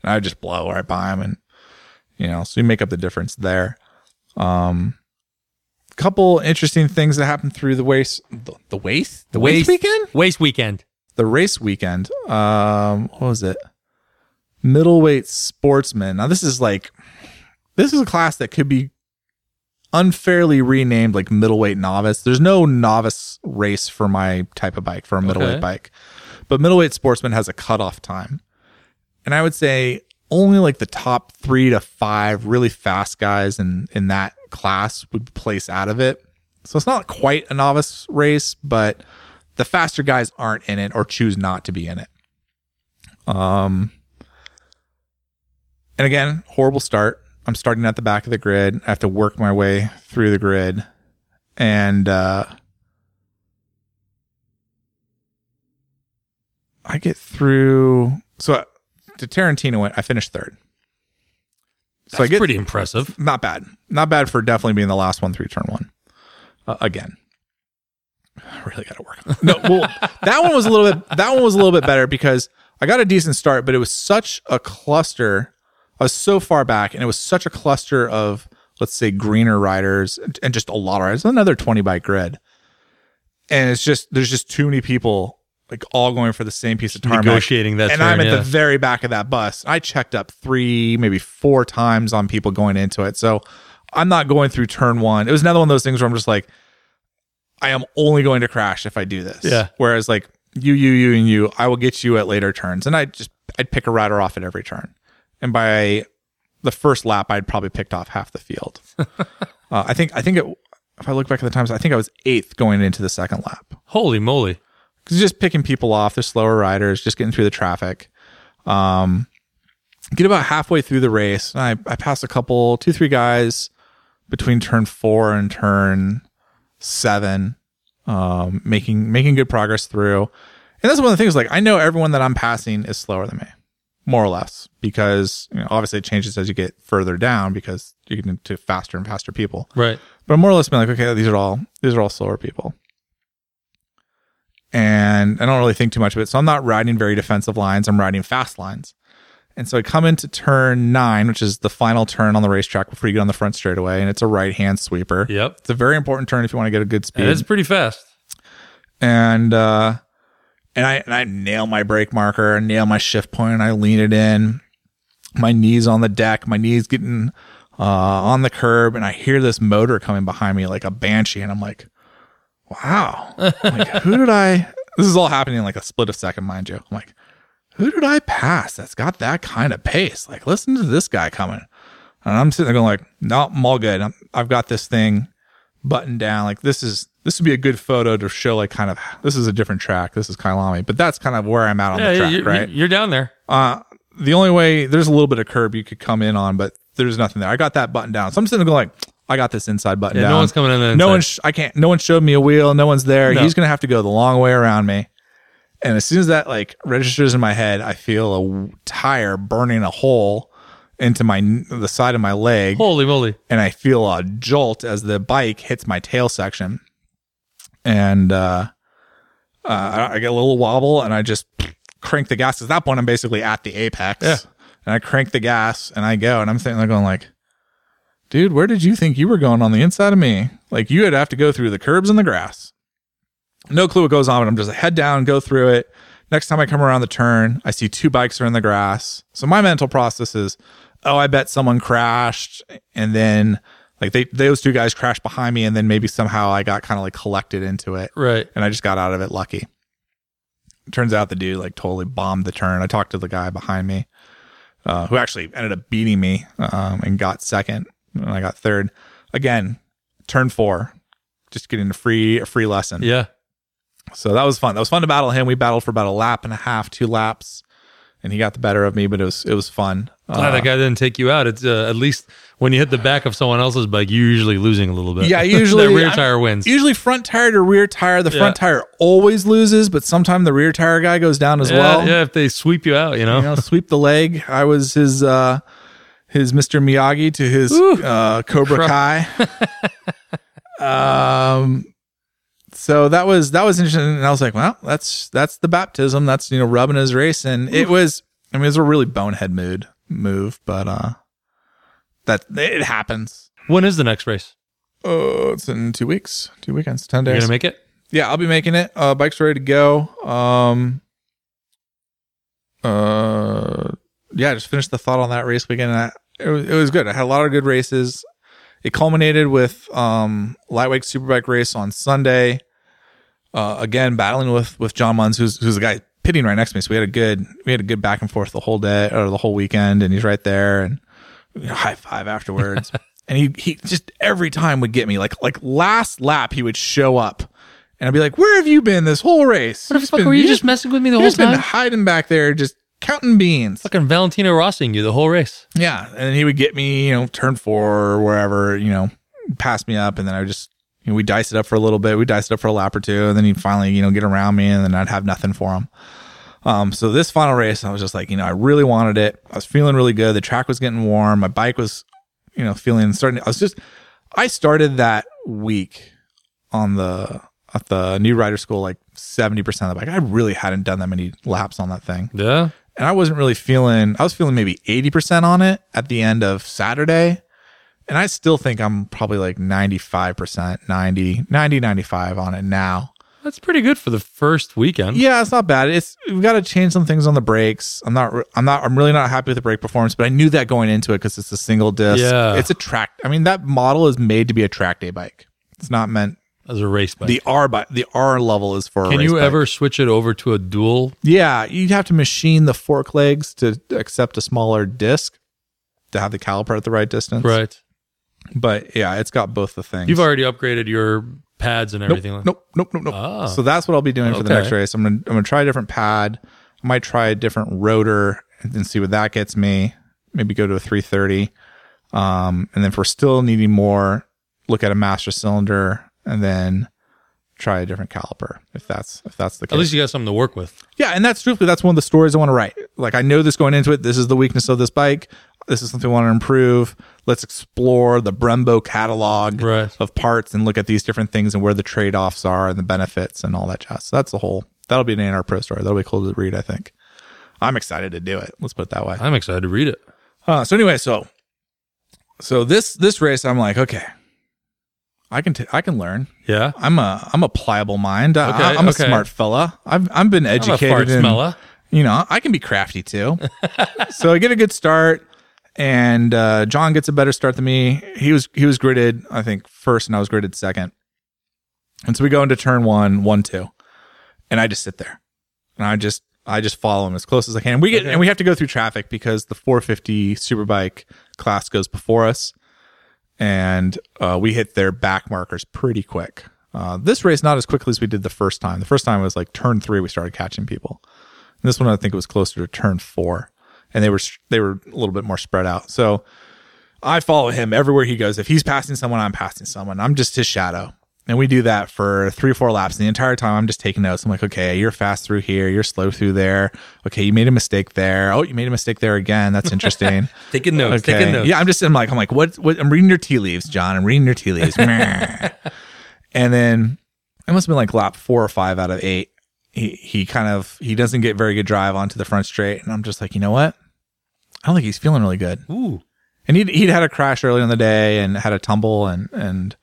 Speaker 1: and I would just blow right by them, and you know, so you make up the difference there. Um, couple interesting things that happened through the waste, the, the race, the waste weekend,
Speaker 2: Waste weekend.
Speaker 1: the race weekend. Um, what was it? Middleweight sportsman. Now this is like, this is a class that could be unfairly renamed like middleweight novice. There's no novice race for my type of bike for a middleweight
Speaker 2: Okay.
Speaker 1: bike, but middleweight sportsman has a cutoff time, and I would say only like the top three to five really fast guys in in that class would place out of it. So it's not quite a novice race, but the faster guys aren't in it or choose not to be in it. Um, and again, horrible start. I'm starting at the back of the grid. I have to work my way through the grid, and uh, I get through. So uh, to Tarantino went. I finished third. So
Speaker 2: That's
Speaker 1: I get
Speaker 2: pretty impressive.
Speaker 1: not bad. Not bad for definitely being the last one through turn one. Uh, again, I really got to work. on No, well, that one was a little bit. That one was a little bit better because I got a decent start, but it was such a cluster. I was so far back, and it was such a cluster of let's say greener riders and, and just a lot of riders. Another twenty bike grid, and it's just there's just too many people like all going for the same piece of tarmac
Speaker 2: Negotiating that
Speaker 1: and
Speaker 2: turn,
Speaker 1: I'm at
Speaker 2: yeah.
Speaker 1: the very back of that bus. I checked up three, maybe four times on people going into it. So I'm not going through turn one. It was another one of those things where I'm just like, I am only going to crash if I do this.
Speaker 2: Yeah.
Speaker 1: Whereas like you, you, you, and you, I will get you at later turns. And I just, I'd pick a rider off at every turn. And by the first lap, I'd probably picked off half the field. uh, I think, I think it, if I look back at the times, I think I was eighth going into the second lap
Speaker 2: Holy moly.
Speaker 1: because just picking people off. They're slower riders, just getting through the traffic. Um, get about halfway through the race, and I, I pass a couple, two, three guys between turn four and turn seven, um, making making good progress through. And that's one of the things. Like I know everyone that I'm passing is slower than me, more or less, because you know, obviously it changes as you get further down because you get into faster and faster people
Speaker 2: Right.
Speaker 1: but more or less being like, okay, these are all these are all slower people. And I don't really think too much of it. So I'm not riding very defensive lines. I'm riding fast lines. And so I come into turn nine, which is the final turn on the racetrack before you get on the front straightaway, and it's a right hand sweeper.
Speaker 2: Yep.
Speaker 1: It's a very important turn if you want to get a good speed
Speaker 2: And it's pretty fast.
Speaker 1: and uh and I and I nail my brake marker and nail my shift point and I lean it in. My knees on the deck, my knees getting uh on the curb, and I hear this motor coming behind me like a banshee, and I'm like, wow. like who did I this is all happening in like a split of second, mind you. I'm like, who did I pass that's got that kind of pace? Like, listen to this guy coming. And I'm sitting there going like, no, I'm all good. I'm, I've got this thing buttoned down. Like this is this would be a good photo to show like kind of this is a different track. This is Kyalami, but that's kind of where I'm at on
Speaker 2: Yeah,
Speaker 1: the track,
Speaker 2: you're,
Speaker 1: right?
Speaker 2: you're down there.
Speaker 1: Uh, the only way there's a little bit of curb you could come in on, but there's nothing there. I got that button down, so I'm sitting there going like, I got this inside button
Speaker 2: Yeah,
Speaker 1: down.
Speaker 2: no one's coming in the
Speaker 1: No one. Sh- I can't. No one showed me a wheel. No one's there.
Speaker 2: No.
Speaker 1: He's gonna have to go the long way around me. And as soon as that like registers in my head, I feel a w- tire burning a hole into my the side of my leg
Speaker 2: Holy moly.
Speaker 1: and I feel a jolt as the bike hits my tail section, and uh, uh, I get a little wobble, and I just crank the gas. At that point, I'm basically at the apex,
Speaker 2: Yeah.
Speaker 1: and I crank the gas, and I go, and I'm sitting there going like, "Dude, where did you think you were going on the inside of me? Like you would have to go through the curbs and the grass." No clue what goes on, but I'm just head down, go through it. Next time I come around the turn, I see two bikes are in the grass. So my mental process is, oh, I bet someone crashed, and then like they those two guys crashed behind me, and then maybe somehow I got kind of like collected into it,
Speaker 2: Right.
Speaker 1: and I just got out of it lucky. Turns out the dude like totally bombed the turn. I talked to the guy behind me, uh, who actually ended up beating me um, and got second, and I got third. Again, turn four, just getting a free a free lesson
Speaker 2: Yeah.
Speaker 1: So that was fun. That was fun to battle him. We battled for about a lap and a half, two laps, and he got the better of me. But it was it was fun.
Speaker 2: Glad
Speaker 1: Uh,
Speaker 2: that guy didn't take you out. It's uh, at least when you hit the back of someone else's bike, you're usually losing a little bit.
Speaker 1: yeah, usually
Speaker 2: the rear tire wins.
Speaker 1: Usually front tire to rear tire. The front tire always loses, but sometimes the rear tire guy goes down as
Speaker 2: yeah,
Speaker 1: well.
Speaker 2: yeah, if they sweep you out, you know.
Speaker 1: You know, sweep the leg. I was his uh his Mr. Miyagi to his uh Cobra Kai. um so that was that was interesting and I was like, well, that's that's the baptism. That's you know rubbing his race and it was I mean it was a really bonehead mood move, but uh that it happens.
Speaker 2: When is the next race?
Speaker 1: Oh, it's in two weeks, two weekends, ten days.
Speaker 2: You're gonna make it?
Speaker 1: Yeah, I'll be making it. Uh, bike's ready to go. Um, uh, yeah, just finished the thought on that race weekend. And I, it was it was good. I had a lot of good races. It culminated with um lightweight superbike race on Sunday. Uh, again, battling with with John Munns, who's who's the guy pitting right next to me. So we had a good we had a good back and forth the whole day or the whole weekend, and he's right there and you know, high five afterwards. and he he just every time would get me like like last lap he would show up. And I'd be like, "Where have you been this whole race?
Speaker 2: What the fuck were you just messing with me the whole
Speaker 1: just been
Speaker 2: time?
Speaker 1: hiding back there, just counting beans."
Speaker 2: Fucking Valentino Rossing you the whole race.
Speaker 1: Yeah, and then he would get me, you know, turn four or wherever, you know, pass me up, and then I would just, you know, we dice it up for a little bit. We diced it up for a lap or two, and then he'd finally, you know, get around me, and then I'd have nothing for him. Um, so this final race, I was just like, you know, I really wanted it. I was feeling really good. The track was getting warm. My bike was, you know, feeling starting. I was just, I started that week on the at the new rider school like seventy percent of the bike. I really hadn't done that many laps on that thing
Speaker 2: Yeah.
Speaker 1: and I wasn't really feeling I was feeling maybe 80% on it at the end of Saturday. And I still think I'm probably like 95%, 90, 90, 95 on it now.
Speaker 2: That's pretty good for the first weekend.
Speaker 1: Yeah, it's not bad. It's we've got to change some things on the brakes. I'm not re- I'm not I'm really not happy with the brake performance, but I knew that going into it cuz it's a single disc.
Speaker 2: Yeah.
Speaker 1: It's a track. I mean that model is made to be a track day bike. It's not meant
Speaker 2: As a race bike.
Speaker 1: the R bike. The R level is for a
Speaker 2: Can
Speaker 1: race
Speaker 2: you
Speaker 1: bike.
Speaker 2: ever switch it over to a dual?
Speaker 1: Yeah, you'd have to machine the fork legs to accept a smaller disc to have the caliper at the right distance.
Speaker 2: Right.
Speaker 1: But yeah, it's got both the things.
Speaker 2: You've already upgraded your pads and everything. like
Speaker 1: nope, nope, nope, nope.
Speaker 2: Ah.
Speaker 1: So that's what I'll be doing for the next race. I'm gonna I'm gonna try a different pad. I might try a different rotor and then see what that gets me. Maybe go to a 330. Um, and then if we're still needing more, look at a master cylinder and then try a different caliper if that's if that's the case.
Speaker 2: At least you got something to work with.
Speaker 1: Yeah, and that's truthfully that's one of the stories I want to write. Like I know this going into it. This is the weakness of this bike. This is something I want to improve. Let's explore the Brembo catalog
Speaker 2: Right.
Speaker 1: of parts and look at these different things and where the trade offs are and the benefits and all that jazz. So that's the whole. That'll be an A&R Pro story. That'll be cool to read. I think. I'm excited to do it. Let's put it that way.
Speaker 2: I'm excited to read it.
Speaker 1: Uh, so anyway, so so this this race, I'm like, okay, I can t- I can learn.
Speaker 2: Yeah.
Speaker 1: I'm a I'm a pliable mind. I-
Speaker 2: Okay,
Speaker 1: I'm a smart fella. I've I've been
Speaker 2: I'm a
Speaker 1: educated
Speaker 2: fart
Speaker 1: in you know, I can be crafty too. so I get a good start, and uh, John gets a better start than me. He was he was gridded, I think, first, and I was gridded second. And so we go into turn one, one, two, and I just sit there, and I just I just follow him as close as I can. We get
Speaker 2: Okay.
Speaker 1: and we have to go through traffic because the 450 Superbike class goes before us, and uh, we hit their back markers pretty quick. Uh, this race not as quickly as we did the first time. The first time was like turn three, we started catching people. And This one I think it was closer to turn four, and they were they were a little bit more spread out. So I follow him everywhere he goes. If he's passing someone, I'm passing someone. I'm just his shadow. And we do that for three or four laps. And the entire time I'm just taking notes. I'm like, okay, you're fast through here. You're slow through there. Okay, you made a mistake there. Oh, you made a mistake there again. That's interesting.
Speaker 2: Taking notes.
Speaker 1: okay.
Speaker 2: Taking notes.
Speaker 1: Yeah, I'm just I'm like, I'm like, what what I'm reading your tea leaves, John. I'm reading your tea leaves. And then it must have been like lap four or five out of eight. He he kind of he doesn't get very good drive onto the front straight. And I'm just like, you know what? I don't think he's feeling really good.
Speaker 2: Ooh.
Speaker 1: And he'd, he'd had a crash earlier in the day and had a tumble and, and,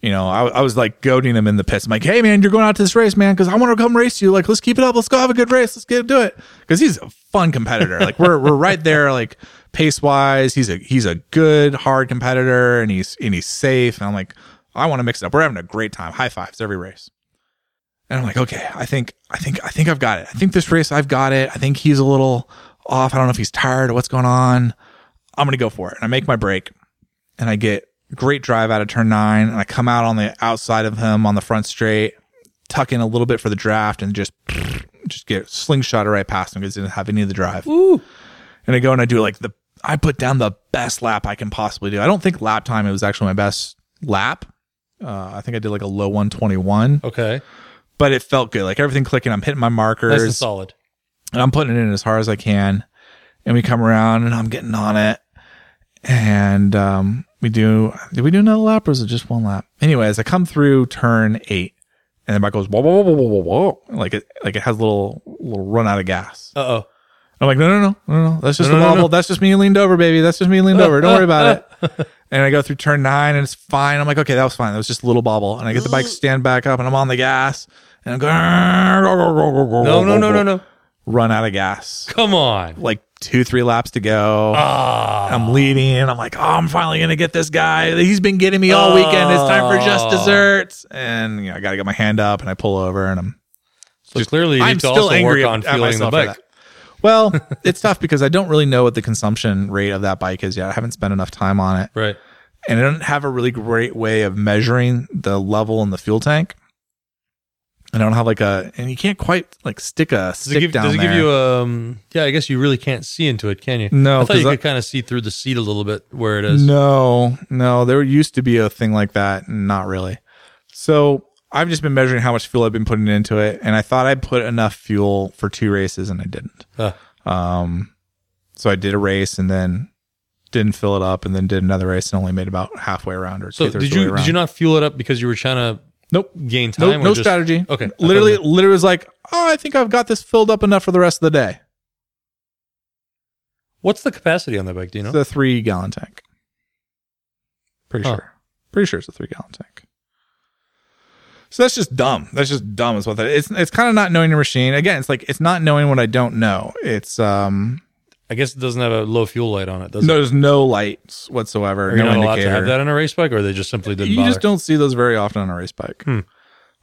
Speaker 1: you know, I, I was like goading him in the pits. I'm like, Hey man, you're going out to this race, man. Cause I want to come race you. Like, let's keep it up. Let's go have a good race. Let's get do it. Cause he's a fun competitor. Like we're, we're right there, like pace wise. He's a, he's a good, hard competitor and he's, and he's safe. And I'm like, I want to mix it up. We're having a great time. High fives every race. And I'm like, okay, I think, I think, I think I've got it. I think this race, I've got it. I think he's a little off. I don't know if he's tired or what's going on. I'm going to go for it. And I make my break and I get great drive out of turn nine and I come out on the outside of him on the front straight, tuck in a little bit for the draft and just just get slingshot right past him because he didn't have any of the drive.
Speaker 2: Ooh.
Speaker 1: And I go and I do like the I put down the best lap I can possibly do. I don't think lap time it was actually my best lap. Uh, I think I did like a low 121,
Speaker 2: Okay.
Speaker 1: but it felt good. Like everything clicking. I'm hitting my markers.
Speaker 2: Nice and solid.
Speaker 1: And I'm putting it in as hard as I can. And we come around and I'm getting on it. And um, we do, did we do another lap or was it just one lap? Anyways, I come through turn eight and the bike goes whoa, whoa, whoa, whoa, whoa, whoa. Like it, like it has a little, little run out of gas.
Speaker 2: Uh oh.
Speaker 1: I'm like, no, no, no, no, no. That's just
Speaker 2: No,
Speaker 1: a
Speaker 2: no,
Speaker 1: wobble.
Speaker 2: no.
Speaker 1: That's just me leaned over, baby. That's just me leaned over. Don't worry about it. And I go through turn nine and it's fine. I'm like, okay, that was fine. That was just a little bobble. And I get the bike stand back up and I'm on the gas and I'm going,
Speaker 2: No, no, no, no, no.
Speaker 1: Run out of gas.
Speaker 2: Come on.
Speaker 1: Like two, three laps to go.
Speaker 2: Ah.
Speaker 1: I'm leading. I'm like, oh, I'm finally going to get this guy. He's been getting me all weekend. It's time for just
Speaker 2: Oh.
Speaker 1: desserts. And you know, I got to get my hand up and I pull over and I'm
Speaker 2: So clearly you
Speaker 1: I'm
Speaker 2: need to
Speaker 1: still
Speaker 2: also
Speaker 1: angry
Speaker 2: work on
Speaker 1: at
Speaker 2: fueling the bike.
Speaker 1: Well, it's tough because I don't really know what the consumption rate of that bike is yet. I haven't spent enough time on it.
Speaker 2: Right.
Speaker 1: And I don't have a really great way of measuring the level in the fuel tank. I don't have like a, and you can't quite like stick a
Speaker 2: Does
Speaker 1: stick
Speaker 2: it give,
Speaker 1: down
Speaker 2: does it
Speaker 1: there.
Speaker 2: give you um yeah, I guess you really can't see into it, can you?
Speaker 1: No,
Speaker 2: I thought you
Speaker 1: I-
Speaker 2: could kind of see through the seat a little bit where it is.
Speaker 1: No, no, there used to be a thing like that. Not really. So I've just been measuring how much fuel I've been putting into it. And I thought I'd put enough fuel for two races and I didn't.
Speaker 2: Uh,
Speaker 1: Um, so I did a race and then didn't fill it up and then did another race and only made about halfway around or
Speaker 2: so
Speaker 1: two-thirds
Speaker 2: did
Speaker 1: of the way
Speaker 2: you
Speaker 1: around.
Speaker 2: did you not fuel it up because you were trying to
Speaker 1: Nope.
Speaker 2: gain time?
Speaker 1: No, no
Speaker 2: just-
Speaker 1: strategy.
Speaker 2: Okay.
Speaker 1: Literally, literally was like, oh, I think I've got this filled up enough for the rest of the day.
Speaker 2: What's the capacity on that bike? Do you know?
Speaker 1: It's a three gallon tank. Pretty
Speaker 2: Huh.
Speaker 1: sure. Pretty sure it's a three gallon tank. So that's just dumb. That's just dumb is what that is. It's it's kind of not knowing your machine. Again, it's like it's not knowing what I don't know. It's um
Speaker 2: I guess it doesn't have a low fuel light on it, does it?
Speaker 1: no, there's no lights whatsoever.
Speaker 2: Are you
Speaker 1: no
Speaker 2: not allowed to
Speaker 1: indicator.
Speaker 2: have that on a race bike, or they just simply didn't
Speaker 1: you
Speaker 2: bother?
Speaker 1: just don't see those very often on a race bike.
Speaker 2: Hmm.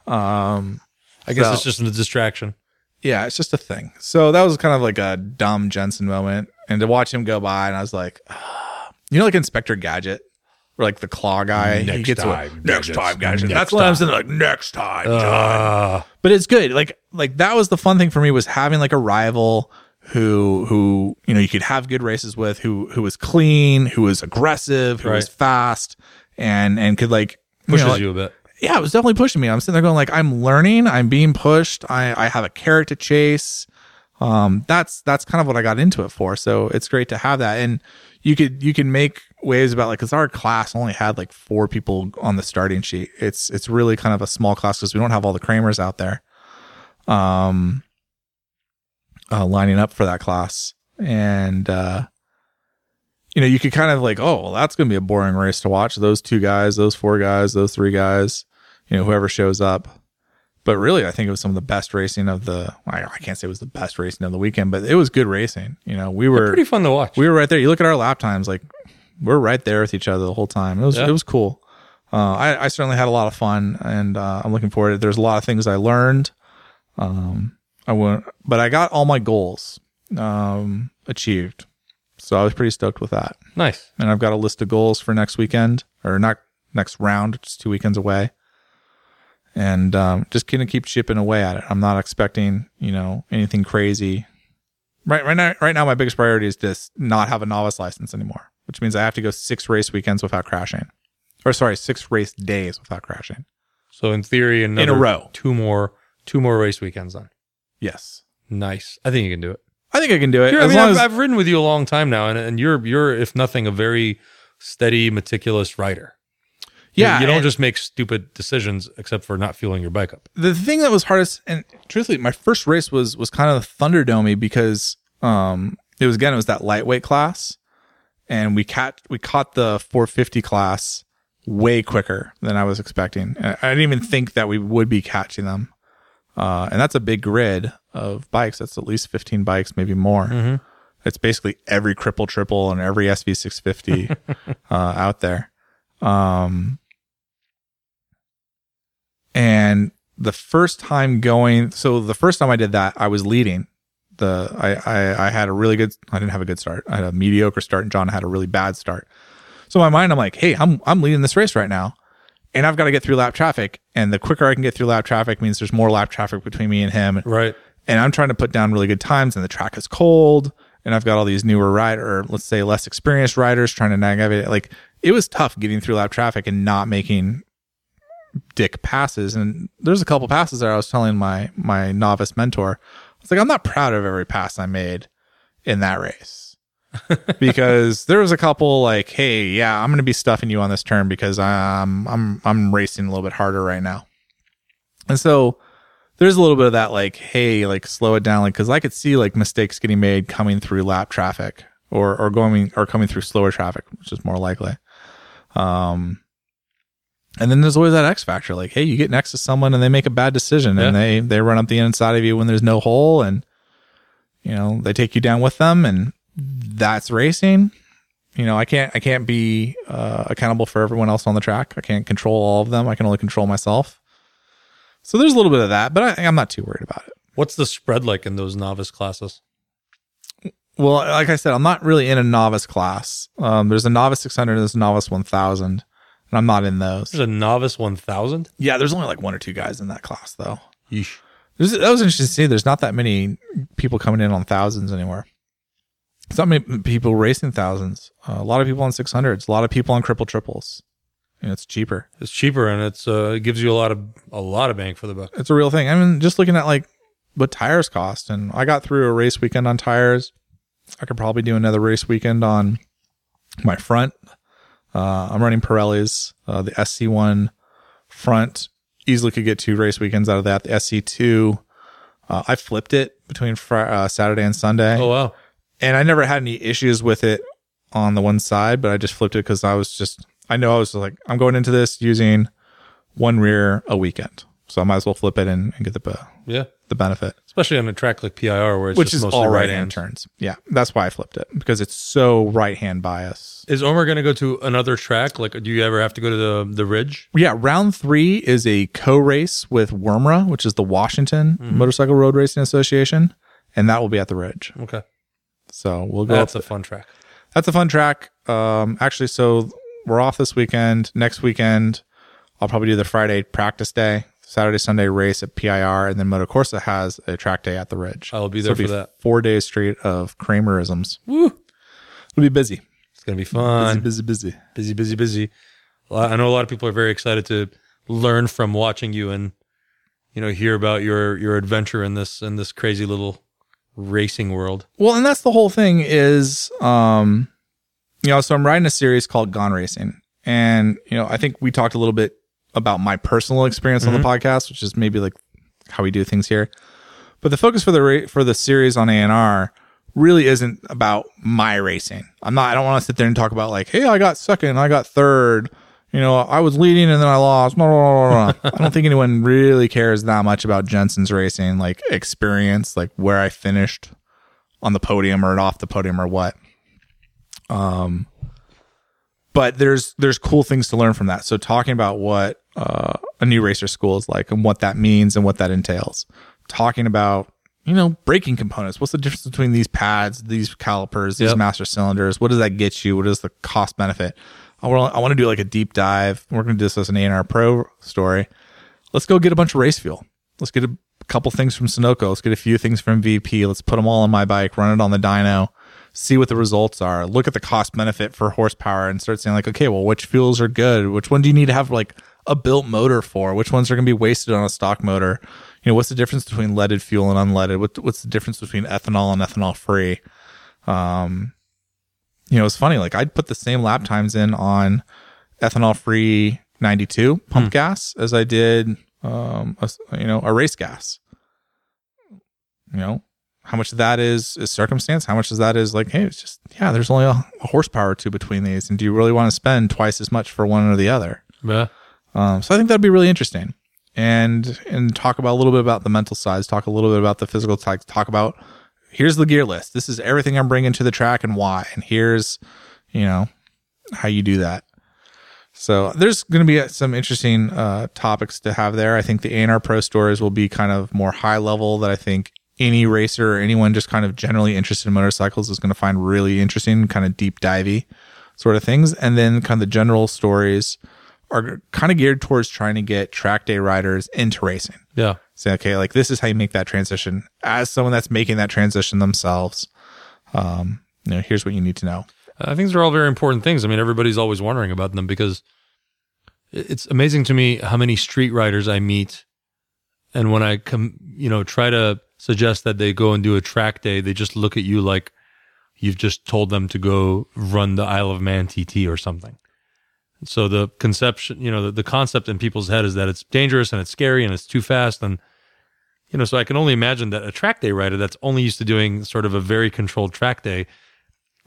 Speaker 1: Um
Speaker 2: I guess
Speaker 1: so-
Speaker 2: it's just a distraction.
Speaker 1: yeah, it's just a thing. So that was kind of like a dumb Jensen moment. And to watch him go by, and I was like, ah. you know, like Inspector Gadget, or like the claw guy. he
Speaker 2: Next
Speaker 1: gets away-
Speaker 2: time,
Speaker 1: next
Speaker 2: Gadget.
Speaker 1: time, Gadget.
Speaker 2: Next
Speaker 1: That's what I'm saying. Like next time, John.
Speaker 2: Ah.
Speaker 1: But it's good. Like like that was the fun thing for me was having like a rival who who you know you could have good races with, who who was clean, who was aggressive, who was fast, and and could like you
Speaker 2: pushes
Speaker 1: know, like-
Speaker 2: you a bit.
Speaker 1: yeah, it was definitely pushing me. I'm sitting there going like, I'm learning, I'm being pushed. I, I have a carrot to chase. Um, that's, that's kind of what I got into it for. So it's great to have that. And you could, you can make waves about like, cause our class only had like four people on the starting sheet. It's, it's really kind of a small class because we don't have all the Kramers out there. Um, uh, lining up for that class. And, uh, you know, you could kind of like, oh, well, that's going to be a boring race to watch. Those two guys, those four guys, those three guys, you know, whoever shows up. But really, I think it was some of the best racing of the. I, I can't say it was the best racing of the weekend, but it was good racing. You know, we were
Speaker 2: Pretty fun to watch.
Speaker 1: we were right there. You look at our lap times, like we're right there with each other the whole time. It was
Speaker 2: Yeah.
Speaker 1: it was cool. Uh, I, I certainly had a lot of fun, and uh, I'm looking forward to. it. There's a lot of things I learned. Um, I went, but I got all my goals um, achieved, so I was pretty stoked with that.
Speaker 2: nice.
Speaker 1: And I've got a list of goals for next weekend or not next round, just two weekends away. And um, just gonna keep chipping away at it. I'm not expecting, you know, anything crazy. Right, right now, right now, my biggest priority is just not have a novice license anymore, which means I have to go six race weekends without crashing, or sorry, six race days without crashing.
Speaker 2: So in theory, another in a
Speaker 1: row.
Speaker 2: two more, two more race weekends on.
Speaker 1: Yes,
Speaker 2: Nice. I think you can do it.
Speaker 1: I think I can do it
Speaker 2: You're- I mean,
Speaker 1: long
Speaker 2: I've,
Speaker 1: as
Speaker 2: I've ridden with you a long time now, and, and you're you're if nothing a very steady, meticulous rider.
Speaker 1: Yeah.
Speaker 2: you, don't just make stupid decisions except for not fueling your bike up.
Speaker 1: the thing that was hardest and truthfully my first race was was kind of thunderdomey because um it was again it was that lightweight class and we caught we caught the 450 class way quicker than I was expecting. I didn't even think that we would be catching them. Uh, and that's a big grid of bikes. That's at least 15 bikes, maybe more. It's basically every cripple triple and every SV650 uh, out there. Um, and the first time going, so the first time I did that, I was leading. The I, I I had a really good. I didn't have a good start. I had a mediocre start, and John had a really bad start. So in my mind, I'm like, hey, I'm I'm leading this race right now, and I've got to get through lap traffic. And the quicker I can get through lap traffic means there's more lap traffic between me and him.
Speaker 2: Right.
Speaker 1: And I'm trying to put down really good times, and the track is cold. And I've got all these newer rider, or let's say less experienced riders trying to navigate. it. Like it was tough getting through lap traffic and not making dick passes. And there's a couple passes there. I was telling my my novice mentor, I was like, I'm not proud of every pass I made in that race because there was a couple like, hey, yeah, I'm going to be stuffing you on this turn because I'm I'm I'm racing a little bit harder right now. And so there's a little bit of that like, hey, like slow it down, like because I could see like mistakes getting made coming through lap traffic or or going or coming through slower traffic, which is more likely. Um, and then there's always that X factor, like, hey, you get next to someone and they make a bad decision and they they run up the inside of you when there's no hole and you know they take you down with them and that's racing. You know, I can't I can't be uh, accountable for everyone else on the track. I can't control all of them. I can only control myself. So there's a little bit of that, but I, I'm not too worried about it.
Speaker 2: What's the spread like in those novice classes?
Speaker 1: Well, like I said, I'm not really in a novice class. Um, there's a novice 600 and there's a novice 1000, and I'm not in those.
Speaker 2: There's a novice 1000.
Speaker 1: Yeah, there's only like one or two guys in that class, though.
Speaker 2: Yeesh.
Speaker 1: There's, that was interesting to see. There's not that many people coming in on thousands anymore. Not many people racing thousands. Uh, a lot of people on 600s. A lot of people on triple triples. Know, it's cheaper.
Speaker 2: It's cheaper and it's uh, it gives you a lot of a lot of bang for the buck.
Speaker 1: It's a real thing. I mean, just looking at like what tires cost, and I got through a race weekend on tires. I could probably do another race weekend on my front. Uh, I'm running Pirellis, uh, the SC1 front. Easily could get two race weekends out of that. The SC2, uh, I flipped it between fr- uh, Saturday and Sunday,
Speaker 2: Oh wow.
Speaker 1: And I never had any issues with it on the one side, but I just flipped it because I was just, I know I was like, I'm going into this using one rear a weekend, so I might as well flip it and, and get the
Speaker 2: Yeah.
Speaker 1: the benefit,
Speaker 2: Especially on a track like PIR where it's
Speaker 1: which
Speaker 2: just
Speaker 1: is
Speaker 2: mostly
Speaker 1: all
Speaker 2: right
Speaker 1: hand turns. Yeah, that's why I flipped it because it's so right hand bias.
Speaker 2: Is Omra going to go to another track? Like, do you ever have to go to the the Ridge?
Speaker 1: Yeah, round three is a co race with WMRRA, which is the Washington
Speaker 2: Mm-hmm.
Speaker 1: Motorcycle Road Racing Association, and that will be at the Ridge.
Speaker 2: Okay,
Speaker 1: So we'll go
Speaker 2: that's a fun track.
Speaker 1: That's a fun track. Um, actually, so we're off this weekend. Next weekend, I'll probably do the Friday practice day, Saturday, Sunday race at PIR, and then Motocorsa has a track day at the Ridge.
Speaker 2: I'll be there
Speaker 1: it'll
Speaker 2: for that.
Speaker 1: Four days straight of Kramerisms.
Speaker 2: Woo!
Speaker 1: It'll be busy.
Speaker 2: It's gonna be fun.
Speaker 1: busy, busy, busy.
Speaker 2: busy, busy, busy. I know a lot of people are very excited to learn from watching you and you know hear about your your adventure in this in this crazy little racing world.
Speaker 1: Well, and that's the whole thing is, um, you know, so I'm riding a series called Gone Racing. And, you know, I think we talked a little bit about my personal experience on the podcast, which is maybe like how we do things here. But the focus for the ra- for the series on A&R really isn't about my racing. I'm not. I don't want to sit there and talk about like, hey, I got second, I got third. You know, I was leading and then I lost. No, no, no. I don't think anyone really cares that much about Jensen's racing, like experience, like where I finished on the podium or off the podium or what. Um, but there's there's cool things to learn from that. So talking about what uh, a new racer school is like and what that means and what that entails. Talking about you know braking components. What's the difference between these pads, these calipers, these
Speaker 2: Yep.
Speaker 1: master cylinders? What does that get you? What is the cost benefit? I want to do like a deep dive. We're going to do this as an A&R Pro story. Let's go get a bunch of race fuel. Let's get a couple things from Sunoco. Let's get a few things from VP. Let's put them all on my bike, run it on the dyno, see what the results are. Look at the cost benefit for horsepower and start saying like, okay, well, which fuels are good? Which one do you need to have like a built motor for? Which ones are going to be wasted on a stock motor? You know, what's the difference between leaded fuel and unleaded? What, what's the difference between ethanol and ethanol free? Um, you know, it's funny. Like I'd put the same lap times in on ethanol free 92 pump gas as I did, um, a, you know, a race gas. You know, how much of that is is circumstance? How much of that is like, hey, it's just yeah, there's only a, a horsepower or two between these, and do you really want to spend twice as much for one or the other?
Speaker 2: Yeah.
Speaker 1: Um, so I think that'd be really interesting, and and talk about a little bit about the mental sides, talk a little bit about the physical side, talk about here's the gear list. This is everything I'm bringing to the track and why, and here's you know how you do that. So there's going to be some interesting uh, topics to have there. I think the A&R Pro stories will be kind of more high level that I think any racer or anyone just kind of generally interested in motorcycles is going to find really interesting, kind of deep divey sort of things. And then kind of the general stories are kind of geared towards trying to get track day riders into racing.
Speaker 2: Yeah.
Speaker 1: Say, okay, like this is how you make that transition. As someone that's making that transition themselves, um, you know, here's what you need to know.
Speaker 2: I think these are all very important things. I mean, everybody's always wondering about them because it's amazing to me how many street riders I meet. And when I come, you know, try to suggest that they go and do a track day, they just look at you like you've just told them to go run the Isle of Man TT or something. So the conception, you know, the, the concept in people's head is that it's dangerous and it's scary and it's too fast. And, you know, so I can only imagine that a track day rider that's only used to doing sort of a very controlled track day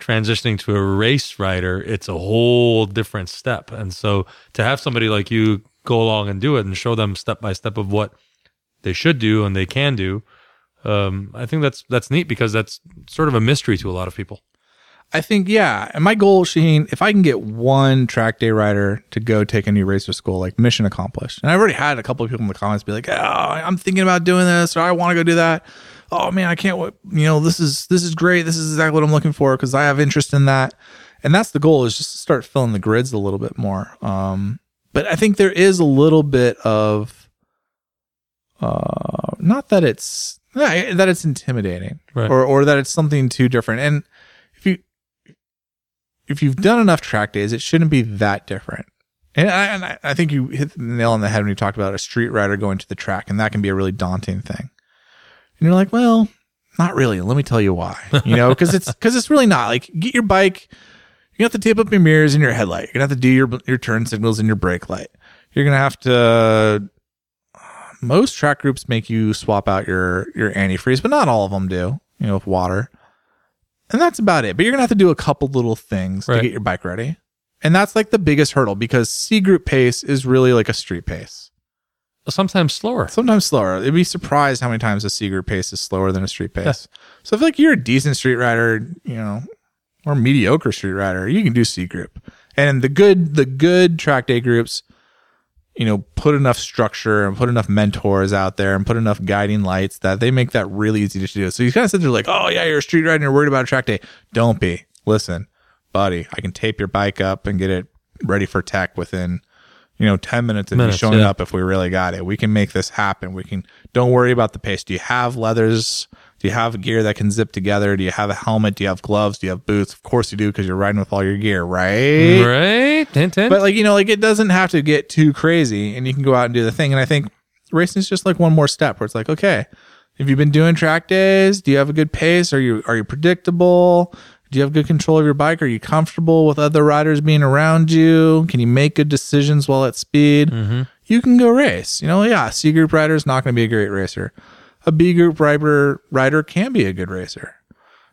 Speaker 2: transitioning to a race rider, it's a whole different step. And so to have somebody like you go along and do it and show them step by step of what they should do and they can do, um, I think that's that's neat because that's sort of a mystery to a lot of people.
Speaker 1: I think, yeah. And my goal, Shaheen, if I can get one track day rider to go take a new race racer school, like mission accomplished. And I've already had a couple of people in the comments be like, oh, I'm thinking about doing this or I want to go do that. Oh man, I can't wait. You know, this is, this is great. This is exactly what I'm looking for because I have interest in that. And that's the goal is just to start filling the grids a little bit more. Um, but I think there is a little bit of, uh, not that it's, that it's intimidating
Speaker 2: Right.
Speaker 1: or, or that it's something too different. And if you've done enough track days, it shouldn't be that different. And I, and I- think you hit the nail on the head when you talked about a street rider going to the track, and that can be a really daunting thing. And you're like, well, not really. Let me tell you why. You know, because it's because it's really not. Like, get your bike. You have to tape up your mirrors and your headlight. You're gonna have to do your your turn signals and your brake light. You're gonna have to. Most track groups make you swap out your your antifreeze, but not all of them do. You know, with water and that's about it. But you're gonna have to do a couple little things
Speaker 2: Right.
Speaker 1: to get your bike ready, and that's like the biggest hurdle because C group pace is really like a street pace.
Speaker 2: Sometimes slower.
Speaker 1: Sometimes slower. You'd be surprised how many times a C group pace is slower than a street pace. So if like you're a decent street rider, you know, or mediocre street rider, you can do C group. And the good the good track day groups, you know, put enough structure and put enough mentors out there and put enough guiding lights that they make that really easy to do. So you kind of sit there like, oh yeah, you're a street rider and you're worried about a track day. Don't be. Listen, buddy, I can tape your bike up and get it ready for tech within, you know, 10 minutes of
Speaker 2: Minutes,
Speaker 1: you showing
Speaker 2: yeah.
Speaker 1: up if we really got it. We can make this happen. We can, don't worry about the pace. Do you have leathers? Do you have gear that can zip together? Do you have a helmet? Do you have gloves? Do you have boots? Of course you do because you're riding with all your gear, right?
Speaker 2: Right? Hint, hint.
Speaker 1: But like, you know, like it doesn't have to get too crazy and you can go out and do the thing. And I think racing is just like one more step where it's like, okay, have you been doing track days? Do you have a good pace? Are you, are you predictable? Do you have good control of your bike? Are you comfortable with other riders being around you? Can you make good decisions while at speed? Mm-hmm. You can go race. You know, yeah, C group rider is not going to be a great racer. A B group rider rider can be a good racer.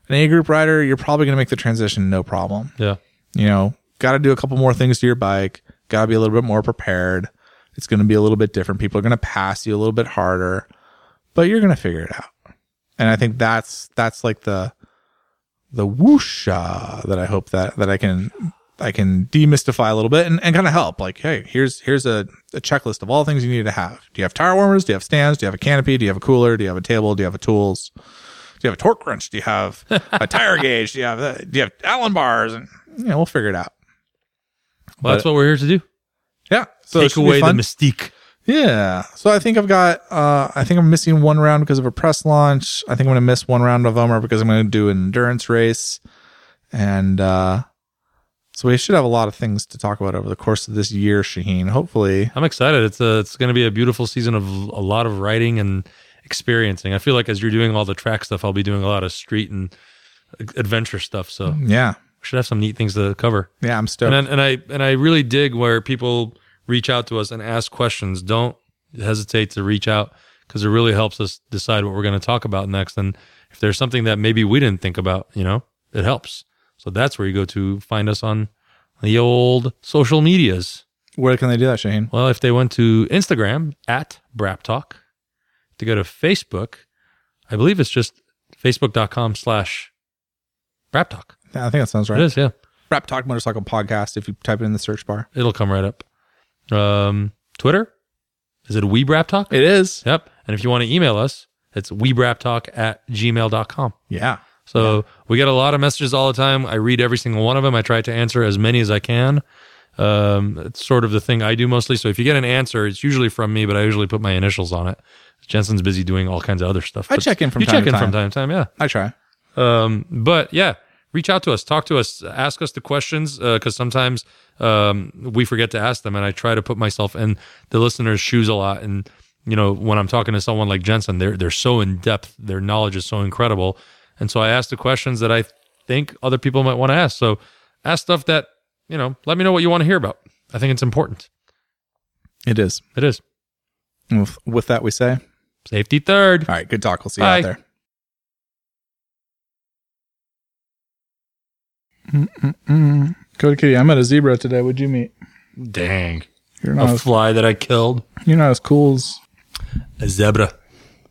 Speaker 1: An A group rider, you're probably going to make the transition no problem
Speaker 2: yeah.
Speaker 1: you know, got to do a couple more things to your bike, got to be a little bit more prepared. It's going to be a little bit different. People are going to pass you a little bit harder, but you're going to figure it out. And I think that's that's like the the whoosha that I hope that that I can I can demystify a little bit and, and kind of help. Like, hey, here's here's a, a checklist of all things you need to have. Do you have tire warmers? Do you have stands? Do you have a canopy? Do you have a cooler? Do you have a table? Do you have a tools? Do you have a torque wrench? Do you have a tire gauge? Do you have a, do you have Allen bars? And you know, we'll figure it out.
Speaker 2: Well, that's what we're here to do.
Speaker 1: Yeah. So
Speaker 2: Take away the mystique.
Speaker 1: Yeah. So I think I've got uh I think I'm missing one round because of a press launch. I think I'm gonna miss one round of Omra because I'm gonna do an endurance race. And uh so we should have a lot of things to talk about over the course of this year, Shaheen. Hopefully.
Speaker 2: I'm excited. It's a, it's going to be a beautiful season of a lot of writing and experiencing. I feel like as you're doing all the track stuff, I'll be doing a lot of street and adventure stuff. So
Speaker 1: yeah, we
Speaker 2: should have some neat things to cover.
Speaker 1: Yeah, I'm stoked.
Speaker 2: And and I and I really dig where people reach out to us and ask questions. Don't hesitate to reach out because it really helps us decide what we're going to talk about next. And if there's something that maybe we didn't think about, you know, it helps. So that's where you go to find us on the old social medias.
Speaker 1: Where can they do that, Shane?
Speaker 2: Well, if they went to Instagram at Brap Talk, to go to Facebook, I believe it's just facebook.com slash Brap Talk.
Speaker 1: Yeah, I think that sounds right.
Speaker 2: It is, yeah.
Speaker 1: Brap Talk Motorcycle Podcast if you type it in the search bar.
Speaker 2: It'll come right up. Um, Twitter, is it We Brap Talk?
Speaker 1: It is.
Speaker 2: Yep. And if you want to email us, it's webraptalk at gmail.com.
Speaker 1: Yeah.
Speaker 2: So we get a lot of messages all the time. I read every single one of them. I try to answer as many as I can. Um, it's sort of the thing I do mostly. So if you get an answer, it's usually from me, but I usually put my initials on it. Jensen's busy doing all kinds of other stuff.
Speaker 1: I
Speaker 2: but
Speaker 1: check in from
Speaker 2: you
Speaker 1: time
Speaker 2: check
Speaker 1: to
Speaker 2: in
Speaker 1: time.
Speaker 2: from time to time. Yeah.
Speaker 1: I try.
Speaker 2: Um, but yeah, reach out to us, talk to us, ask us the questions because sometimes um, we forget to ask them, and I try to put myself in the listener's shoes a lot. And you know, when I'm talking to someone like Jensen, they're they're so in depth, their knowledge is so incredible, and so I ask the questions that I think other people might want to ask. So ask stuff that you know. Let me know what you want to hear about. I think it's important.
Speaker 1: It is.
Speaker 2: It is
Speaker 1: With, with that, we say,
Speaker 2: safety third.
Speaker 1: all right, good talk. We'll see you out there. Mm-mm-mm. Cody Kitty, I met a zebra today. What'd you meet?
Speaker 2: Dang,
Speaker 1: You're not
Speaker 2: a
Speaker 1: as,
Speaker 2: fly that I killed.
Speaker 1: you're not as cool as
Speaker 2: A zebra.